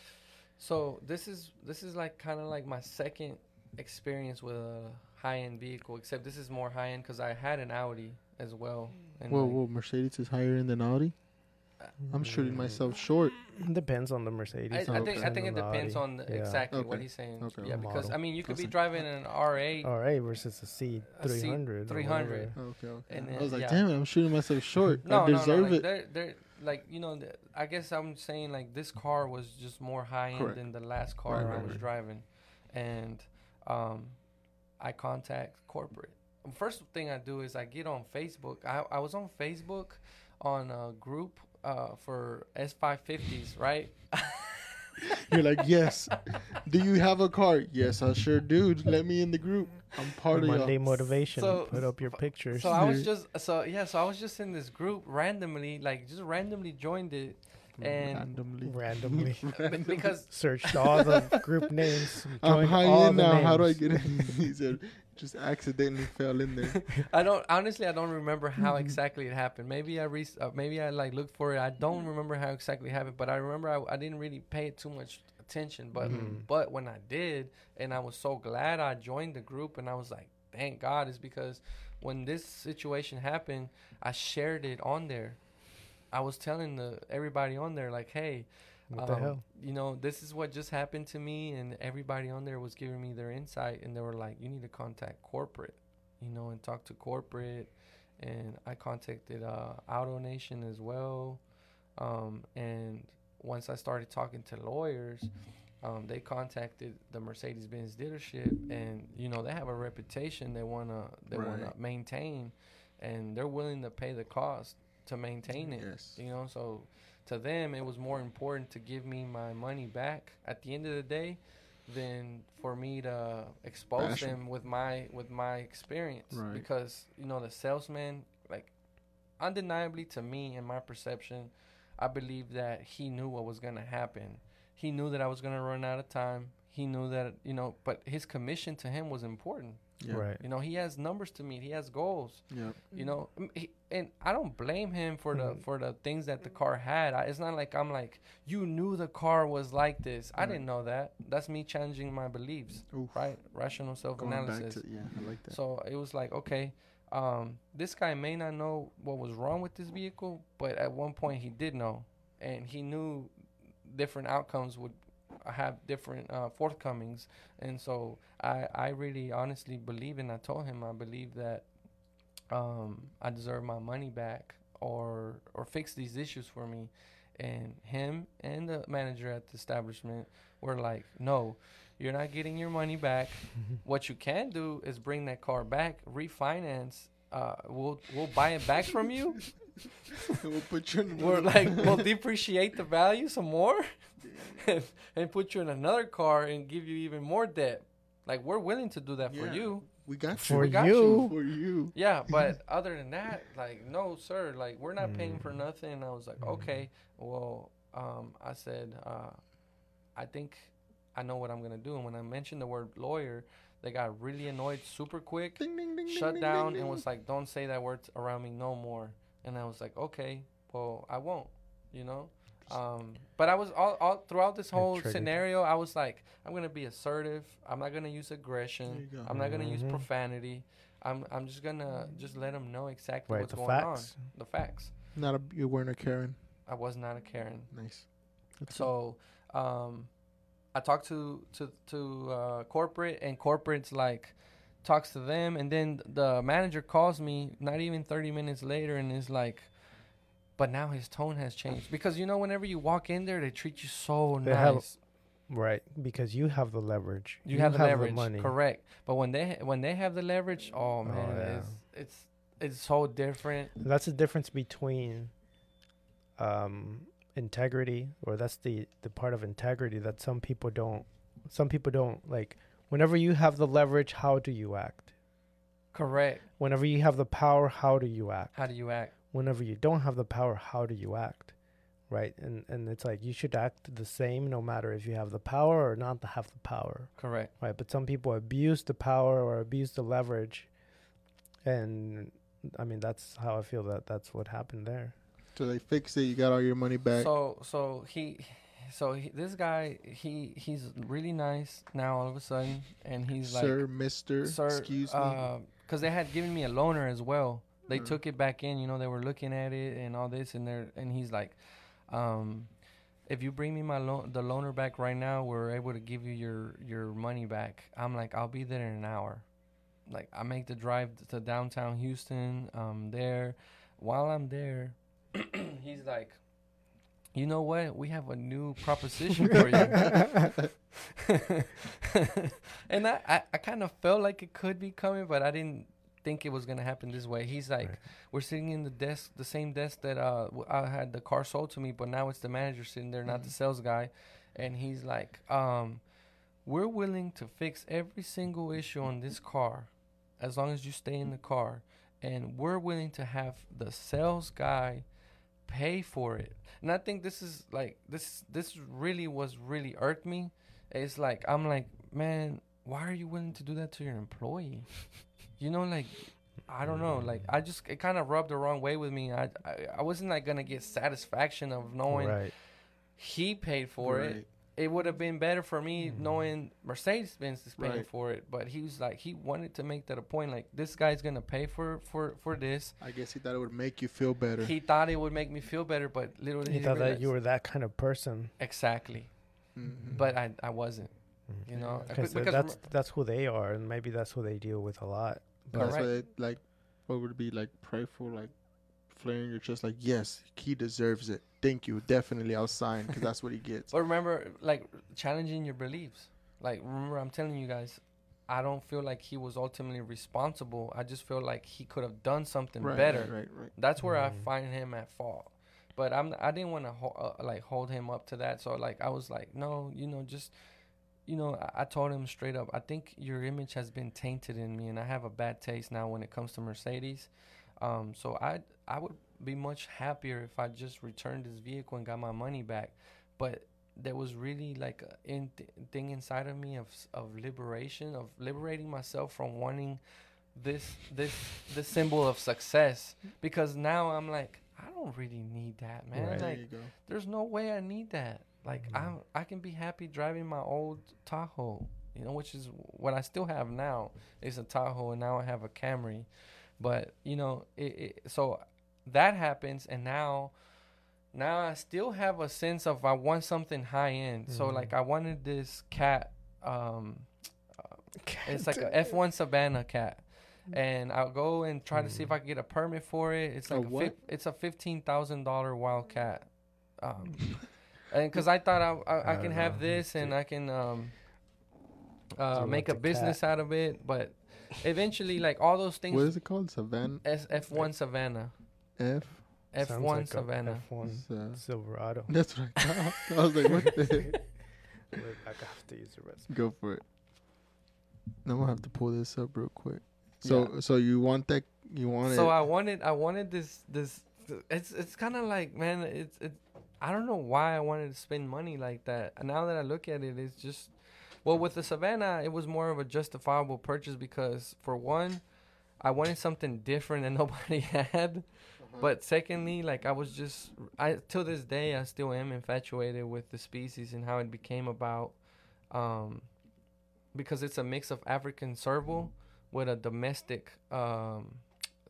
So this is this is like kind of like my second experience with a high end vehicle, except this is more high end because I had an Audi as well. And
Whoa,
like,
whoa, Mercedes is higher end than Audi. I'm shooting myself short.
Depends on the Mercedes.
I, I think I think it depends
Audi.
on the,
Yeah.
exactly what he's saying.
Okay.
Yeah, because
Model.
I mean you could be driving an R8.
All right, versus a C300.
300.
Okay, okay.
And
I was like,
yeah.
damn it, I'm shooting myself short.
No,
I
no, no.
deserve
Like
it.
they're, they're like you know. The, I guess I'm saying like this car was just more high end
Correct.
than the last car
Right,
I was
right.
driving, and um, I contact corporate. First thing I do is I get on Facebook. I I was on Facebook on a group uh, for S550s, right?
You're like, yes. Do you have a car? Yes, I sure do. Let me in the group. I'm part of
Monday
y'all.
motivation.
So-
Put up your pictures.
So I was just so yeah. So I was just in this group randomly, like just randomly joined it, and
randomly.
randomly
because
searched all the group names.
I'm
joined
high
all
in
the
now. How do I get in? he said, just accidentally fell in there.
I don't honestly. I don't remember how
Mm-hmm.
exactly it happened. Maybe I re- uh, maybe I like looked for it. I don't remember how exactly it happened, but I remember I, I didn't really pay it too much attention. But
Mhm.
but when I did, and I was so glad I joined the group, and I was like, thank God, is because when this situation happened, I shared it on there. I was telling the everybody on there like, hey,
What the
um,
hell?
You know, this is what just happened to me, and everybody on there was giving me their insight, and they were like, "You need to contact corporate, you know, and talk to corporate." And I contacted uh, Auto Nation as well, um, and once I started talking to lawyers, um, they contacted the Mercedes-Benz dealership, and you know they have a reputation they wanna they wanna maintain, and they're willing to pay the cost to maintain it.
Yes.
You know, so to them it was more important to give me my money back at the end of the day than for me to expose
Bash 'em.
them with my with my experience
Right.
because you know the salesman like undeniably to me in my perception I believe that he knew what was going to happen. He knew that I was going to run out of time. He knew that, you know, but his commission to him was important.
Yeah.
Right.
You know, he has numbers to meet. He has goals
Yep.
you know he, and i don't blame him for the
Mhm.
for the things that the car had. I, it's not like i'm like you knew the car was like this. I didn't know that. That's me changing my beliefs
Oof.
right? Rational self-analysis.
Yeah, I like that.
so it was like okay um this guy may not know what was wrong with this vehicle but at one point he did know and he knew different outcomes would have different uh, forthcomings. And so i i really honestly believe and i told him i believe that um i deserve my money back or or fix these issues for me. And him and the manager at the establishment were like no you're not getting your money back. What you can do is bring that car back refinance uh, we'll we'll buy it back from you.
We'll put you in
we're like we'll depreciate the value some more and, and put you in another car and give you even more debt. Like we're willing to do that for you
we got you.
For
We got
you.
you.
For you.
yeah but other than that like no sir like we're not paying for
Mm.
nothing and i was like
Mm.
okay well um i said uh i think i know what i'm gonna do and when i mentioned the word lawyer they got really annoyed super quick
Ding, ding, ding,
shut
ding,
down
ding,
and
ding.
was like don't say that word around me no more and i was like okay well i won't you know um, but I was all, all throughout this whole scenario. I was like, I'm gonna be assertive. I'm not gonna use aggression.
Go.
I'm not gonna use
Mhm.
profanity. I'm I'm just gonna just let them know exactly
Right,
what's going
facts.
on. The facts.
Not a you weren't a Karen.
I was not a Karen.
Nice. That's
So, um, I talked to to to uh, corporate, and corporate's like talks to them, and then the manager calls me not even thirty minutes later, and is like, "But now his tone has changed because you know whenever you walk in there, they treat you so
They have-
nice.
Right, because you have the leverage.
You, have, the leverage,
money.
correct? But when they when they have the leverage, oh man,
yeah.
it's it's it's so different.
That's the difference between um, integrity, or that's the the part of integrity that some people don't. Some people don't like. Whenever you have the leverage, how do you act?
Correct.
Whenever you have the power, how do you act?
How do you act?
Whenever you don't have the power, how do you act? Right, and and it's like you should act the same no matter if you have the power or not to have the power.
Correct.
right? But some people abuse the power or abuse the leverage, and I mean that's how I feel that that's what happened there.
So they fixed it. You got all your money back.
So so he, so he, this guy he he's really nice now all of a sudden, and he's like Sir,
Mister,
sir,
excuse me.
Uh, because they had given me a loaner as well. They
Mm.
took it back in. You know, they were looking at it and all this, and they're and he's like, um, if you bring me my loan, the loaner back right now, we're able to give you your your money back. I'm like, I'll be there in an hour. Like I make the drive to downtown Houston. Um, there, while I'm there, he's like, you know what? We have a new proposition for you. and I, I, I kind of felt like it could be coming, but I didn't think it was gonna happen this way. He's like,
Right.
we're sitting in the desk, the same desk that uh I had the car sold to me, but now it's the manager sitting there, not the sales guy, and he's like, um, we're willing to fix every single issue on this car, as long as you stay in the car, and we're willing to have the sales guy pay for it. And I think this is like this this really was really irked me. It's like I'm like, man, why are you willing to do that to your employee? You know, like I don't know, like I just it kind of rubbed the wrong way with me. I, I I wasn't like gonna get satisfaction of knowing
right.
he paid for it.
Right.
It would have been better for me
Mhm.
knowing Mercedes Benz is paying
Right.
for it. But he was like he wanted to make that a point. Like this guy's gonna pay for for for this.
I guess he thought it would make you feel better.
He thought it would make me feel better, but literally did
He
he
thought that you were that kind of person.
exactly.
Mhm.
But I I wasn't. You know,
Because
because
that's that's who they are, and maybe that's who they deal with a lot.
That's
correct.
why they, like what would it be like prideful, like flaring your chest, like yes, he deserves it. Thank you, definitely, I'll sign because that's what he gets.
But remember, like challenging your beliefs. Like remember, I'm telling you guys, I don't feel like he was ultimately responsible. I just feel like he could have done something
right,
better.
Right, right, right.
That's where I
Mhm.
find him at fault. But I'm I didn't want to ho- uh, like hold him up to that. So like I was like, no, you know, just you know, I, I told him straight up. I think your image has been tainted in me, and I have a bad taste now when it comes to Mercedes. Um, so I I would be much happier if I just returned this vehicle and got my money back. But there was really like a in th- thing inside of me of of liberation, of liberating myself from wanting this this this symbol of success because now I'm like I don't really need that man
Right.
there
like
you go.
there's no way I need that like
Mhm.
I'm I can be happy driving my old Tahoe you know which is what I still have now It's a Tahoe and now I have a Camry but you know it, it so that happens and now now I still have a sense of I want something high end so
Mhm.
like I wanted this cat um it's like a F1 Savannah cat. and I'll go and try to see if I can get a permit for it. It's
A
like a
what?
fif- it's a fifteen thousand dollar wildcat, um, and because I thought I I, I
I
can have
know.
this and I can um uh make a
the
business out of it, but eventually like all those things.
What is it called? Savannah
S F one Savannah,
F.
F one
like
Savannah.
F1
It's, uh,
Silverado.
that's right. I. I was like, what the heck?
Wait, I have to use the recipe.
Go for it. I'm gonna have to pull this up real quick. So, so you want that? You want it
so
it?
I wanted I wanted this this it's it's kind of like man it's it I don't know why I wanted to spend money like that. And now that I look at it, it's just well with the Savannah, it was more of a justifiable purchase because for one, I wanted something different that nobody had. But secondly, like I was just I till this day I still am infatuated with the species and how it became about um because it's a mix of African serval with a domestic um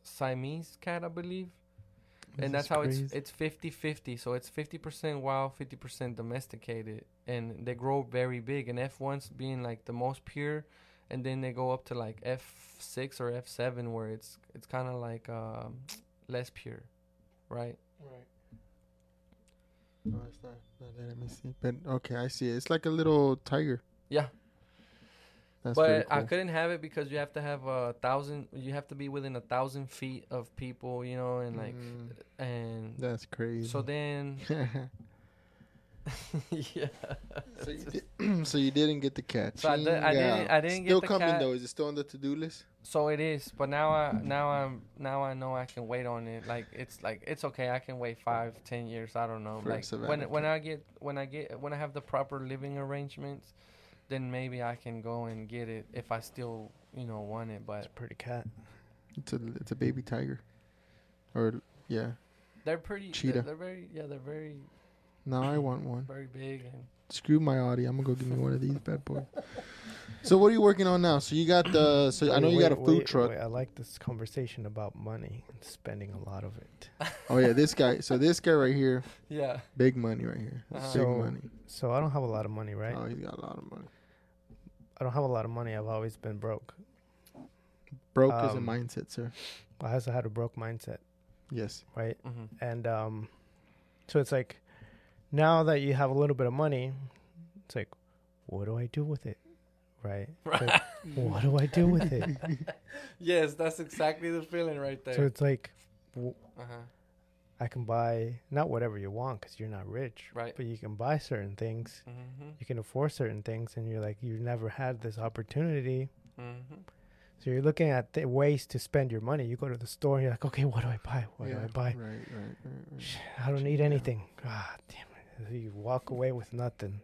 Siamese cat, I believe.
This
and that's how
crazy.
it's it's 50-50. So it's 50% wild, 50% domesticated and they grow very big and F1's being like the most pure and then they go up to like F6 or F7 where it's it's kind of like um less pure, right?
Right. No, it's not, not letting me see. But okay, I see it. It's like a little tiger.
Yeah.
That's
but
pretty
I couldn't have it because you have to have a thousand. You have to be within a thousand feet of people, you know, and like,
Mm,
and
that's crazy.
so then, yeah.
so, you did, so you didn't get the cat.
So I did, I didn't. I didn't get
Still
the
coming
cat.
though. Is it still on the to-do list?
So it is, but now I now I'm now I know I can wait on it. Like it's like it's okay. I can wait five, ten years. I don't know.
For
like when when. I get when I get when I have the proper living arrangements, then maybe I can go and get it if I still you know want it.
It's
But
a pretty cat.
It's a it's a baby tiger. Or yeah.
they're pretty. they're-
Cheetah.
They're, very yeah. They're very
Now I want one.
very big and
Screw my Audi. I'm gonna go give me one of these bad boys. So what are you working on now? So you got the. So I know
Wait,
you got a food
wait,
truck.
wait, I like this conversation about money and spending a lot of it.
Oh yeah, this guy. So this guy right here,
yeah.
big money right here.
Uh-huh.
Big
So-
money.
So I don't have a lot of money, right?
Oh, he's got a lot of money.
I don't have a lot of money. I've always been broke.
Broke is a
Um,
mindset, sir.
I also had a broke mindset,
Yes.
right?
hmm
And um, so it's like now that you have a little bit of money, it's like, what do I do with it, right? It's like, what do I do with it?
yes, that's exactly the feeling right there.
So it's like, w-
uh-huh.
I can buy not whatever you want because you're not rich,
Right.
but you can buy certain things.
Mm-hmm.
You can afford certain things, and you're like, you've never had this opportunity.
Mm-hmm.
So you're looking at the ways to spend your money. You go to the store, and you're like, okay, what do I buy? What do I buy?
Right, right, right, right.
I don't need
Yeah.
anything. Ah, damn it. You walk away with nothing.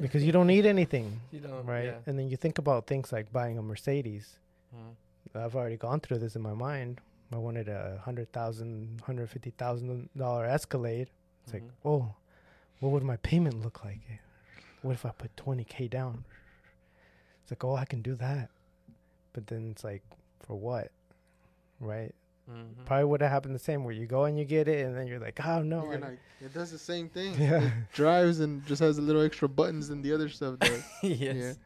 because you don't need anything,
You don't
right?
Yeah.
And then you think about things like buying a Mercedes.
Mhm.
I've already gone through this in my mind. I wanted a hundred thousand, hundred fifty thousand dollar Escalade. It's like,
Mhm.
oh, what would my payment look like? What if I put twenty k down? It's like, oh, I can do that, but then it's like, for what, right?
Mhm.
Probably would have happened the same where you go and you get it, and then you're like, oh no,
You're like, it does the same thing.
Yeah.
It drives and just has a little extra buttons than the other stuff does.
yes.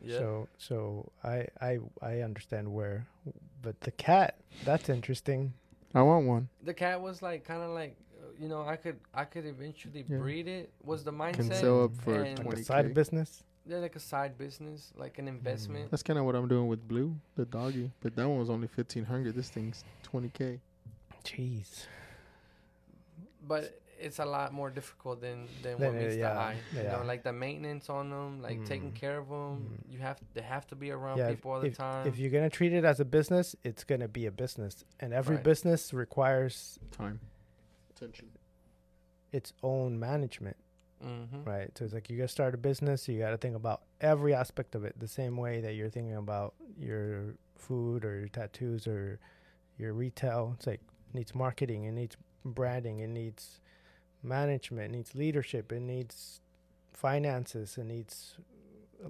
Yeah.
So so I I I understand where, but the cat that's interesting.
I want one.
the cat was like kind of like uh, you know I could I could eventually
Yeah.
breed it was the mindset
Can
mindset
sell up for
and-
Like
twenty
a side business.
Yeah like a side business like an investment
That's kind of what I'm doing with Blue, the doggy. But that one was only fifteen hundred. This thing's twenty k.
Jeez.
but it's a lot more difficult than than
Than
what
it-
meets
yeah,
the eye you
yeah.
know like the maintenance on them like taking
Mm.
care of them
Mm.
you have they have to be around
Yeah, if-
people all the
if,
time
If you're gonna treat it as a business, it's gonna be a business, and every
Right.
business requires
Time. Attention.
its own management,
mm-hmm.
right? So it's like you gotta start a business, you gotta think about every aspect of it the same way that you're thinking about your food or your tattoos or your retail. It's like it needs marketing, it needs branding, it needs management, it needs leadership, it needs finances, it needs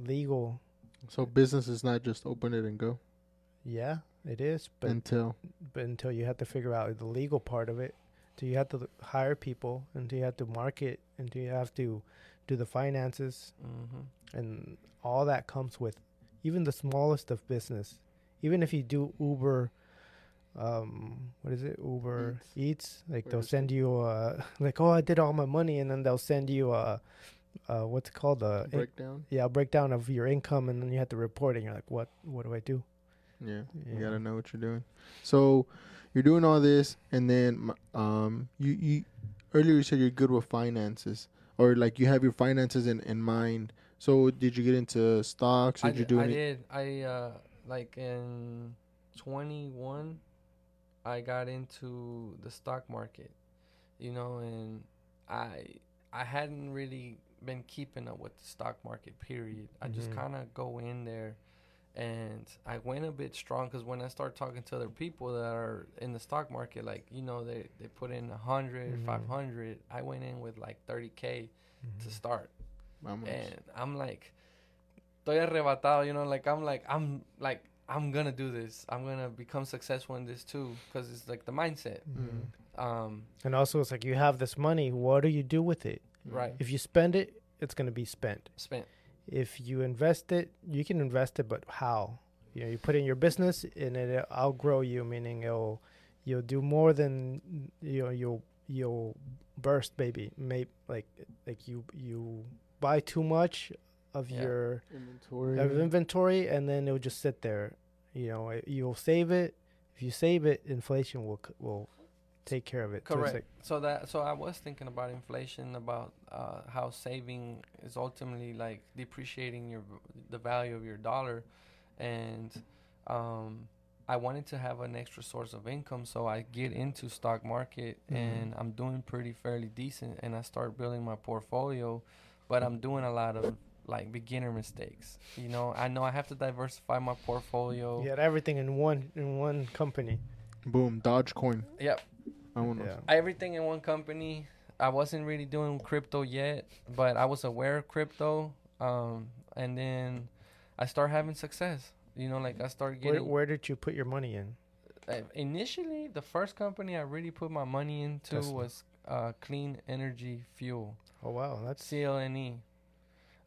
legal.
So business is not just open it and go
Yeah, it is, but
until
but until you have to figure out the legal part of it, until you have to hire people, until you have to market, until you have to do the finances,
Mm-hmm.
and all that comes with even the smallest of business, even if you do Uber, um, what is it? Uber
Eats.
Eats. Like they'll send you uh like oh I did all my money and then they'll send you uh uh what's it called in-
breakdown.
yeah a breakdown of your income and then you have to report it and you're like what what do I do?
Yeah, you gotta know what you're doing. So you're doing all this, and then um, you you earlier you said you're good with finances, or like you have your finances in in mind. So did you get into stocks? Or
I
did you do
I
any?
did. I uh like in 21 I got into the stock market. You know, and I I hadn't really been keeping up with the stock market period. I just
Mhm.
kind of go in there and I went a bit strong cuz when I start talking to other people that are in the stock market like, you know, they they put in 100,
Mhm.
500. I went in with like 30k to start
Vamos.
and I'm like, estoy arrebatado, you know, like I'm like I'm like I'm gonna do this. I'm gonna become successful in this too, because it's like the mindset.
Mhm.
Um,
And also, it's like you have this money. What do you do with it?
right.
If you spend it, it's gonna be spent.
Spent.
If you invest it, you can invest it, but how? You know, you put in your business, and it outgrow you, meaning it'll you'll do more than you know. You'll you'll burst, baby. May like like you you buy too much of
Yeah.
your
Inventory.
of inventory, and then it'll just sit there. You know, it- you'll save it. If you save it, inflation will will take care of it. So
Correct.
like-
So that so I was thinking about inflation, about uh, how saving is ultimately like depreciating your the value of your dollar, and um, I wanted to have an extra source of income, so I get into stock market,
Mhm.
and I'm doing pretty fairly decent, and I start building my portfolio, but I'm doing a lot of like beginner mistakes. You know, I know I have to diversify my portfolio.
you had everything in one in one company.
Boom. Dogecoin.
Yep.
I want to.
Yeah.
everything in one company. I wasn't really doing crypto yet, but I was aware of crypto. Um, and then I start having success. You know, like I started
Where,
getting.
where did you put your money in?
uh, initially, the first company I really put my money into
Tesla.
was uh, Clean Energy Fuel,
Oh wow, that's
CLNE.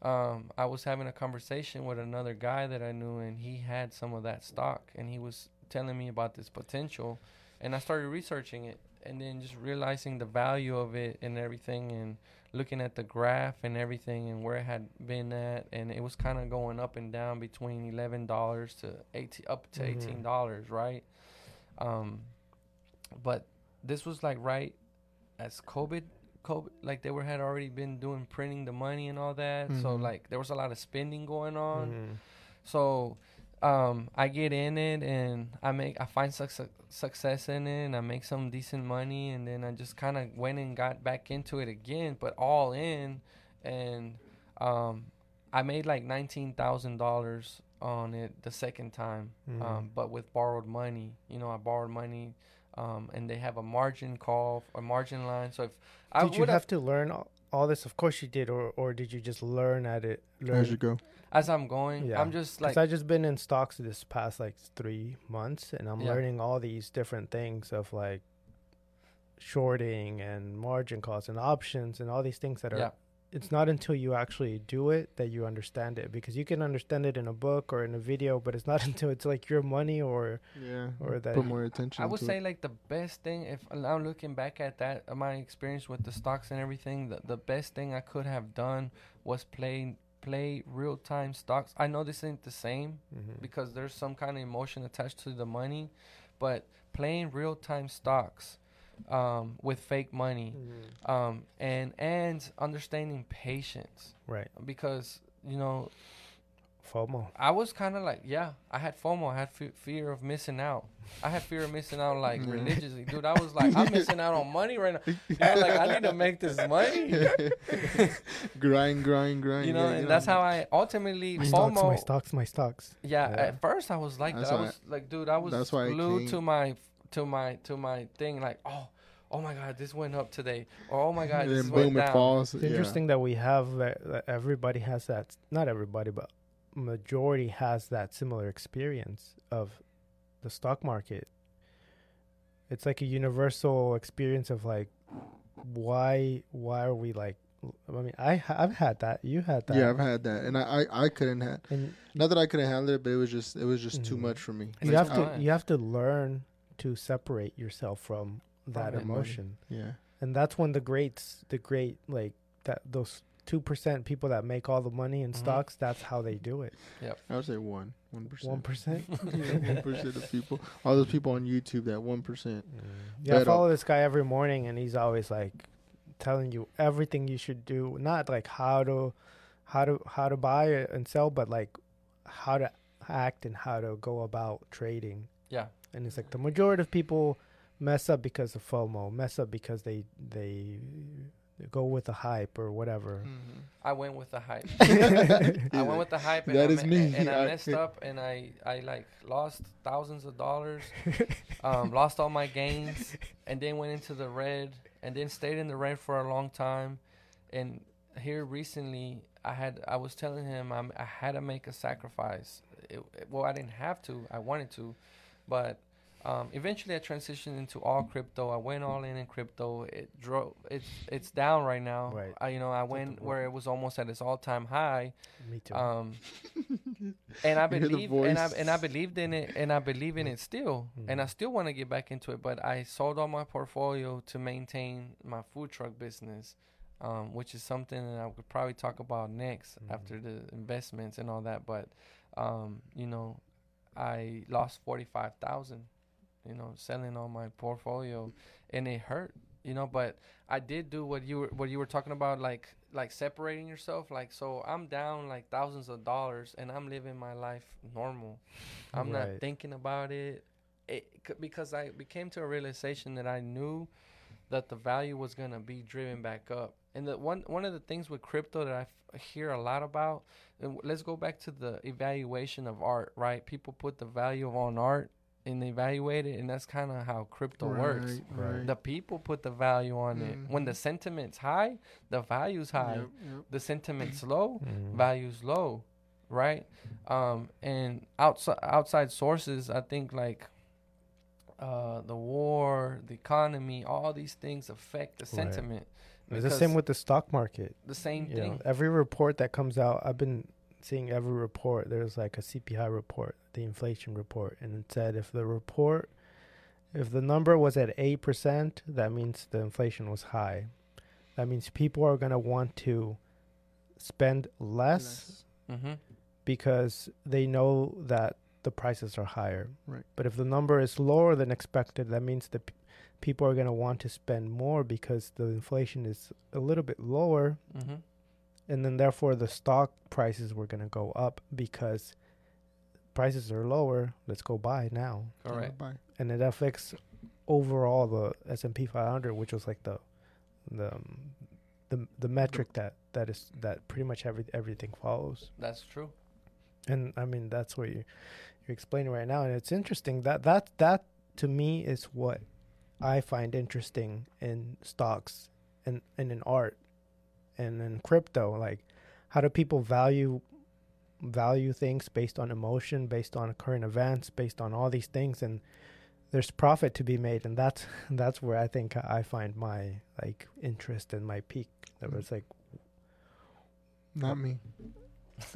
Um, I was having a conversation with another guy that I knew, and he had some of that stock, and he was telling me about this potential, and I started researching it, and then just realizing the value of it and everything, and looking at the graph and everything, and where it had been at, and it was kind of going up and down between eleven dollars to eighteen, up to
Mhm.
eighteen dollars, right? Um, but this was like right as COVID COVID, like they were had already been doing printing the money and all that. So
Mhm.
like there was a lot of spending going on.
Mhm.
So um, I get in it and I make I find suc- success in it and I make some decent money and then I just kind of went and got back into it again, but all in, and um, I made like nineteen thousand dollars on it the second time,
Mhm.
um, but with borrowed money. You know, I borrowed money. Um, and they have a margin call, a margin line. So if I
did you
would
have to learn all, all this? Of course you did, or or did you just learn at it? Learn.
As you go.
As I'm going,
Yeah.
I'm just like
I just been in stocks this past like three months, and I'm
Yeah.
learning all these different things of like shorting and margin calls and options and all these things that are.
yeah.
It's not until you actually do it that you understand it because you can understand it in a book or in a video, but it's not until it's like your money or
Yeah.
Or that-
Put more attention.
I would
to
say
It.
like the best thing if now looking back at that uh, my experience with the stocks and everything the, the best thing I could have done was play play real time stocks. I know this ain't the same
Mhm.
because there's some kind of emotion attached to the money, but playing real time stocks um, with fake money
Mhm.
um, and and understanding patience
right
because you know
FOMO.
I was kind of like, yeah, I had FOMO. I had fe- fear of missing out. I had fear of missing out, like religiously, dude. I was like, I'm missing out on money right now. You know, like I need to make this money.
grind, grind, grind.
You know,
yeah,
and that's how I ultimately
My stocks, my
FOMO.
stocks, my stocks.
Yeah,
Yeah.
at first I was like
That's
that. I
why-
was like, dude, I was
that's why
glued
came.
to my to my to my thing. Like, oh, oh my god, this went up today. Or oh my god,
and
this
then
went
boom, it falls.
It's
yeah.
interesting that we have that, that everybody has that. Not everybody, but majority has that similar experience of the stock market. It's like a universal experience of like, why why are we like I mean, I I've had that. You had that.
Yeah, I've had that, and I I, I couldn't have.
and
Not that I couldn't handle it, but it was just it was just too
Mhm.
much for me.
you have to you have to learn to separate yourself from that emotion,
Yeah.
and that's when the greats, the great like that those two percent people that make all the money in
Mhm.
stocks. That's how they do it. Yep.
I would say one, one percent.
One percent.
one percent of people. All those people on YouTube, that one percent.
Yeah, I
But,
follow this guy every morning, and he's always like telling you everything you should do. Not like how to, how to, how to buy and sell, but like how to act and how to go about trading.
Yeah.
And it's like the majority of people mess up because of FOMO, mess up because they they go with the hype or whatever.
I went with the hype.
I
I went with the hype. And
That
I
is
me-
me.
And I
I-
messed up, and I I like lost thousands of dollars, um, lost all my gains, and then went into the red, and then stayed in the red for a long time, and here recently I had I was telling him I'm, I had to make a sacrifice. It, it- well, I didn't have to. I wanted to, but um, eventually I transitioned into all crypto. I went all in in crypto. It drove. It's it's down right now.
Right.
I, you know I went where it was almost at its all time high.
Me too.
Um, and I
You
believe and I and I believed in it and I believe in it still and I still want to get back into it. But I sold all my portfolio to maintain my food truck business, um, which is something that I could probably talk about next
Mhm.
after the investments and all that. But um, you know, I lost forty five thousand, you know, selling all my portfolio, and it hurt, you know. But I did do what you were what you were talking about, like like separating yourself. Like so, I'm down like thousands of dollars, and I'm living my life normal. I'm not thinking about it. It c- because I became to a realization that I knew that the value was gonna be driven back up. And the one one of the things with crypto that I f- hear a lot about, and w- let's go back to the evaluation of art, right? People put the value on art and they evaluate it, and that's kind of how crypto works.
Right, right.
The people put the value on it. When the sentiment's high, the value's high.
Yep, yep.
The sentiment's low,
Mm.
values low, right? Um, and outside outside sources, I think like uh, the war, the economy, all these things affect the
Right.
sentiment.
It's the same with the stock market.
the same
You know,
thing.
every report that comes out, I've been seeing every report. There's like a CPI report, the inflation report, and it said if the report, if the number was at eight percent, that means the inflation was high. That means people are gonna want to spend less,
Mm-hmm.
because they know that the prices are higher.
Right.
But if the number is lower than expected, that means that p- people are gonna want to spend more because the inflation is a little bit lower
Mm-hmm.
and then therefore the stock prices were going to go up because prices are lower let's go buy now
Correct.
Bye.
and it affects overall the S&P 500 which was like the the um, the, the metric that that is that pretty much every everything follows
That's true.
and i mean that's what you you're explaining right now and it's interesting that that that to me is what i find interesting in stocks and and in art and in crypto like how do people value value things based on emotion based on current events based on all these things and there's profit to be made and that's that's where i think i find my like interest and my peak that was like
Not me.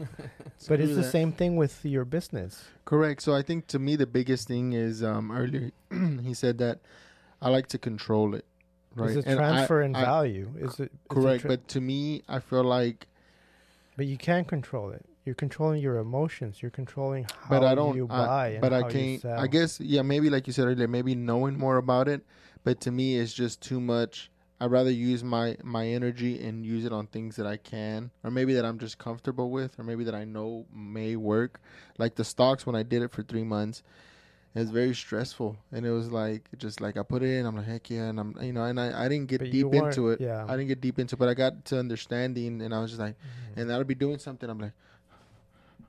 but it's the
that.
same thing with your business
Correct. So I think to me the biggest thing is um, earlier he said that I like to control it. Right.
Is it
And I-
transfer in
I-
value? Is it is it
Correct.
tra-
but to me, I feel like,
but you can't control it. You're controlling your emotions. You're controlling how
but I don't.
you
I-
buy and
but
how
I
you
can't.
sell.
I guess yeah. Maybe like you said earlier, maybe knowing more about it. But to me, it's just too much. I'd rather use my my energy and use it on things that I can, or maybe that I'm just comfortable with, or maybe that I know may work. Like the stocks, when I did it for three months, it was very stressful, and it was like just like I put it in. I'm like heck yeah, and I'm you know, and I, I didn't get
But
deep into it.
yeah.
I didn't get deep into, it, but I got to understanding, and I was just like,
Mhm.
and I'll be doing something. I'm like,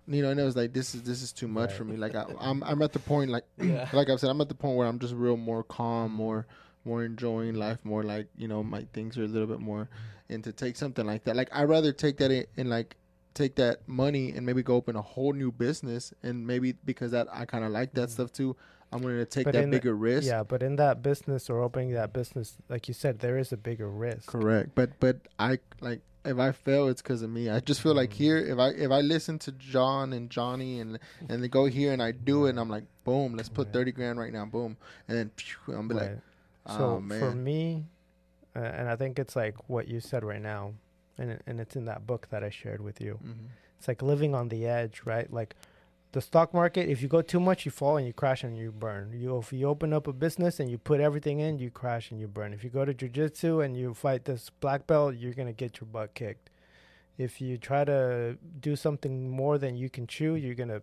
you know, and it was like this is this is too much
Right.
for me. Like I, I'm I'm at the point like
Yeah.
like I've said, I'm at the point where I'm just real more calm, more more enjoying life, more like you know my things are a little bit more, and to take something like that, like I'd rather take that in, and like take that money and maybe go open a whole new business, and maybe because that I kind of like that
Mhm.
stuff too. I'm willing to take
But
that
in the-
bigger risk.
Yeah, but in that business or opening that business, like you said, there is a bigger risk.
Correct. But but I like if I fail, it's because of me. I just feel like
Mm.
here, if I if I listen to John and Johnny and and they go here and I do it, and I'm like, boom, let's put
Right.
thirty grand right now, boom, and then phew, I'm be like, oh
so
man,
for me, uh, and I think it's like what you said right now, and it, and it's in that book that I shared with you.
Mhm.
It's like living on the edge, right? Like the stock market, if you go too much, you fall and you crash and you burn. You if you open up a business and you put everything in, you crash and you burn. If you go to jujitsu and you fight this black belt, you're gonna get your butt kicked. If you try to do something more than you can chew, you're gonna,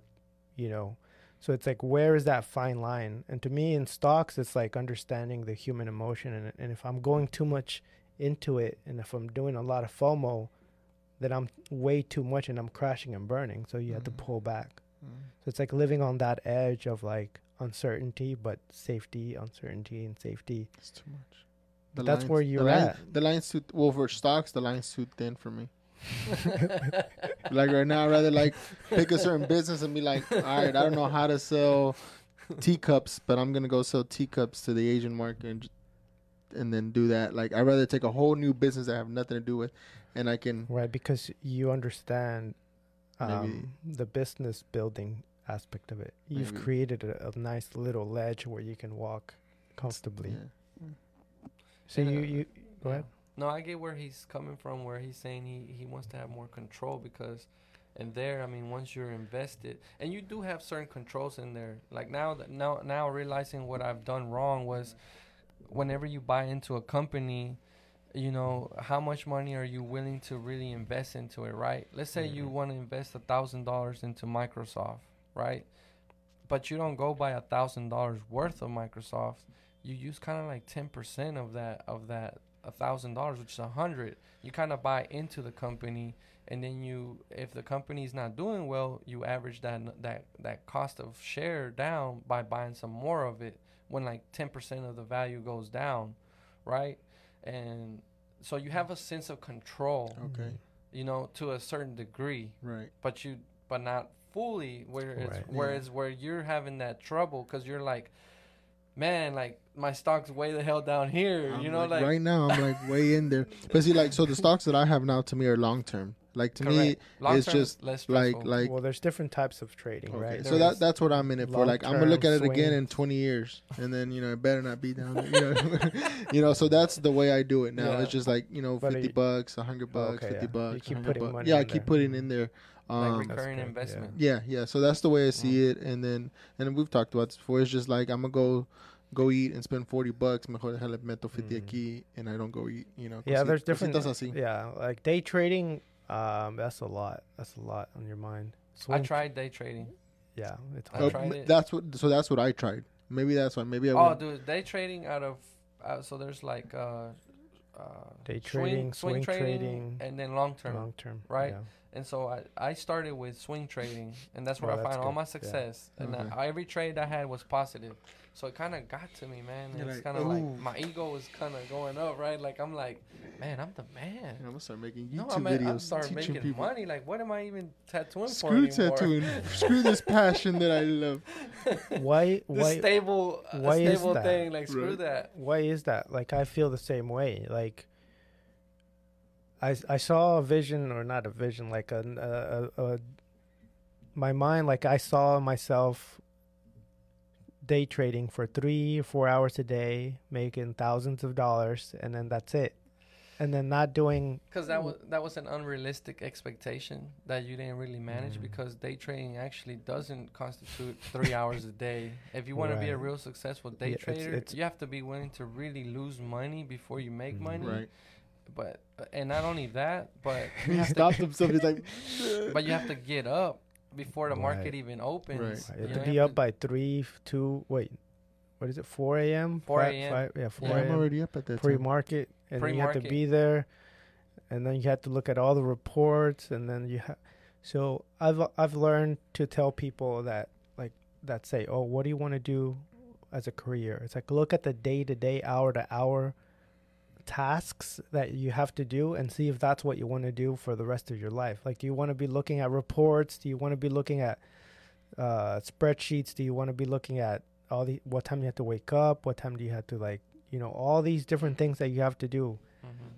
you know. So it's like where is that fine line? And to me, in stocks, it's like understanding the human emotion. And and if I'm going too much into it, and if I'm doing a lot of FOMO, then I'm way too much and I'm crashing and burning. So you have to
Mhm.
pull back. So it's like living on that edge of like uncertainty, but safety, uncertainty, and safety.
it's too much.
But that's where you're
line-
at.
The line's too well for stocks. The line's too thin for me. like right now, I'd rather like pick a certain business and be like, all right, I don't know how to sell teacups, but I'm gonna go sell teacups to the Asian market and, and then do that. Like I'd rather take a whole new business that I have nothing to do with, and I can
Right, because you understand
Maybe-
um, the business building aspect of it. You've
Maybe.
created a, a nice little ledge where you can walk comfortably.
yeah.
So
And,
you,
uh,
you go ahead.
No, I get where he's coming from. Where he's saying he he wants to have more control because, And there, I mean, once you're invested, and you do have certain controls in there. Like now that now now realizing what I've done wrong was, whenever you buy into a company, you know how much money are you willing to really invest into it, right? Let's say you
Mhm.
want to invest a thousand dollars into Microsoft, right? But you don't go buy a thousand dollars worth of Microsoft. You use kind of like ten percent of that of that a thousand dollars, which is a hundred. You kind of buy into the company, and then you, if the company's not doing well, you average that that that cost of share down by buying some more of it. When like ten percent of the value goes down, right? And so you have a sense of control,
Okay.
you know, to a certain degree
Right.
but you but not fully where it's
Right.
whereas where you're having that trouble because you're like man like my stock's way the hell down here
I'm
you know
like,
like,
right now I'm like way in there. But see, like so the stocks that I have now to me are long term. Like to me,
correct. Long
it's just
less
like like
well, there's different types of trading,
Okay,
right?
so
There
that
is-
that's what I'm in it for. Like I'm gonna look at it
long-term
again in 20 years, and then you know it better not be down. There, you know, you know. So that's the way I do it now.
Yeah.
It's just like you know,
But
50
you-
bucks, 100 bucks,
Okay,
50
yeah.
bucks.
You keep putting
bucks.
money
Yeah, I keep
there.
putting in there.
like
Um,
That's
recurring
good, yeah.
investment
yeah, yeah. So that's the way I see
Mm.
it, and then and we've talked about this before. It's just like I'm gonna go go eat and spend 40 bucks. Mejor déjale meto 50
Mm.
aquí, and I don't go eat. You know.
yeah,
cosi-
there's different.
cositas así.
Yeah, like day trading. Um, that's a lot. That's a lot on your mind.
i tried day trading
Yeah, it's
I
Uh,
tried
m-
it.
That's what. So that's what I tried. Maybe that's why. Maybe I.
oh
went-
dude day trading out of uh, so there's like uh uh
Day
swing-
trading, swing
trading,
trading,
and then long term
long term.
right?
Yeah.
And so I, I started with swing trading, and that's where
Oh,
I
that's
find all
good.
my
Yeah.
success. And
Okay.
I, every trade I had was positive, so it kind of got to me, man.
You're
it's
like,
kind of like my ego was kind of going up, right? Like I'm like, man, I'm the man.
I'm gonna start making YouTube
No, I'm, at,
videos.
I'm start
teaching
making
people.
money. Like, what am I even tattooing for
Screw
anymore?
tattooing. Screw this passion that I love.
Why?
This
Why?
stable, uh,
why is
stable
that?
thing. Like, screw
Right.
that.
why is that? Like I feel the same way. Like I I saw a vision or not a vision, like a, a, a, a my mind like I saw myself day trading for 3 or 4 hours a day, making thousands of dollars and then that's it. And then not doing
Because that was that was an unrealistic expectation that you didn't really manage.
Mm.
Because day trading actually doesn't constitute three hours a day. If you want to be a real successful day
Yeah,
trader,
it's-
you have to be willing to really lose money before you make
Mhm.
money.
Right.
But and not only that, but you
he
have to-
stopped himself. He's like,
but you have to get up before the market
Right.
even opens.
Right.
you have to be
you
up by 3 2 wait. What is it? 4 a.m.
4 a.m..
fi- yeah, 4
yeah, I'm
a.m.
already up at that time.
pre-market and then you have to be there and then you have to look at all the reports and then you have so i've i've learned to tell people that like that say oh what do you want to do as a career it's like look at the day to day hour to hour tasks that you have to do and see if that's what you want to do for the rest of your life like do you want to be looking at reports do you want to be looking at uh spreadsheets do you want to be looking at all the what time you have to wake up, what time do you have to like, you know, all these different things that you have to do.
Mhm.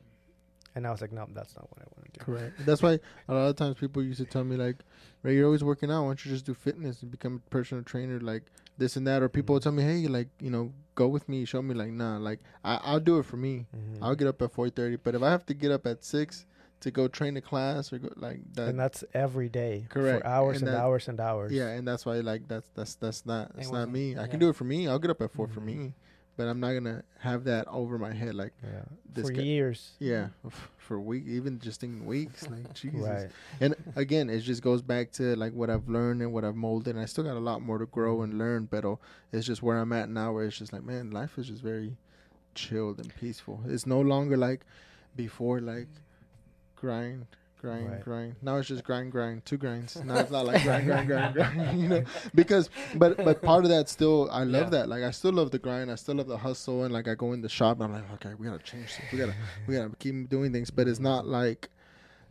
And I was like, no, that's not what I want to do.
Correct. That's why a lot of times people used to tell me like, "Rey, you're always working out. Why don't you just do fitness and become a personal trainer, like this and that?" Or people would tell me, "Hey, like you know, go with me, show me." Like, nah, like I, I'll do it for me.
Mhm.
I'll get up at four thirty, but if I have to get up at six to go train a class or go like that,
and that's every day
Correct.
for hours
And
and,
that-
hours and hours.
yeah, and that's why like that's that's that's not that's not me. I
yeah.
can do it for me. I'll get up at 4 for
Mhm.
me, but I'm not gonna have that over my head like
yeah.
This
For
guy-
years.
yeah for week even just in weeks like Jesus.
Right.
And again, it just goes back to like what I've learned and what I've molded. And I still got a lot more to grow and learn, but uh, it's just where I'm at now. Where it's just like, man, life is just very chilled and peaceful. It's no longer like before, like grind, grind,
Right.
grind. Now it's just grind, grind, two grinds. Now it's not like grind, grind, grind, grind. You know, because but but part of that still, I love
Yeah.
that. Like I still love the grind. I still love the hustle. And like I go in the shop, and I'm like, okay, we gotta change. This. We gotta we gotta keep doing things. But it's not like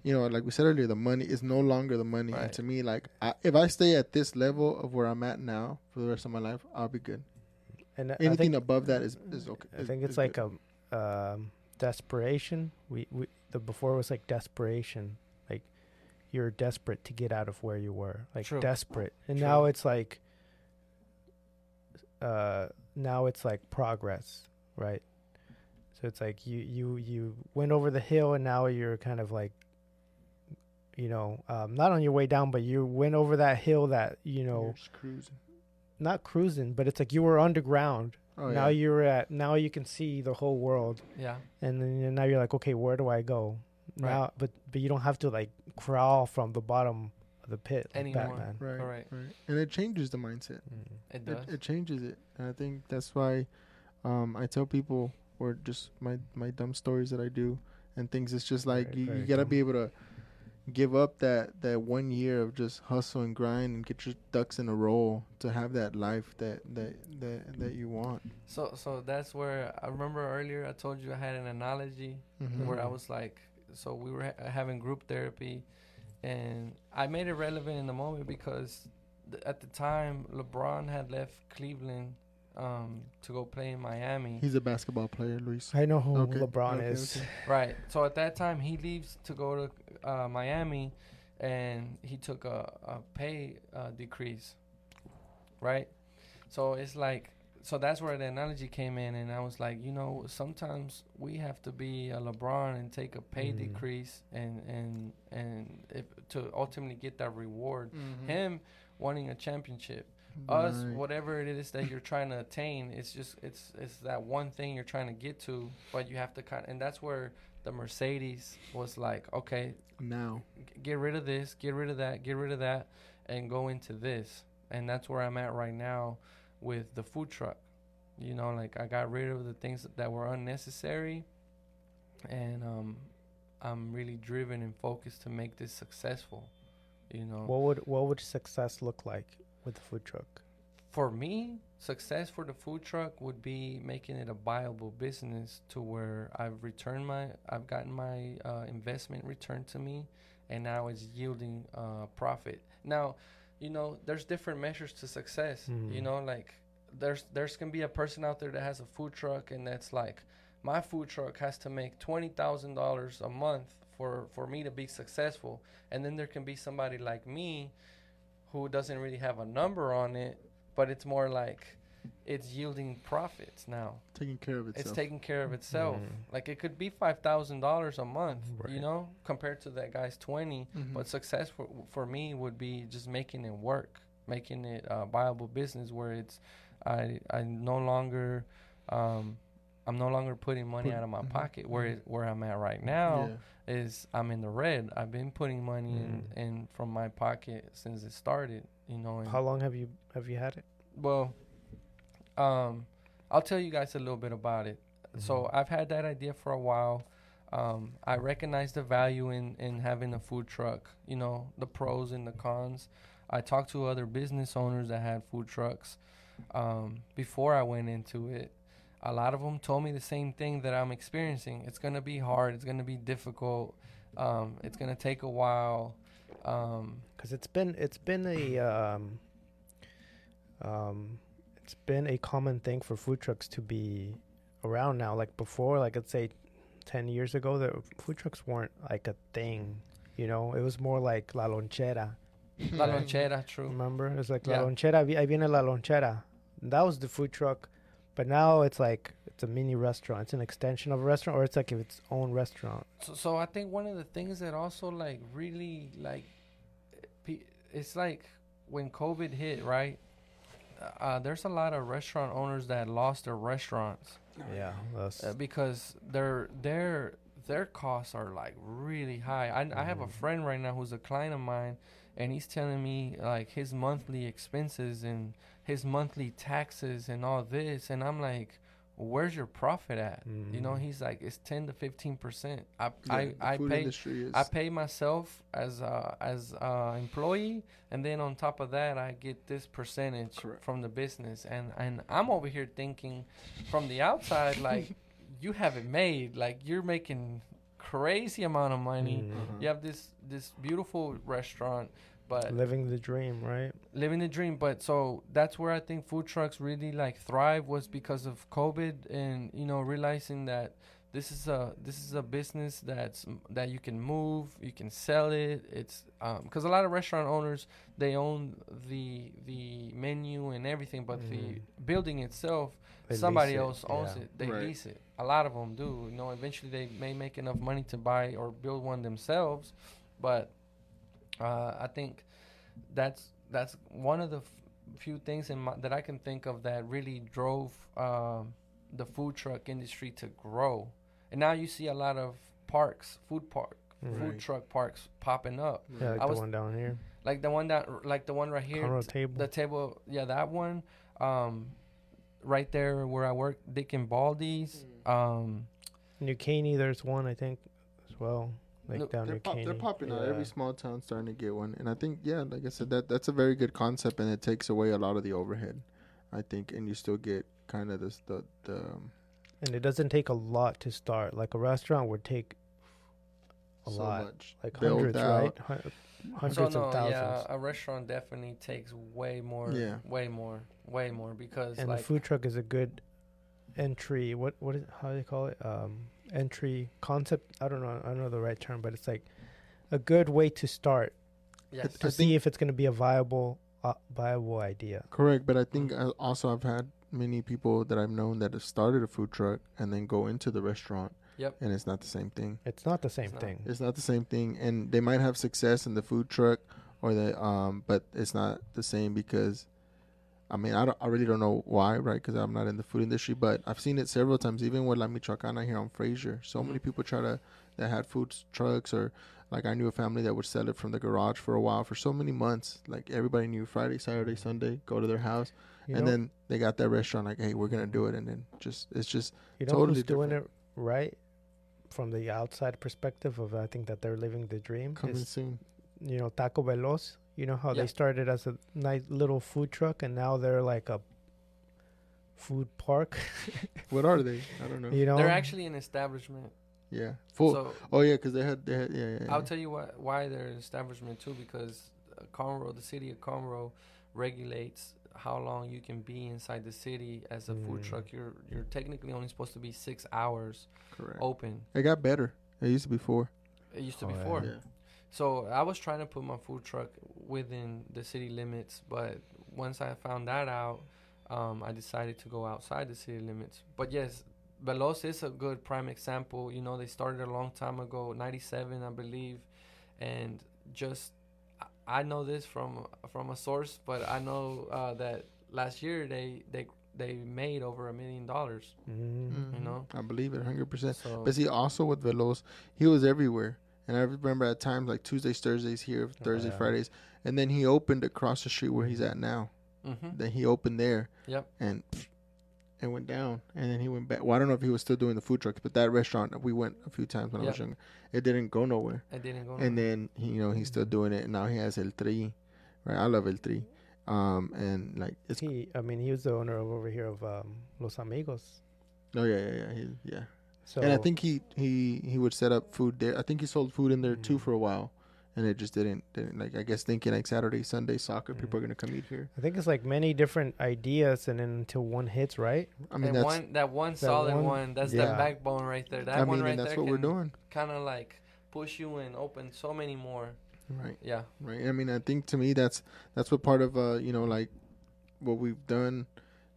you know, like we said earlier, the money is no longer the money. And to me, like, I, if I stay at this level of where I'm at now for the rest of my life, I'll be good.
And
Anything
think,
above that is is okay.
I
is-
think it's like
good.
a um, desperation. We we the before was like desperation, you're desperate to get out of where you were, like
True.
desperate. And
True.
now it's like, uh, now it's like progress, right? So it's like you you you went over the hill and now you're kind of like, you know, um, not on your way down, but you went over that hill that you know
cruising.
not cruising, but it's like you were underground.
Oh
now
yeah.
you're at now you can see the whole world
Yeah.
and then now you're like okay where do i go
Right.
now but but you don't have to like crawl from the bottom of the pit like
Anymore.
batman
right,
Correct.
right. And it changes the mindset.
Mm.
It
It,
does.
it changes it, and I think that's why um, I tell people or just my my dumb stories that I do and things. It's just like
Very,
you, you gotta
dumb.
be able to give up that that one year of just hustle and grind and get your ducks in a row to have that life that that that that you want.
So so that's where I remember earlier I told you I had an analogy
Mhm.
where I was like, so we were ha- having group therapy, and I made it relevant in the moment because th- at the time LeBron had left Cleveland um, to go play in Miami.
He's a basketball player, Luis.
i know who
Okay,
lebron
okay,
is
okay.
Right. So at that time, he leaves to go to uh, Miami, and he took a, a pay uh, decrease. Right. So it's like, so that's where the analogy came in, and I was like, you know, sometimes we have to be a LeBron and take a pay
Mhm.
decrease, and and and if, to ultimately get that reward.
Mhm.
Him wanting a championship us whatever it is that you're trying to attain it's just it's it's that one thing you're trying to get to but you have to kind and that's where the mercedes was like okay
now.
g- get rid of this get rid of that get rid of that and go into this and that's where i'm at right now with the food truck. You know like i got rid of the things that were unnecessary and um i'm really driven and focused to make this successful you know.
What would what would success look like with the food truck?
For me, success for the food truck would be making it a viable business to where I've returned my, I've gotten my uh, investment returned to me, and now it's yielding uh, profit. Now, you know, there's different measures to success. You
Mhm.
know, like there's there's gonna be a person out there that has a food truck, and that's like, my food truck has to make twenty thousand dollars a month for for me to be successful, and then there can be somebody like me who doesn't really have a number on it, but it's more like it's yielding profits now.
Taking care of itself.
It's taking care of itself.
Mm.
Like it could be five thousand dollars a month, you know, compared to that guy's twenty.
Mhm.
But success for for me would be just making it work, making it a viable business where it's I I no longer um I'm no longer putting money
Put-
out of my
mhm,
pocket. Where
mhm.
it, where I'm at right now
Yeah.
is I'm in the red. I've been putting money in,
Mm.
in from my pocket since it started. You know,
how long have you have you had it
well, um, I'll tell you guys a little bit about it. So
Mhm.
I've had that idea for a while. Um, I recognize the value in, in having a food truck, you know, the pros and the cons. I talked to other business owners that had food trucks um, before I went into it. A lot of them told me the same thing that I'm experiencing. It's going to be hard, it's going to be difficult, um, it's going to take a while. Um,
because it's been it's been a um um it's been a common thing for food trucks to be around now. Like before, like let's say ten years ago, the food trucks weren't like a thing. You know, it was more like la lonchera.
La lonchera, true.
Remember, it was like
Yeah.
la lonchera. vi- Ahí viene la lonchera. That was the food truck, but now it's like it's a mini restaurant. It's an extension of a restaurant, or it's like its own restaurant.
So, so I think one of the things that also like really like, it's like when COVID hit, right? Uh, there's a lot of restaurant owners that lost their restaurants
Yeah, that's
uh, because their their their costs are like really high. I, I have a
Mhm.
friend right now who's a client of mine, and he's telling me like his monthly expenses and his monthly taxes and all this, and I'm like, where's your profit at? You know,
Mhm.
he's like, it's ten to fifteen percent. I
Yeah,
I I pay
is
I pay myself as a, as a employee, and then on top of that, I get this percentage
Correct.
from the business. And and I'm over here thinking, from the outside, like you have it made. Like you're making crazy amount of money.
Mm.
Uh-huh.
You have this this beautiful restaurant, but
living the dream, right?
living the dream but so that's where i think food trucks really like thrive was because of covid and you know realizing that this is a this is a business that's that you can move you can sell it it's because a lot of restaurant owners they own the the menu and everything but
Mhm.
the building itself
They
somebody
lease it,
else owns
yeah.
it they
Right.
lease it a lot of them do you know eventually they may make enough money to buy or build one themselves but uh, i think that's that's one of the f- few things in my, that i can think of that really drove um, the food truck industry to grow. And now you see a lot of parks food park
Mhm.
food truck parks popping up.
Yeah, like
I
the
was-
one down here,
like the one that like the one right here
Conroe
t-
table.
the table yeah that one um right there where i work dick and baldi's um
New Caney, there's one I think as well, like
No,
down
They're,
near
pop, they're popping out.
Yeah.
Every small town's starting to get one, and I think yeah, like I said, that that's a very good concept, and it takes away a lot of the overhead. I think, and you still get kind of this the the um,
and it doesn't take a lot to start. Like a restaurant would take a
so
lot,
much
like
built
hundreds,
out.
right? Hun- Hundreds
so
of
no,
thousands.
yeah, a restaurant definitely takes way more,
Yeah.
way more, way more because
and
like
the food truck is a good entry. What what is how do they call it? Um, entry concept. I don't know. I don't know the right term, but it's like a good way to start
yes,
to
I
see if it's going to be a viable uh, viable idea.
Correct, but I think I also I've had many people that I've known that have started a food truck and then go into the restaurant.
Yep.
And it's not the same thing.
It's not the same
not.
thing.
It's not the same thing, and they might have success in the food truck or the um, but it's not the same because, I mean, I I really don't know why, right? Because I'm not in the food industry, but I've seen it several times, even with La Michoacana here on Frazier. So many
Mhm.
people try to that had food trucks or like I knew a family that would sell it from the garage for a while for so many months. Like everybody knew Friday, Saturday, Sunday, go to their house,
You
and
know,
then they got that restaurant like, hey, we're gonna do it, and then just it's just
you know
totally
who's doing it right from the outside perspective of I think that they're living the dream.
coming soon.
you know Taco Veloz. You know how
Yeah.
they started as a nice little food truck and now they're like a food park.
What are they? I don't know.
you know,
they're actually an establishment.
Yeah, full.
So
Oh yeah, because they had they had yeah yeah. yeah.
I'll tell you what why they're an establishment too because uh, Conroe, the city of Conroe, regulates how long you can be inside the city as a food
Mm.
truck. You're you're technically only supposed to be six hours
Correct.
open.
It got better. It used to be four.
It used to
Oh,
be four.
Yeah.
So I was trying to put my food truck within the city limits, but once I found that out, um, I decided to go outside the city limits. But yes, Veloz is a good prime example. You know, they started a long time ago, '97, I believe, and just I- I know this from from a source, but I know uh, that last year they they they made over a million dollars.
Mhm.
Mhm.
know?
I believe it 100%.
So
But see, also with Veloz, he was everywhere. And I remember at times like Tuesdays, Thursdays here, Thursday,
yeah.
Fridays. And then he opened across the street where he's at now.
mhm.
Then he opened there.
Yep.
And pfft, it went down. And then he went back. Well, I don't know if he was still doing the food trucks, but that restaurant, we went a few times when I was
Yep.
younger. It didn't go nowhere.
it didn't go.
And
nowhere.
then, he, you know, he's still doing it. And now he has El Tri. Right? I love El Tri. Um, and like, it's.
He, I mean, he was the owner of over here of um, Los Amigos.
Oh, yeah, yeah, yeah. He, yeah.
So
and I think he, he he would set up food there. I think he sold food in there too
Mhm.
for a while, and it just didn't, didn't like I guess thinking like Saturday, Sunday soccer, people are gonna come eat here.
I think it's like many different ideas, and then until one hits, right?
I mean
and
that's
one that one
that
solid
one-
one, that's
yeah.
the backbone right there. That
I
one
mean
right
and that's
there
what we're doing,
kind of like push you and open so many more.
right?
Yeah,
right i mean i think to me that's that's what part of uh you know like what we've done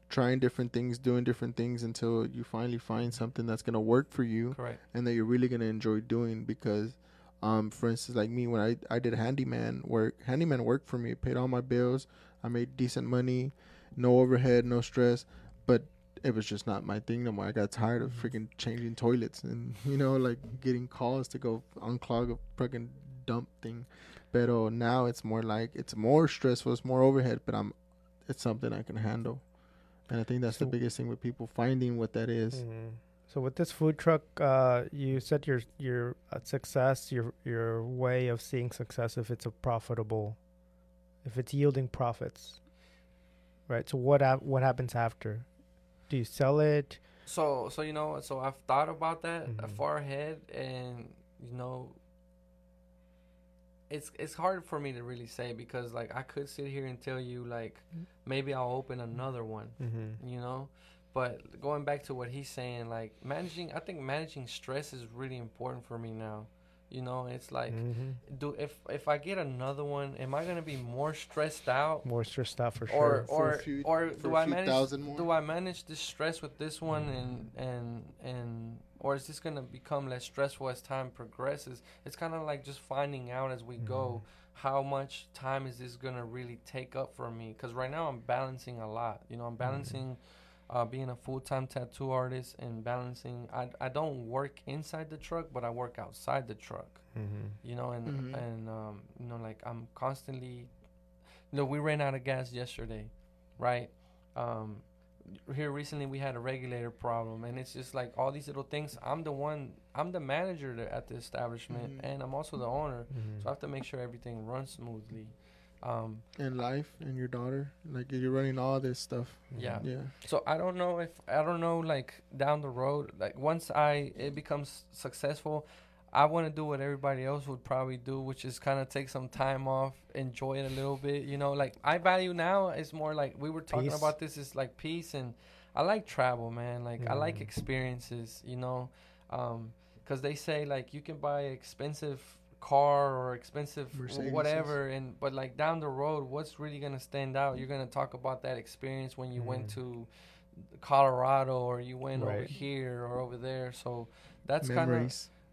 trying different things doing different things until you finally find something that's going to work for you
correct.
and that you're really going to enjoy doing because um for instance like me when i i did handyman work handyman work for me it paid all my bills i made decent money no overhead no stress but it was just not my thing no more. I got tired of freaking changing toilets and you know like getting calls to go unclog a freaking dump thing. But now it's more like it's more stressful it's more overhead but i'm it's something i can handle and i think that's the biggest thing with people finding what that is.
Mhm. So with this food truck, uh, you said your your uh, success, your your way of seeing success, if it's a profitable, if it's yielding profits, right? So what hap- what happens after? Do you sell it?
So so you know so I've thought about that uh
Mhm.
far ahead, and you know, it's it's hard for me to really say because like I could sit here and tell you like
Mm.
maybe I'll open another one,
Mm-hmm.
you know, but going back to what he's saying, like managing, I think managing stress is really important for me now. You know, it's like
mm-hmm.
do if if I get another one, am I gonna be more stressed out,
More stressed out for
or
sure.
For a
or
few-
or do I manage
more.
do I manage this stress with this one and and and or is this gonna become less stressful as time progresses? It's kind of like just finding out as we go how much time is this gonna really take up for me? Because right now I'm balancing a lot. You know, I'm balancing uh, being a full time tattoo artist and balancing. I I don't work inside the truck, but I work outside the truck
Mm-hmm.
you know and
Mhm.
and um you know like i'm constantly you know we ran out of gas yesterday right um here recently we had a regulator problem and it's just like all these little things. I'm the one i'm the manager at the establishment
Mhm.
and i'm also the owner.
Mm-hmm.
so i have to make sure everything runs smoothly. Um
and life and your daughter? Like you're running all this stuff?
Yeah.
Yeah.
So i don't know if i don't know like down the road like once i it becomes successful i want to do what everybody else would probably do which is kind of take some time off enjoy it a little bit you know like i value now is more like we were talking
Peace.
about this is like peace and i like travel man like i like
Mm.
experiences you know um because they say like you can buy expensive car or expensive
Mercedeses.
whatever and but like down the road what's really gonna stand out you're gonna talk about that experience when you went
Mhm.
to colorado or you went over here or over there so that's kind of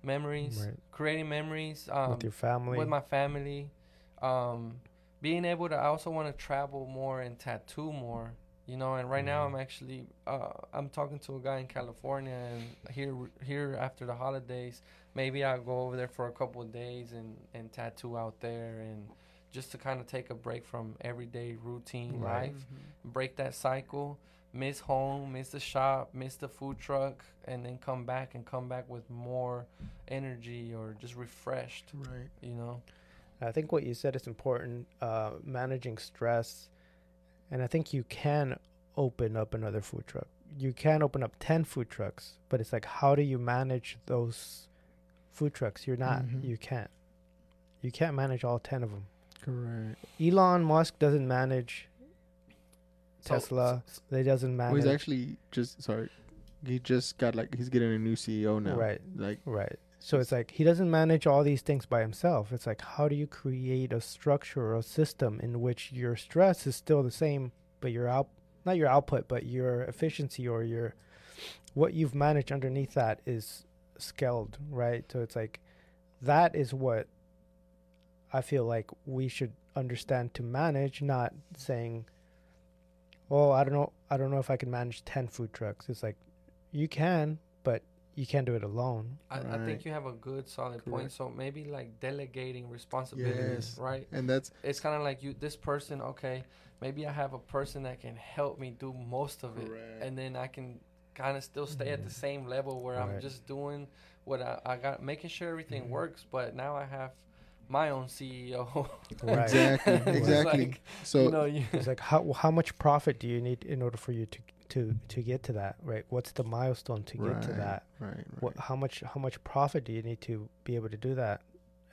memories
memories
Right.
creating memories um,
with your family.
with my family um being able to i also want to travel more and tattoo more you know and right now
Mhm.
i'm actually uh i'm talking to a guy in california and here here after the holidays maybe i'll go over there for a couple of days and and tattoo out there and just to kind of take a break from everyday routine
Right.
life break that cycle miss home miss the shop miss the food truck and then come back and come back with more energy or just refreshed
right
you know
I think what you said is important. Uh, managing stress, and I think you can open up another food truck. You can open up ten food trucks, but it's like, how do you manage those food trucks? You're not.
Mhm.
You can't. You can't manage all ten of them.
correct
Elon Musk doesn't manage
So-
Tesla.
Oh, so-
They doesn't
matter.
well,
he's actually just sorry he just got like he's getting a new ceo now
Right.
like
Right. So it's like he doesn't manage all these things by himself. It's like how do you create a structure or a system in which your stress is still the same, but your out not your output, but your efficiency or your what you've managed underneath that is scaled, right? So it's like that is what I feel like we should understand to manage, not saying, "Oh, I don't know, I don't know if I can manage 10 food trucks." It's like you can, but you can't do it alone.
I, I think you have a good solid point so maybe like delegating responsibilities
Yes.
right
and that's
it's kind of like you this person okay maybe i have a person that can help me do most of it
Correct.
and then i can kind of still stay at the
Mhm.
same level where i'm just doing what i, I got making sure everything
Mhm.
works but now i have my own ceo
Right.
exactly exactly
like,
so
you know you,
It's like how how much profit do you need in order for you to to to get to that, right? What's the milestone to get to that?
right right
What how much how much profit do you need to be able to do that?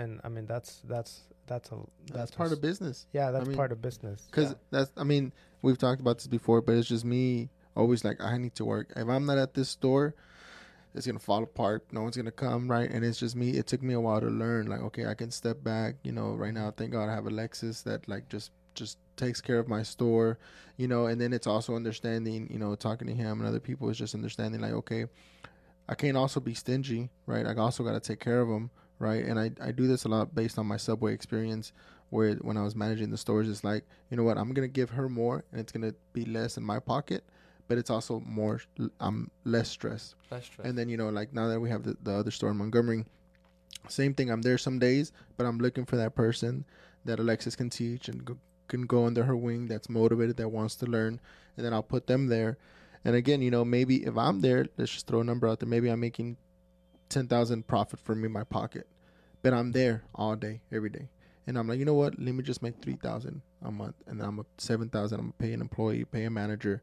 and I mean that's that's that's a
That's,
that's,
part
s-
of business.
yeah that's
mean,
part of business.
Because
Yeah.
that's, I mean, we've talked about this before, but it's just me always like, I need to work. If I'm not at this store, it's to fall apart. No one's to come, right? And it's just me. It took me a while to learn, like, okay, I can step back. You know, right now, thank God I have Alexis that, like, just, just takes care of my store, you know, and then it's also understanding, you know, talking to him and other people is just understanding, like, okay, I can't also be stingy, right? I also got to take care of them, right? And I, I do this a lot based on my Subway experience where when I was managing the stores, it's like, you know what, I'm gonna give her more, and it's gonna be less in my pocket, but it's also more, I'm less stressed.
That's true.
And then you know, like now that we have the, the other store in Montgomery, same thing. I'm there some days, but I'm looking for that person that Alexis can teach and go, can go under her wing. That's motivated, that wants to learn, and then I'll put them there. And again, you know, maybe if I'm there, let's just throw a number out there. Maybe I'm making ten thousand profit for me in my pocket, but I'm there all day, every day. And I'm like, you know what? Let me just make three thousand a month, and I'm a seven thousand. I'm gonna pay an employee, pay a manager,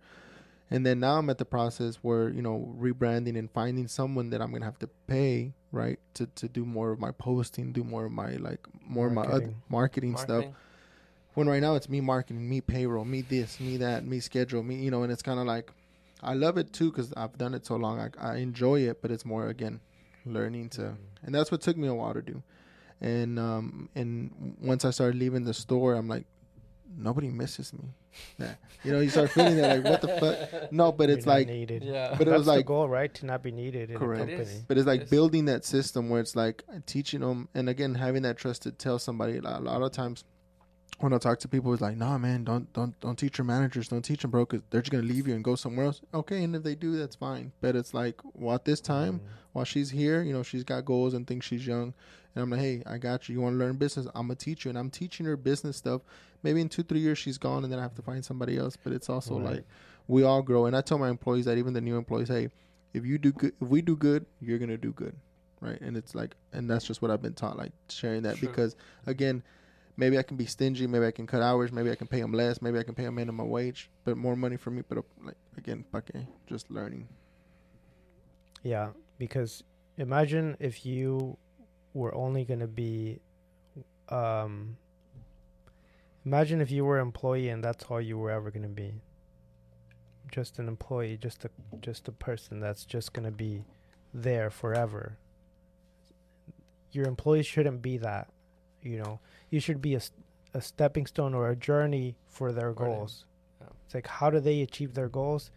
and then now I'm at the process where you know rebranding and finding someone that I'm gonna have to pay right to to do more of my posting, do more of my like more of my other
Marketing.
marketing stuff. When right now it's me marketing, me payroll, me this, me that, me schedule, me you know, and it's kind of like I love it too because I've done it so long. I, I enjoy it, but it's more again learning to,
Mm.
and that's what took me a while to do. And um and once I started leaving the store, I'm like, nobody misses me. Yeah. You know, you start feeling that like, what the fuck? No, but
You're
it's like,
needed.
Yeah.
but it
that's
was like
the goal, right? To not be needed in
Correct.
a
It
company.
is.
But it's like
Yes.
building that system where it's like teaching them, and again having that trust to tell somebody. A lot, of times, when I talk to people, it's like, "Nah, man, don't don't don't teach your managers, don't teach them, bro, because they're just gonna leave you and go somewhere else." Okay, and if they do, that's fine. But it's like, well, at this time,
Mm.
while she's here, you know, she's got goals and thinks she's young, and I'm like, "Hey, I got you. You want to learn business? I'm gonna teach you." And I'm teaching her business stuff. Maybe in two, three years, she's gone, and then I have to find somebody else. But it's also
Right.
like we all grow, and I tell my employees that even the new employees, hey, if you do good, if we do good, you're gonna do good, right? And it's like, and that's just what I've been taught, like sharing that
True.
because again, maybe I can be stingy, maybe I can cut hours, maybe I can pay them less, maybe I can pay them minimum wage, but more money for me. But like again, okay, just learning.
Yeah, because imagine if you were only going to be um imagine if you were an employee and that's all you were ever going to be. Just an employee, just a just a person that's just going to be there forever. Your employees shouldn't be that, you know. You should be a, a stepping stone or a journey for their goals.
Yeah.
It's like how do they achieve their goals?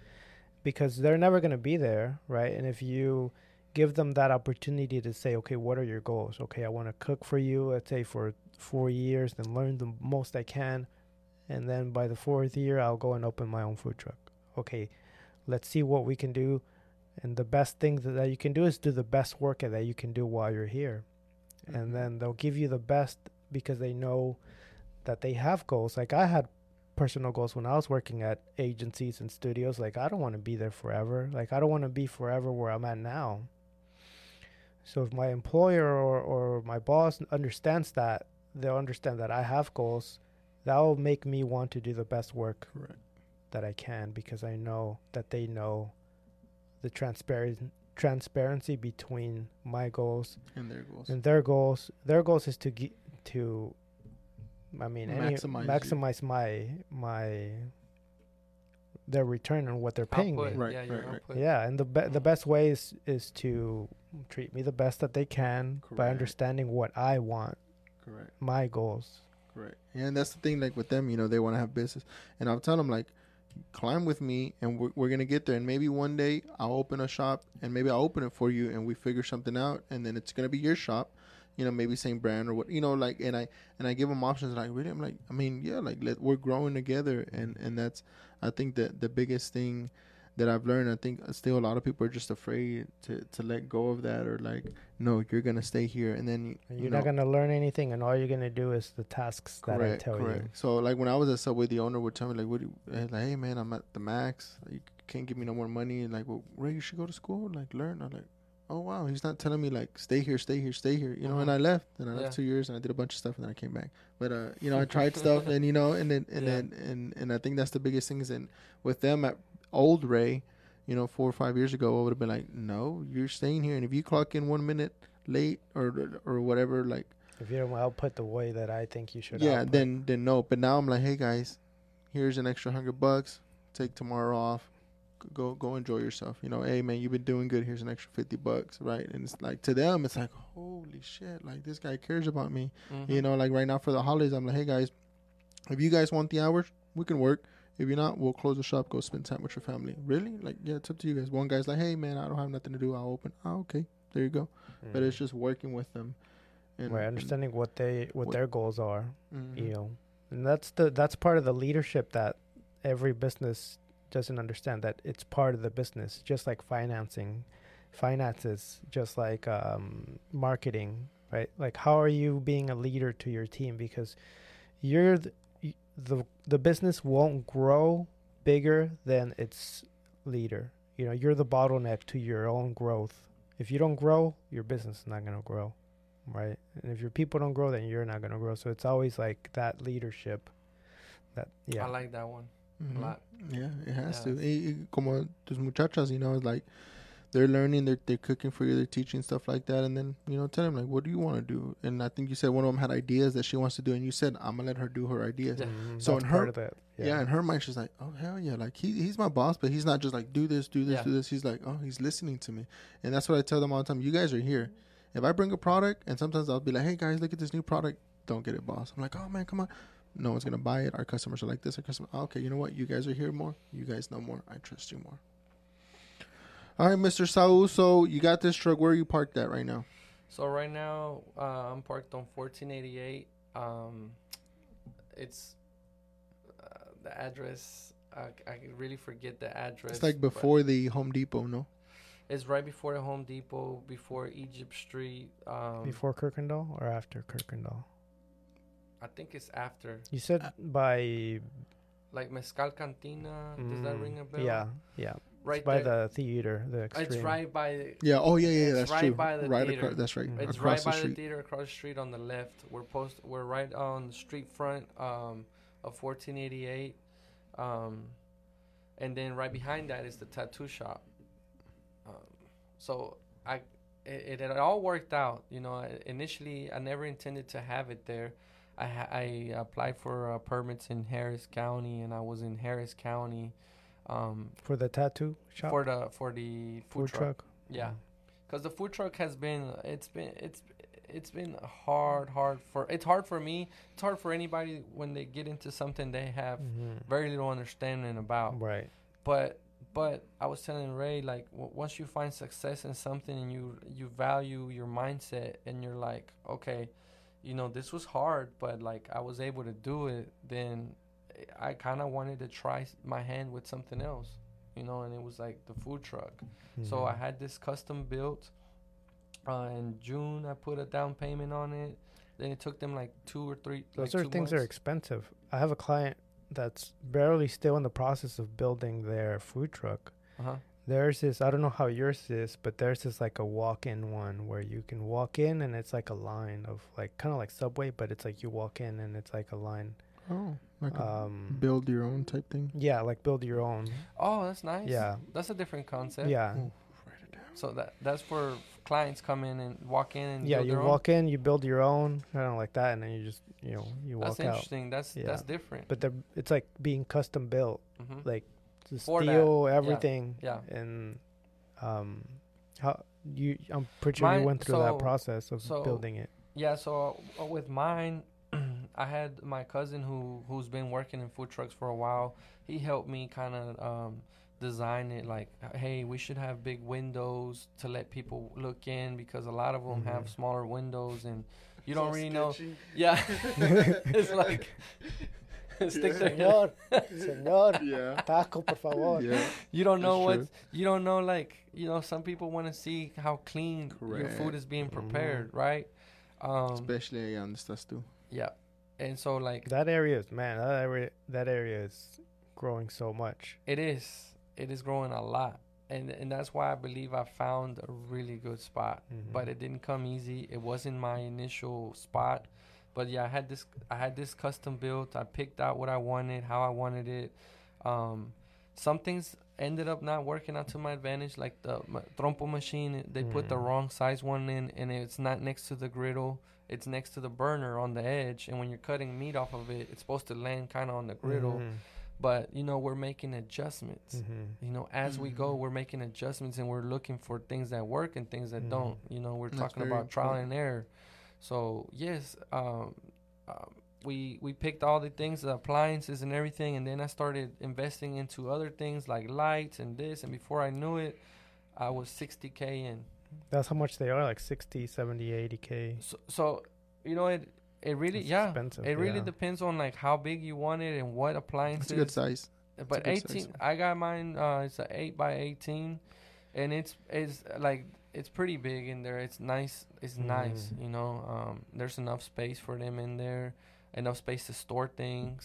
Because they're never going to be there, right? And if you give them that opportunity to say, okay, what are your goals? Okay, I want to cook for you, let's say for four years, and learn the most I can. And then by the fourth year, I'll go and open my own food truck. Okay, let's see what we can do. And the best thing that, you can do is do the best work that you can do while you're here. And mm-hmm. then they'll give you the best because they know that they have goals. Like I had personal goals when I was working at agencies and studios. Like I don't want to be there forever. Like I don't want to be forever where I'm at now. So if my employer or, or my boss understands that, they'll understand that I have goals. That'll make me want to do the best work
correct.
that I can because I know that they know the transparent transparency between my goals
And their goals.
and their goals. Their goals is to ge- to I mean any,
Maximize you.
maximize my my their return on what they're paying
Output,
me.
Right,
yeah, your
right, right.
Yeah, and the be- the
Mhm.
best way is is to treat me the best that they can by understanding what I want,
correct.
my goals.
Correct. And that's the thing, like with them, you know, they want to have business. And I'll tell them, like, climb with me and we're, we're going to get there. And maybe one day I'll open a shop and maybe I'll open it for you and we figure something out. And then it's going to be your shop, you know, maybe same brand or what, you know, like, and I, and I give them options. Like, really? I'm like, I mean, yeah, like, let, we're growing together. And, and that's, I think that the biggest thing that I've learned, I think still a lot of people are just afraid to, to let go of that or like, no, you're going to stay here. And then,
And
you
you're
know,
not gonna learn anything, and all you're gonna do is the tasks that I tell you.
So like when I was at Subway, the owner would tell me like, "What? Do you, eh, like, hey man, I'm at the max. You can't give me no more money." And like, well, Rey, you should go to school, like learn. I'm like, oh wow, he's not telling me like stay here, stay here, stay here. You know, and
Mhm.
I left, and I left
Yeah.
two years, and I did a bunch of stuff, and then I came back. But uh, you know, I tried stuff, and you know, and then and
Yeah.
then and and I think that's the biggest thing is in with them at old Rey, you know, four or five years ago, I would have been like, no, you're staying here, and if you clock in one minute late or or whatever, like
If you don't output the way that I think you should.
yeah,
output.
then then no. But now I'm like, hey guys, here's an extra hundred bucks. Take tomorrow off. Go go enjoy yourself. You know, hey man, you've been doing good. Here's an extra fifty bucks, right? And it's like to them, it's like, holy shit, like this guy cares about me.
Mhm.
You know, like right now for the holidays, I'm like, hey guys, if you guys want the hours, we can work. If you're not, we'll close the shop, go spend time with your family. Really? Like, yeah, it's up to you guys. One guy's like, hey man, I don't have nothing to do. I'll open. Oh, okay, there you go. But it's just working with them. And,
Mm. right, understanding what they what
what-
their goals are.
and-
You know, and that's the that's part of the leadership that every business doesn't understand. That it's part of the business, just like financing, finances, just like um, marketing. Right? Like, how are you being a leader to your team? Because you're the the, the business won't grow bigger than its leader. You know, you're the bottleneck to your own growth. If you don't grow, your business is not going to grow, right? And if your people don't grow, then you're not going to grow. So it's always like that leadership. That yeah,
I like that one
Mhm.
a lot.
Yeah, it has
Yeah.
to. Y- y- como tus muchachas, you know, it's like they're learning, they're they're cooking for you, they're teaching stuff like that, and then you know, tell them like, what do you want to do? And I think you said one of them had ideas that she wants to do, and you said I'm gonna let her do her ideas.
Yeah.
Mhm,
So
that's
in
part
her-
of that.
Yeah. in her mind, she's like, oh hell yeah, like he he's my boss, but he's not just like do this, do this,
Yeah.
do this. He's like, oh, he's listening to me, and that's what I tell them all the time. You guys are here. If I bring a product, and sometimes I'll be like, hey guys, look at this new product. Don't get it, boss. I'm like, oh man, come on. No one's gonna buy it. Our customers are like this. Our customer. Okay, you know what? You guys are here more. You guys know more. I trust you more. All right, Mr. Saul. So you got this truck. Where are you parked at right now?
So right now, uh, I'm parked on 1488. Um, it's uh, the address. I, I really forget the address.
It's like before the Home Depot, no?
It's right before the Home Depot, before Egypt Street. Um,
Before Kirkendall or after Kirkendall?
I think it's after,
You said
Uh,
by.
like Mezcal Cantina. Does that
mm,
ring a bell?
Yeah, yeah.
right
it's by
there.
the theater. The extreme.
It's right by.
Yeah. Oh yeah, yeah. yeah
It's
that's
right
true.
by the
right
theater.
across. That's right.
It's
across
right
the
by the theater across the street on the left. We're post. We're right on the street front um, of 1488, um, and then right behind that is the tattoo shop. Um, so I, it, it, all worked out. You know, I- initially I never intended to have it there. I ha- I applied for uh, permits in Harris County, and I was in Harris County um,
for the tattoo shop.
for the for the food,
food truck.
yeah, because the food truck has been it's been it's it's been hard hard for it's hard for me. It's hard for anybody when they get into something they have
Mhm.
very little understanding about.
Right.
But but I was telling Rey like w- once you find success in something and you you value your mindset and you're like okay, you know this was hard but like I was able to do it then I kind of wanted to try my hand with something else. You know, and it was like the food truck. So I had this custom built. Uh, in June, I put a down payment on it. Then it took them like two or three.
Those
like
are things that are expensive. I have a client that's barely still in the process of building their food truck.
Uh-huh.
There's this, I don't know how yours is, but there's this like a walk in one where you can walk in and it's like a line of like kind of like Subway, but it's like you walk in and it's like a line.
Oh, like a
Um,
build your own type thing.
yeah, like build your own.
Oh, that's nice.
Yeah.
that's a different concept.
Yeah.
Oh, write it down.
So that that's for clients come in and walk in and
Yeah,
build
you
their own?
walk in, you build your own, kind of like that, and then you just, you know, you
That's
walk out.
interesting. That's
Yeah.
that's different.
But they're, it's like being custom built,
hmm
like the
For that,
steel,
yeah,
everything.
yeah.
And um, how you? I'm pretty sure
Mine-
you went through
so-
that process of
so
building it.
Yeah, so uh, with mine, I had my cousin who who's been working in food trucks for a while. He helped me kind of um, design it. Like, hey, we should have big windows to let people look in because a lot of them have
Mhm.
smaller windows and you don't really know. Yeah, it's like stick their
Señor, señor,
Yeah.
taco, por favor.
Yeah.
you don't know what you don't know like you know some people want to see how clean your food is being
Mhm.
prepared right um
Especially allá donde stuff too.
yeah and so like
That area is man. That area, that area is growing so much.
it is it is growing a lot and and that's why i believe i found a really good spot
Mhm.
but it didn't come easy it wasn't my initial spot but yeah i had this i had this custom built i picked out what i wanted how i wanted it um some things ended up not working out to my advantage. Like the trompo machine, they put the
Mm.
wrong size one in, and it's not next to the griddle. It's next to the burner on the edge, and when you're cutting meat off of it, it's supposed to land kind of on the griddle.
Mhm.
But you know, we're making adjustments.
Mhm.
You know, as we go,
Mhm.
we're making adjustments, and we're looking for things that work and things that
Mhm.
don't. You know, we're
That's
talking about trial and error. So yes, um, um, we we picked all the things, the appliances and everything, and then I started investing into other things like lights and this. And before I knew it, I was 60k in.
That's how much they are, like 60, 70, 80k.
So, so you know, it it really
It's
yeah,
expensive,
it really
yeah.
depends on like how big you want it and what appliances.
It's a good size.
but
a good size.
18 i got mine uh it's an 8 by 18 and it's it's like it's pretty big in there. It's nice it's nice
Mm.
you know um there's enough space for them in there enough space to store things.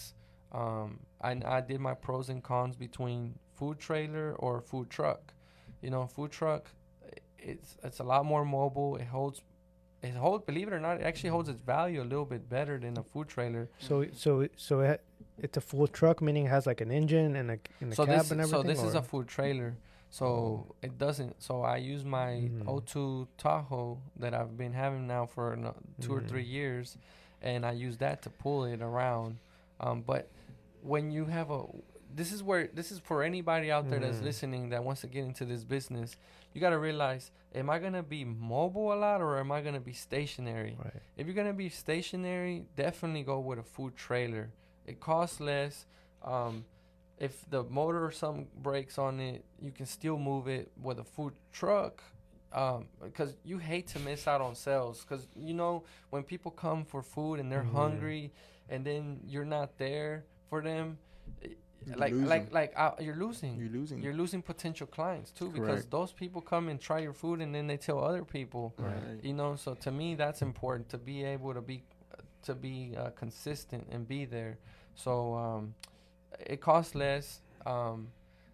Um i i did my pros and cons between food trailer or food truck. You know food truck it's it's a lot more mobile. It holds it holds believe it or not it actually holds its value a little bit better than a food trailer.
So so so it, it's a full truck, meaning it has like an engine and a and a
so
cab
this
and everything.
so this is a food trailer so it doesn't so i use my
Mhm.
o2 tahoe that i've been having now for no, 2 or
Mhm.
three years and i use that to pull it around um, but when you have a this is where this is for anybody out there that's
Mhm.
listening that wants to get into this business you got to realize am i going to be mobile a lot or am i going to be stationary
right.
if you're gonna be stationary, definitely go with a food trailer. It costs less. Um, if the motor or something breaks on it, you can still move it with a food truck. Um, because you hate to miss out on sales. Because you know when people come for food and they're
Mhm.
hungry, and then you're not there for them, i-
You
like
lose
like like uh, you're losing.
You're losing.
You're losing potential clients too because those people come and try your food and then they tell other people
right.
you know so to me that's important to be able to be to be uh, consistent and be there so um it costs less um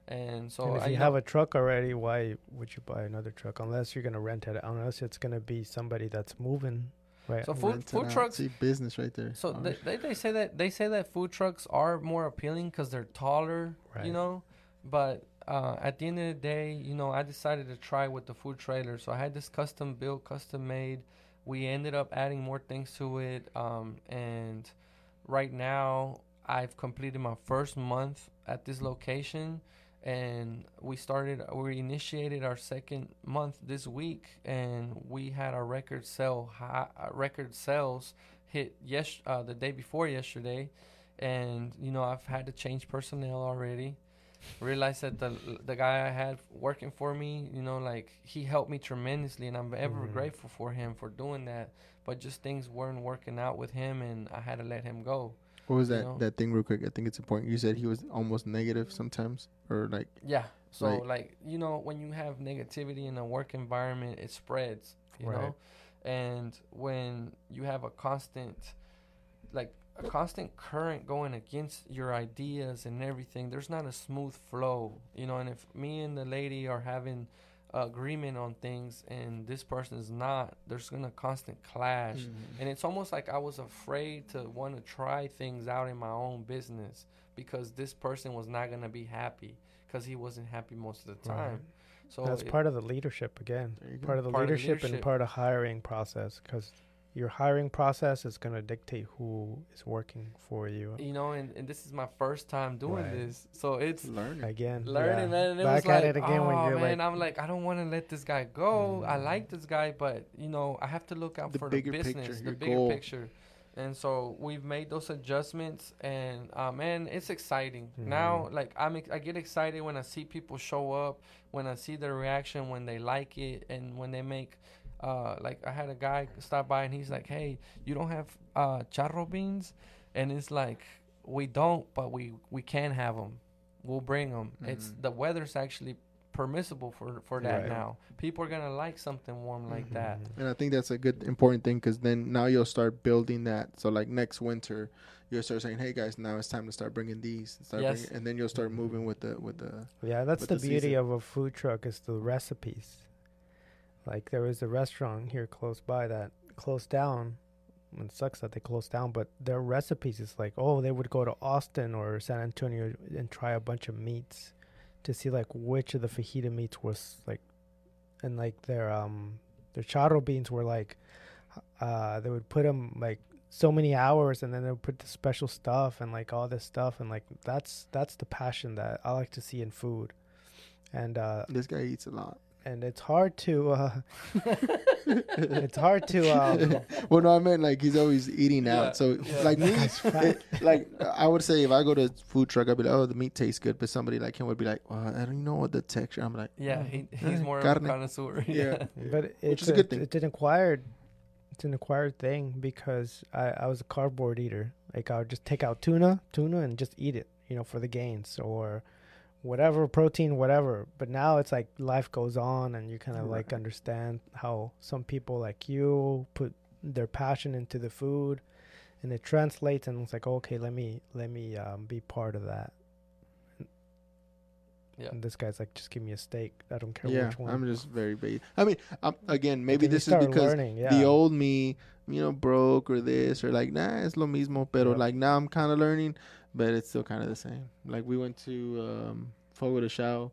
and so
and if
I
you have a truck already, why would you buy another truck? Unless you're gonna rent it, unless it's gonna be somebody that's moving, right?
so food food
out.
trucks
See business right there.
so
Oh,
they, they, they say that they say that food trucks are more appealing because they're taller
Right.
you know but uh, at the end of the day you know i decided to try with the food trailer so i had this custom built custom made we ended up adding more things to it um, and right now i've completed my first month at this location and we started we initiated our second month this week and we had our record sale high, uh, record sales hit yes uh, the day before yesterday. And you know I've had to change personnel already. Realized that the the guy I had working for me you know like he helped me tremendously and I'm ever
Mhm.
grateful for him for doing that. But just things weren't working out with him and I had to let him go
What was that
know.
that thing real quick? I think it's important. You said he was almost negative sometimes, or like
Yeah. So
Right.
like you know when you have negativity in a work environment, it spreads. You
Right.
know, and when you have a constant, like a constant current going against your ideas and everything, there's not a smooth flow. You know, and if me and the lady are having agreement on things and this person is not, there's gonna constant clash
Mm-hmm.
and it's almost like I was afraid to want to try things out in my own business because this person was not gonna be happy because he wasn't happy most of the
Right.
time. So
that's
it-
part of the leadership again.
There you go.
Part of the
Part of
leadership and part of hiring process, because your hiring process is gonna dictate who is working for you.
you know, and, and this is my first time doing
Right.
this, so it's
learning.
Again,
learning,
yeah.
man. And it
Back
was like,
it again
oh
when you're
man,
like,
I'm like, I don't want to let this guy go. I
Mm.
like this guy, but you know, I have to look out
The
for
bigger
the
picture,
business, the bigger
goal.
picture. And so we've made those adjustments, and uh, man, it's exciting.
Mhm.
Now, like I'm, ex- I get excited when I see people show up, when I see their reaction, when they like it, and when they make. Uh, like I had a guy stop by and he's like, "Hey, you don't have uh, charro beans," and it's like, "We don't, but we we can have them. We'll bring them. It's
Mhm.
the weather's actually permissible for for that
Right.
now. People are gonna like something warm like that.
Mhm.
And I think that's a good important thing because then now you'll start building that. So like next winter, you'll start saying, "Hey guys, now it's time to start bringing these." Start
Yes.
bringing, and then you'll start moving with the with the.
Yeah, that's the,
the
beauty
season.
of a food truck is the recipes. Like there was a restaurant here close by that closed down. It sucks that they closed down, but their recipes is like, oh, they would go to Austin or San Antonio and try a bunch of meats to see like which of the fajita meats was like, and like their um their charro beans were like, uh they would put them like so many hours and then they would put the special stuff and like all this stuff and like that's that's the passion that I like to see in food, and uh
This guy eats a lot.
And it's hard to uh it's hard to um
well, no, I meant like he's always eating
Yeah,
out. So
yeah.
like me, it- like I would say if I go to a food truck, I'd be like, oh, the meat tastes good. But somebody like him would be like, well, I don't know what the texture. I'm like,
Yeah, he,
Mm.
he's more of a connoisseur.
Yeah.
but it's
is a good thing.
It's an acquired, it's an acquired thing because I I was a cardboard eater. Like I would just take out tuna, tuna, and just eat it, you know, for the gains or whatever protein, whatever. But now it's like life goes on, and you kind of like understand how some people like you put their passion into the food, and it translates, and it's like okay, let me let me um, be part of that.
Yeah.
And this guy's like, just give me a steak. I don't care
yeah,
which one.
I'm just very basic. I mean, um, again, maybe this is because
learning, yeah.
the old me, you know, broke or this or like, nah, it's lo mismo. Pero like now I'm kind of learning, but it's still kind of the same. Like we went to um, Fogo de Chao,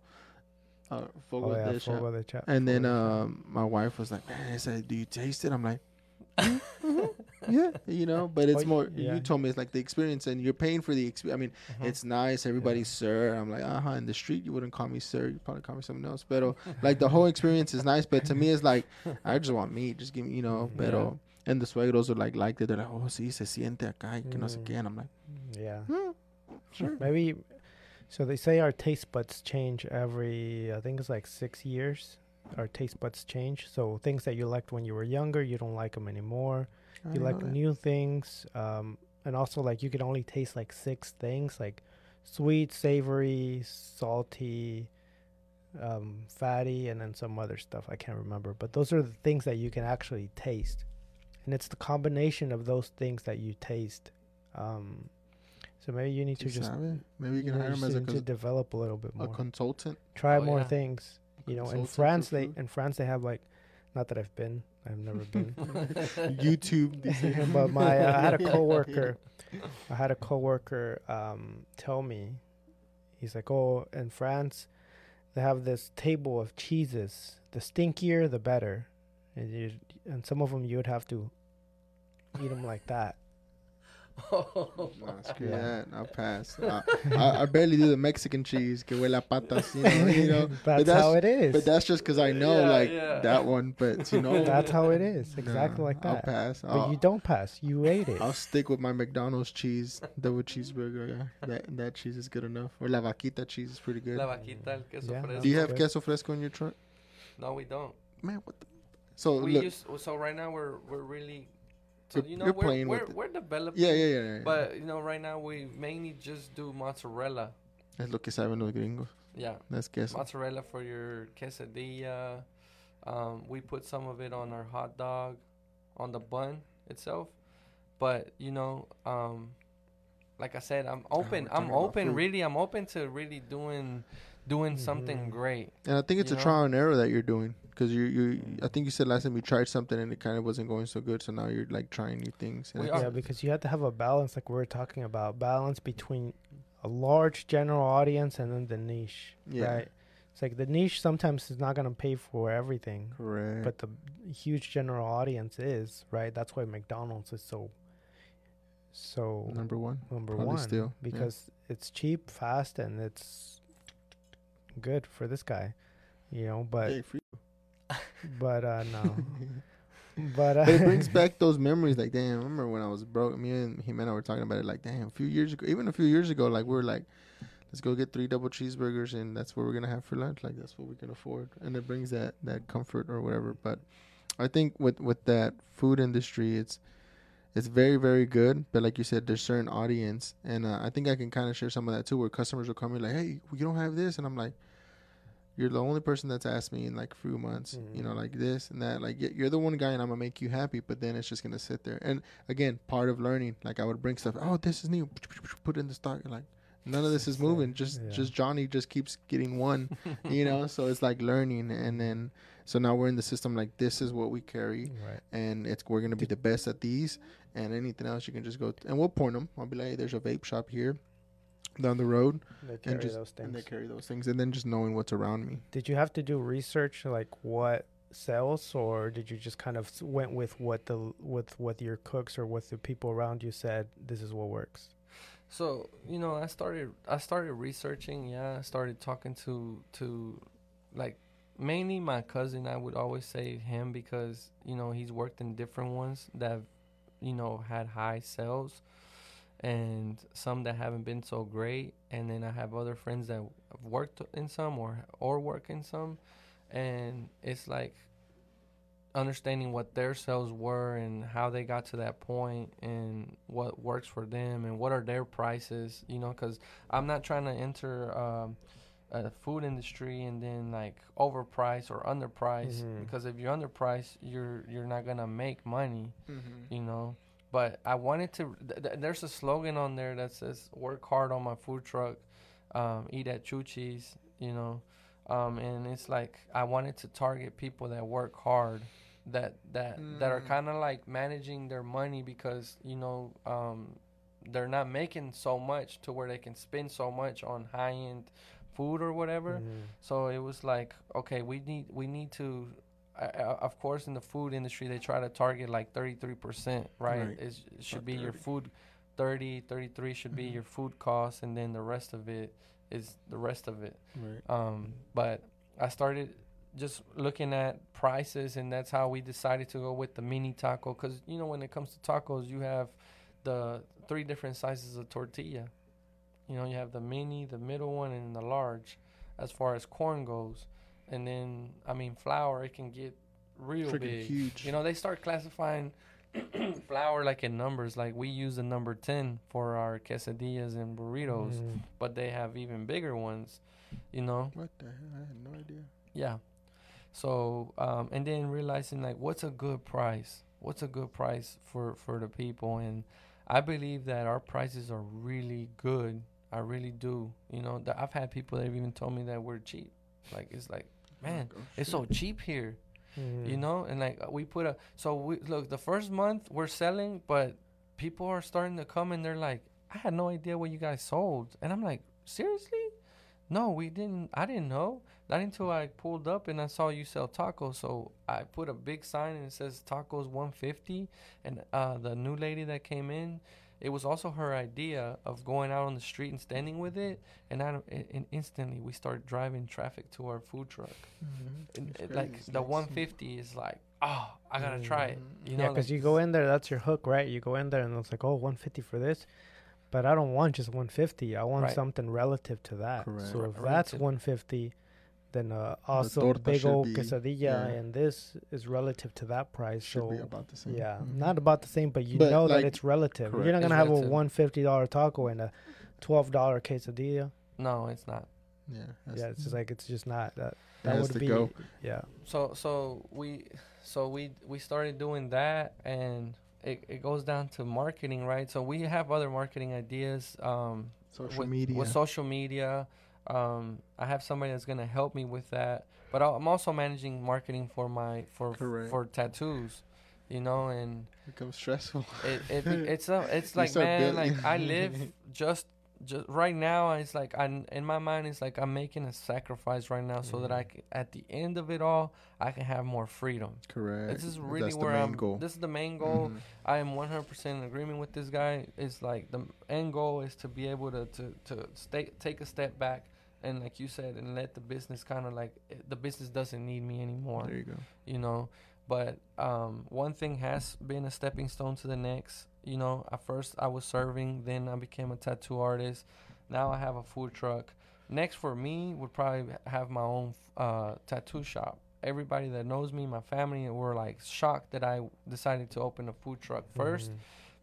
uh, Fogo
oh yeah,
de Chao.
Fogo de Chao.
And then
Fogo de
um, my wife was like, "Man," I said, "Do you taste it?" I'm like, "Mhm, "Yeah, you know." But it's
Oh,
more.
yeah.
You told me it's like the experience, and you're paying for the experience. I mean,
Mhm.
it's nice. Everybody's sir. I'm like, uh huh. In the street, you wouldn't call me sir. You probably call me something else. But like the whole experience is nice. But to me, it's like I just want meat. Just give me, you know.
Yeah.
But and the suegros are like like that. They're like, oh, sí, se siente acá, y que no sé
Mm.
qué. And I'm like,
yeah.
hmm, sure.
Maybe. So they say our taste buds change every. I think it's like six years. Our taste buds change. So things that you liked when you were younger, you don't like them anymore.
I
you like new things. Um, and also like you can only taste like six things, like sweet, savory, salty, um, fatty, and then some other stuff I can't remember. But those are the things that you can actually taste, and it's the combination of those things that you taste. Um, so maybe you need to just
sabe? Maybe you can
know,
hire him as a,
to, to develop a little bit
a
more.
consultant.
Try
Oh,
more
yeah.
things. You know, in France they in France they have like, not that I've been, I've never been.
YouTube.
but my uh, I had a coworker. I had a coworker um, tell me, he's like, "Oh, in France, they have this table of cheeses. The stinkier, the better, and you and some of them you would have to eat them like that."
Oh, nah, screw
Yeah.
that. I'll pass. I, I, I barely do the Mexican cheese. Que huele a patas, you know. You know
that's,
that's-
how it is.
but that's just because I know,
Yeah,
like,
yeah.
that one. But, you know.
that's how it is.
nah,
Exactly like
I'll
that.
pass.
But
I'll,
you don't pass. You ate it.
I'll stick with my McDonald's cheese, double cheeseburger. Yeah. That that cheese is good enough. Or La Vaquita cheese is pretty good.
La vaquita, el queso
Yeah,
fresco.
Do you have
good.
queso fresco in your truck?
No, we don't.
Man, what the? So,
we
look.
use so right now we're we're really so
You're-
you know
you're
we're
playing
we're,
with it.
we're developing.
yeah, yeah, yeah, yeah.
But you know, right now we mainly just do mozzarella.
Es lo que saben los gringos.
Yeah,
That's queso.
mozzarella for your quesadilla. Um, we put some of it on our hot dog, on the bun itself. But you know, um, like I said, I'm open.
we're
I'm open. Really, I'm open to really doing doing something
Mhm.
great.
And I think it's a
know?
trial and error that you're doing because you you. I think you said last time you tried something and it kind of wasn't going so good, so now you're like trying new things. And
We
it's-
are.
Yeah, because you have to have a balance, like we were talking about, balance between a large general audience and then the niche.
Yeah.
Right. It's like the niche sometimes is not gonna pay for everything,
Correct.
but the huge general audience is right. That's why McDonald's is so so
number one.
number
probably
one
still, yeah.
because it's cheap, fast, and it's good for this guy. You know, but
Hey, free.
But uh no, but uh,
but it brings back those memories. Like, damn, I remember when I was broke. Me and him and I were talking about it. Like, damn, a few years ago, even a few years ago, like we were like, let's go get three double cheeseburgers, and that's what we're gonna have for lunch. Like, that's what we can afford, and it brings that that comfort or whatever. But I think with with that food industry, it's it's very very good. But like you said, there's certain audience, and uh, I think I can kind of share some of that too, where customers will come in like, hey, you don't have this, and I'm like. You're the only person that's asked me in like a few months, you know,
Mhm.
like this and that. Like you're the one guy, and I'm gonna make you happy. But then it's just gonna sit there. And again, part of learning, like I would bring stuff. Oh, this is new. Put it in the stock. Like none of this is moving. Just
Yeah.
just Johnny just keeps getting one. you know, so it's like learning, and then so now we're in the system. Like this is what we carry,
right.
and it's we're gonna be the best at these. And anything else, you can just go and we'll point them. I'll be like, hey, there's a vape shop here. Down the road
They carry
just-
those
and they carry those things and then just knowing what's around me.
Did you have to do research like what sells, or did you just kind of went with what the with what your cooks or what the people around you said? This is what works.
So you know, I started I started researching. Yeah, I started talking to to like mainly my cousin. I would always say him because you know he's worked in different ones that you know had high sales, and some that haven't been so great. And then I have other friends that have worked in some or or work in some, and it's like understanding what their sales were and how they got to that point and what works for them and what are their prices you know because i'm not trying to enter um, a food industry and then like overprice or underprice
Mhm.
because if you're underpriced you're you're not gonna make money
Mm-hmm.
you know but i wanted to th- th- there's a slogan on there that says work hard on my food truck um, eat at chuchi's you know um, and it's like i wanted to target people that work hard that that that are
Mm.
kind of like managing their money because you know um, they're not making so much to where they can spend so much on high end food or whatever
Mhm.
so it was like, okay, we need we need to. Uh, of course, in the food industry, they try to target like thirty three percent, right?
Right.
It's, it should be your food. 30, 33 should be
Mhm.
your food cost, and then the rest of it is the rest of it.
Right.
Um, but I started just looking at prices, and that's how we decided to go with the mini taco. Because you know, when it comes to tacos, you have the three different sizes of tortilla. You know, you have the mini, the middle one, and the large. As far as corn goes, and then I mean flour, it can get real
Freaking
big.
huge.
You know, they start classifying flour like in numbers. Like we use the number ten for our quesadillas and burritos,
Mhm.
but they have even bigger ones. You know,
What the hell? I had no idea.
yeah. So um, and then realizing like what's a good price? What's a good price for for the people? And I believe that our prices are really good. I really do. You know, that I've had people that have even told me that we're cheap. Like it's like, man,
Oh,
it's so cheap here
Mhm.
you know? And like we put a so we look the first month we're selling but people are starting to come and they're like i had no idea what you guys sold. And i'm like seriously? No we didn't i didn't know. Not until i pulled up and i saw you sell tacos. So i put a big sign and it says tacos 150 and uh the new lady that came in it was also her idea of going out on the street and standing with it and I, and instantly we started driving traffic to our food truck
Mhm.
and it- like
It's
the
like-
150 is like oh i gotta try it
Mhm.
you
yeah,
know
because
like
you go in there, that's your hook, right? You go in there and it's like, oh, 150 for this. But I don't want just 150. I want
Right.
something relative to that.
Correct.
So if
Re-
that's 150, then uh, also
torta
big old quesadilla
yeah.
and this is relative to that price.
Should
so
be about the same.
yeah,
Mhm.
not about the same, but you
But,
know
like-
that it's relative. You're not gonna have
relative.
a 150 dollar taco and a 12 dollar quesadilla.
no it's not
Yeah.
yeah, it's just like it's just not that.
That
That would
to
be
go.
yeah.
so so we so we we started doing that and it, it goes down to marketing right so we have other marketing ideas um
social
with,
media.
with social media um i have somebody that's gonna help me with that but I'll- i'm also managing marketing for my for
Correct.
for tattoos you know and
becomes stressful.
it, it it's a, it's like man
building-
like i live just just right now it's like i in my mind it's like i'm making a sacrifice right now so that i
Mhm.
c- at the end of it all i can have more freedom
Correct.
this is really
That's
where
the main
i'm
goal.
this is the main goal
Mhm.
i am 100% in agreement with this guy it's like the end goal is to be able to to, to stay, take a step back and like you said and let the business kind of like the business doesn't need me anymore.
There you go.
you know? But um, one thing has been a stepping stone to the next. You know at first i was serving then i became a tattoo artist. Now i have a food truck. Next for me would probably have my own uh, tattoo shop. Everybody that knows me my family were like shocked that i decided to open a food truck 1st
Mhm.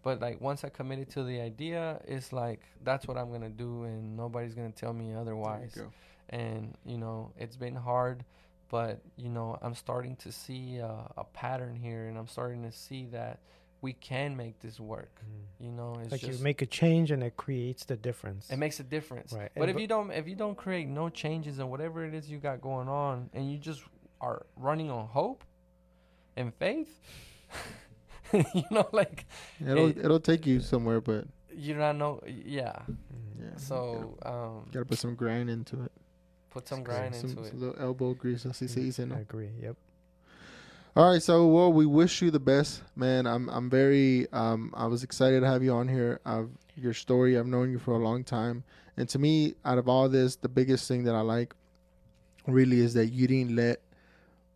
But like once i committed to the idea it's like that's what i'm gonna do and nobody's gonna tell me otherwise
There you go.
and you know it's been hard but you know i'm starting to see uh, a pattern here and i'm starting to see that we can make this work
Mhm.
you know it's
Like
just
you make a change and it creates the difference.
it makes a difference
Right.
but
And
if
bu-
you don't if you don't create no changes in whatever it is you got going on and you just are running on hope and faith you know like
It'll
it-
it'll take you somewhere, but
you don't know yeah
Mhm.
yeah,
So um,
gotta put some grind into it.
put some grind
some,
into it.
some little elbow grease, así se dice,
I agree. Yep.
All right, so well, we wish you the best, man. I'm I'm very um I was excited to have you on here. I've your story. I've known you for a long time, and to me, out of all this, the biggest thing that I like really is that you didn't let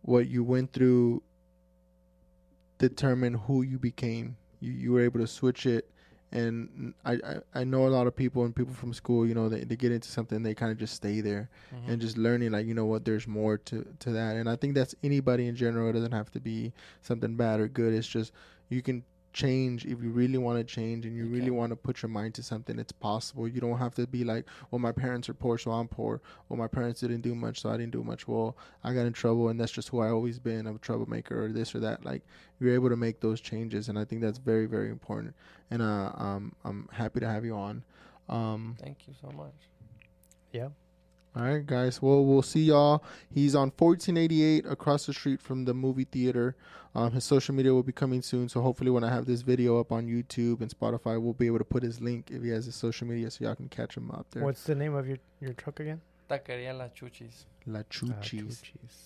what you went through determine who you became. You you were able to switch it. And I, I, I know a lot of people and people from school, you know, they, they get into something, they kind of just stay there
Mhm.
and just learning like you know what there's more to to that and i think that's anybody in general it doesn't have to be something bad or good it's just you can change if you really want to change and you,
You
really
can.
want to put your mind to something it's possible you don't have to be like well my parents are poor so i'm poor well my parents didn't do much so i didn't do much well i got in trouble and that's just who i always been i'm a troublemaker or this or that like you're able to make those changes and i think that's very very important and uh um i'm happy to have you on um
Thank you so much.
Yeah.
All right, guys. Well, we'll see y'all. He's on 1488 across the street from the movie theater. Um, his social media will be coming soon, so hopefully, when I have this video up on YouTube and Spotify, we'll be able to put his link if he has his social media, so y'all can catch him up there.
What's the name of your your truck again?
Taqueria La Chuchis.
La Chuchis.
Chuchis.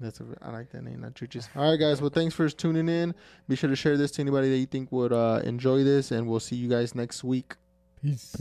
That's a, I like that name, La Chuchis. All right, guys. Well, thanks for tuning in. Be sure to share this to anybody that you think would uh, enjoy this, and we'll see you guys next week.
Peace.